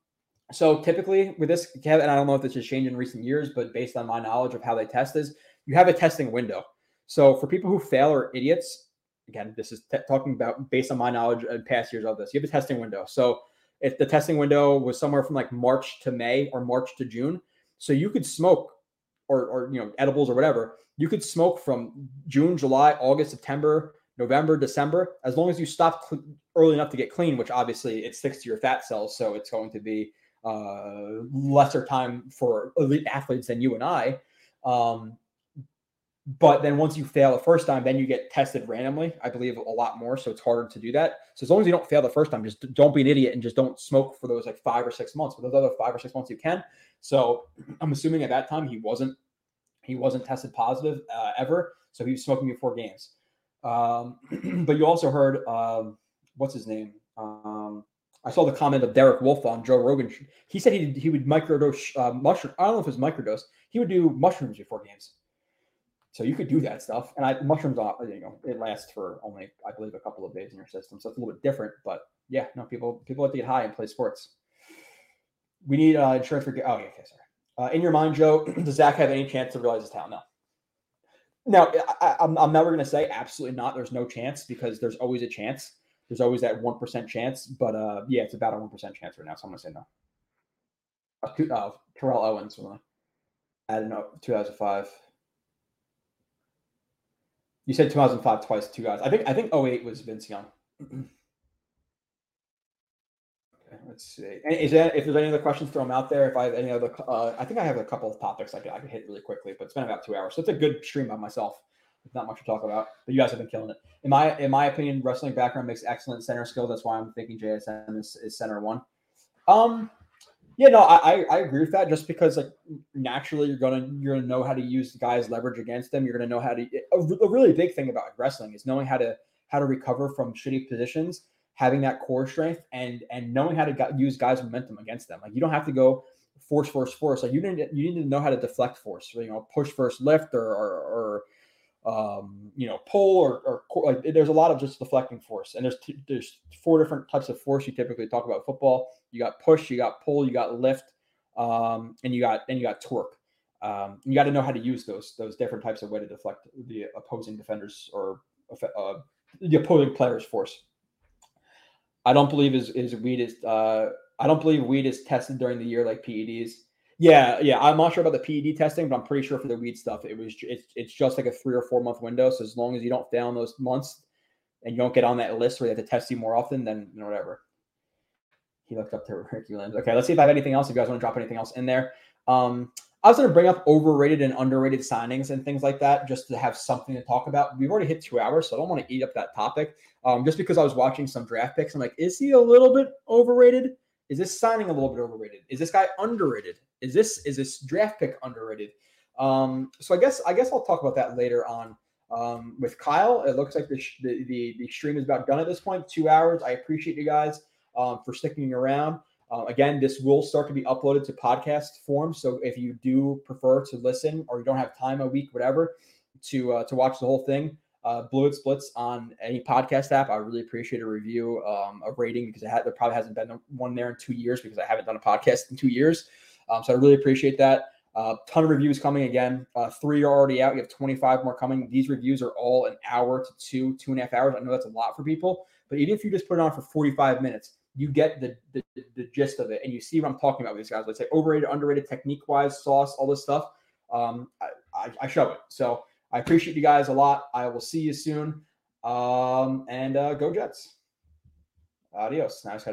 so typically with this, Kevin, I don't know if this has changed in recent years, but based on my knowledge of how they test is, you have a testing window. So for people who fail or idiots, again, this is t- talking about based on my knowledge and past years of this. You have a testing window. So if the testing window was somewhere from like March to May or March to June, so you could smoke or, or you know edibles or whatever. You could smoke from June, July, August, September, November, December, as long as you stop cl- early enough to get clean, which obviously it sticks to your fat cells, so it's going to be uh, lesser time for elite athletes than you and I. Um, but then once you fail the first time, then you get tested randomly. I believe a lot more, so it's harder to do that. So as long as you don't fail the first time, just don't be an idiot and just don't smoke for those like five or six months. For those other five or six months, you can. So I'm assuming at that time he wasn't he wasn't tested positive uh, ever, so he was smoking before games. Um, but you also heard um, what's his name? Um, I saw the comment of Derek Wolfe on Joe Rogan. He said he he would microdose uh, mushroom. I don't know if it was microdose. He would do mushrooms before games. So you could do that stuff, and I, mushrooms, you know, it lasts for only, I believe, a couple of days in your system, so it's a little bit different. But yeah, no, people people like to get high and play sports. We need uh, insurance for. Oh, yeah, okay, sorry. Uh, in your mind, Joe, does Zach have any chance to realize his talent? No. Now, I, I'm, I'm never going to say absolutely not. There's no chance because there's always a chance. There's always that one percent chance, but uh, yeah, it's about a one percent chance right now. So I'm going to say no. Uh, uh, Terrell Owens, I don't know, 2005. You said 2005 twice, two guys. I think I think 08 was Vince Young. okay, let's see. Is there, if there's any other questions, throw them out there. If I have any other, uh, I think I have a couple of topics I could, I could hit really quickly, but it's been about two hours, so it's a good stream by myself. not much to talk about, but you guys have been killing it. In my in my opinion, wrestling background makes excellent center skill. That's why I'm thinking JSN is, is center one. Um, yeah, no, I, I agree with that. Just because like naturally you're gonna you're gonna know how to use the guy's leverage against them. You're gonna know how to. A, a really big thing about wrestling is knowing how to how to recover from shitty positions, having that core strength, and and knowing how to use guys' momentum against them. Like you don't have to go force, force, force. Like you need you need to know how to deflect force. You know, push first, lift, or or, or um, you know, pull or, or like, there's a lot of just deflecting force. And there's t- there's four different types of force you typically talk about football. You got push, you got pull, you got lift, um, and you got and you got torque. Um, you got to know how to use those those different types of way to deflect the opposing defenders or uh, the opposing player's force. I don't believe is is weed is uh, I don't believe weed is tested during the year like PEDs. Yeah, yeah. I'm not sure about the PED testing, but I'm pretty sure for the weed stuff, it was it's, it's just like a three or four month window. So as long as you don't fail in those months and you don't get on that list where they have to test you more often, then you know, whatever. He looked up to Ricky. Okay, let's see if I have anything else. If you guys want to drop anything else in there. Um, I was going to bring up overrated and underrated signings and things like that just to have something to talk about. We've already hit two hours, so I don't want to eat up that topic. Um, just because I was watching some draft picks, I'm like, is he a little bit overrated? Is this signing a little bit overrated? Is this guy underrated? Is this is this draft pick underrated? Um, so I guess I guess I'll talk about that later on um, with Kyle. It looks like the, the, the the stream is about done at this point. Two hours. I appreciate you guys um, for sticking around. Uh, again, this will start to be uploaded to podcast form. So if you do prefer to listen or you don't have time a week, whatever, to uh, to watch the whole thing, uh, Blewett's Blitz on any podcast app. I really appreciate a review, um, a rating because had, there probably hasn't been one there in two years because I haven't done a podcast in two years. Um, so I really appreciate that. A uh, ton of reviews coming again. Uh, three are already out. You have 25 more coming. These reviews are all an hour to two, two and a half hours. I know that's a lot for people, but even if you just put it on for 45 minutes, you get the the, the gist of it, and you see what I'm talking about with these guys. Let's say overrated, underrated, technique wise, sauce, all this stuff. Um, I, I, I it. So I appreciate you guys a lot. I will see you soon. Um, and uh, go Jets. Adios. Nice.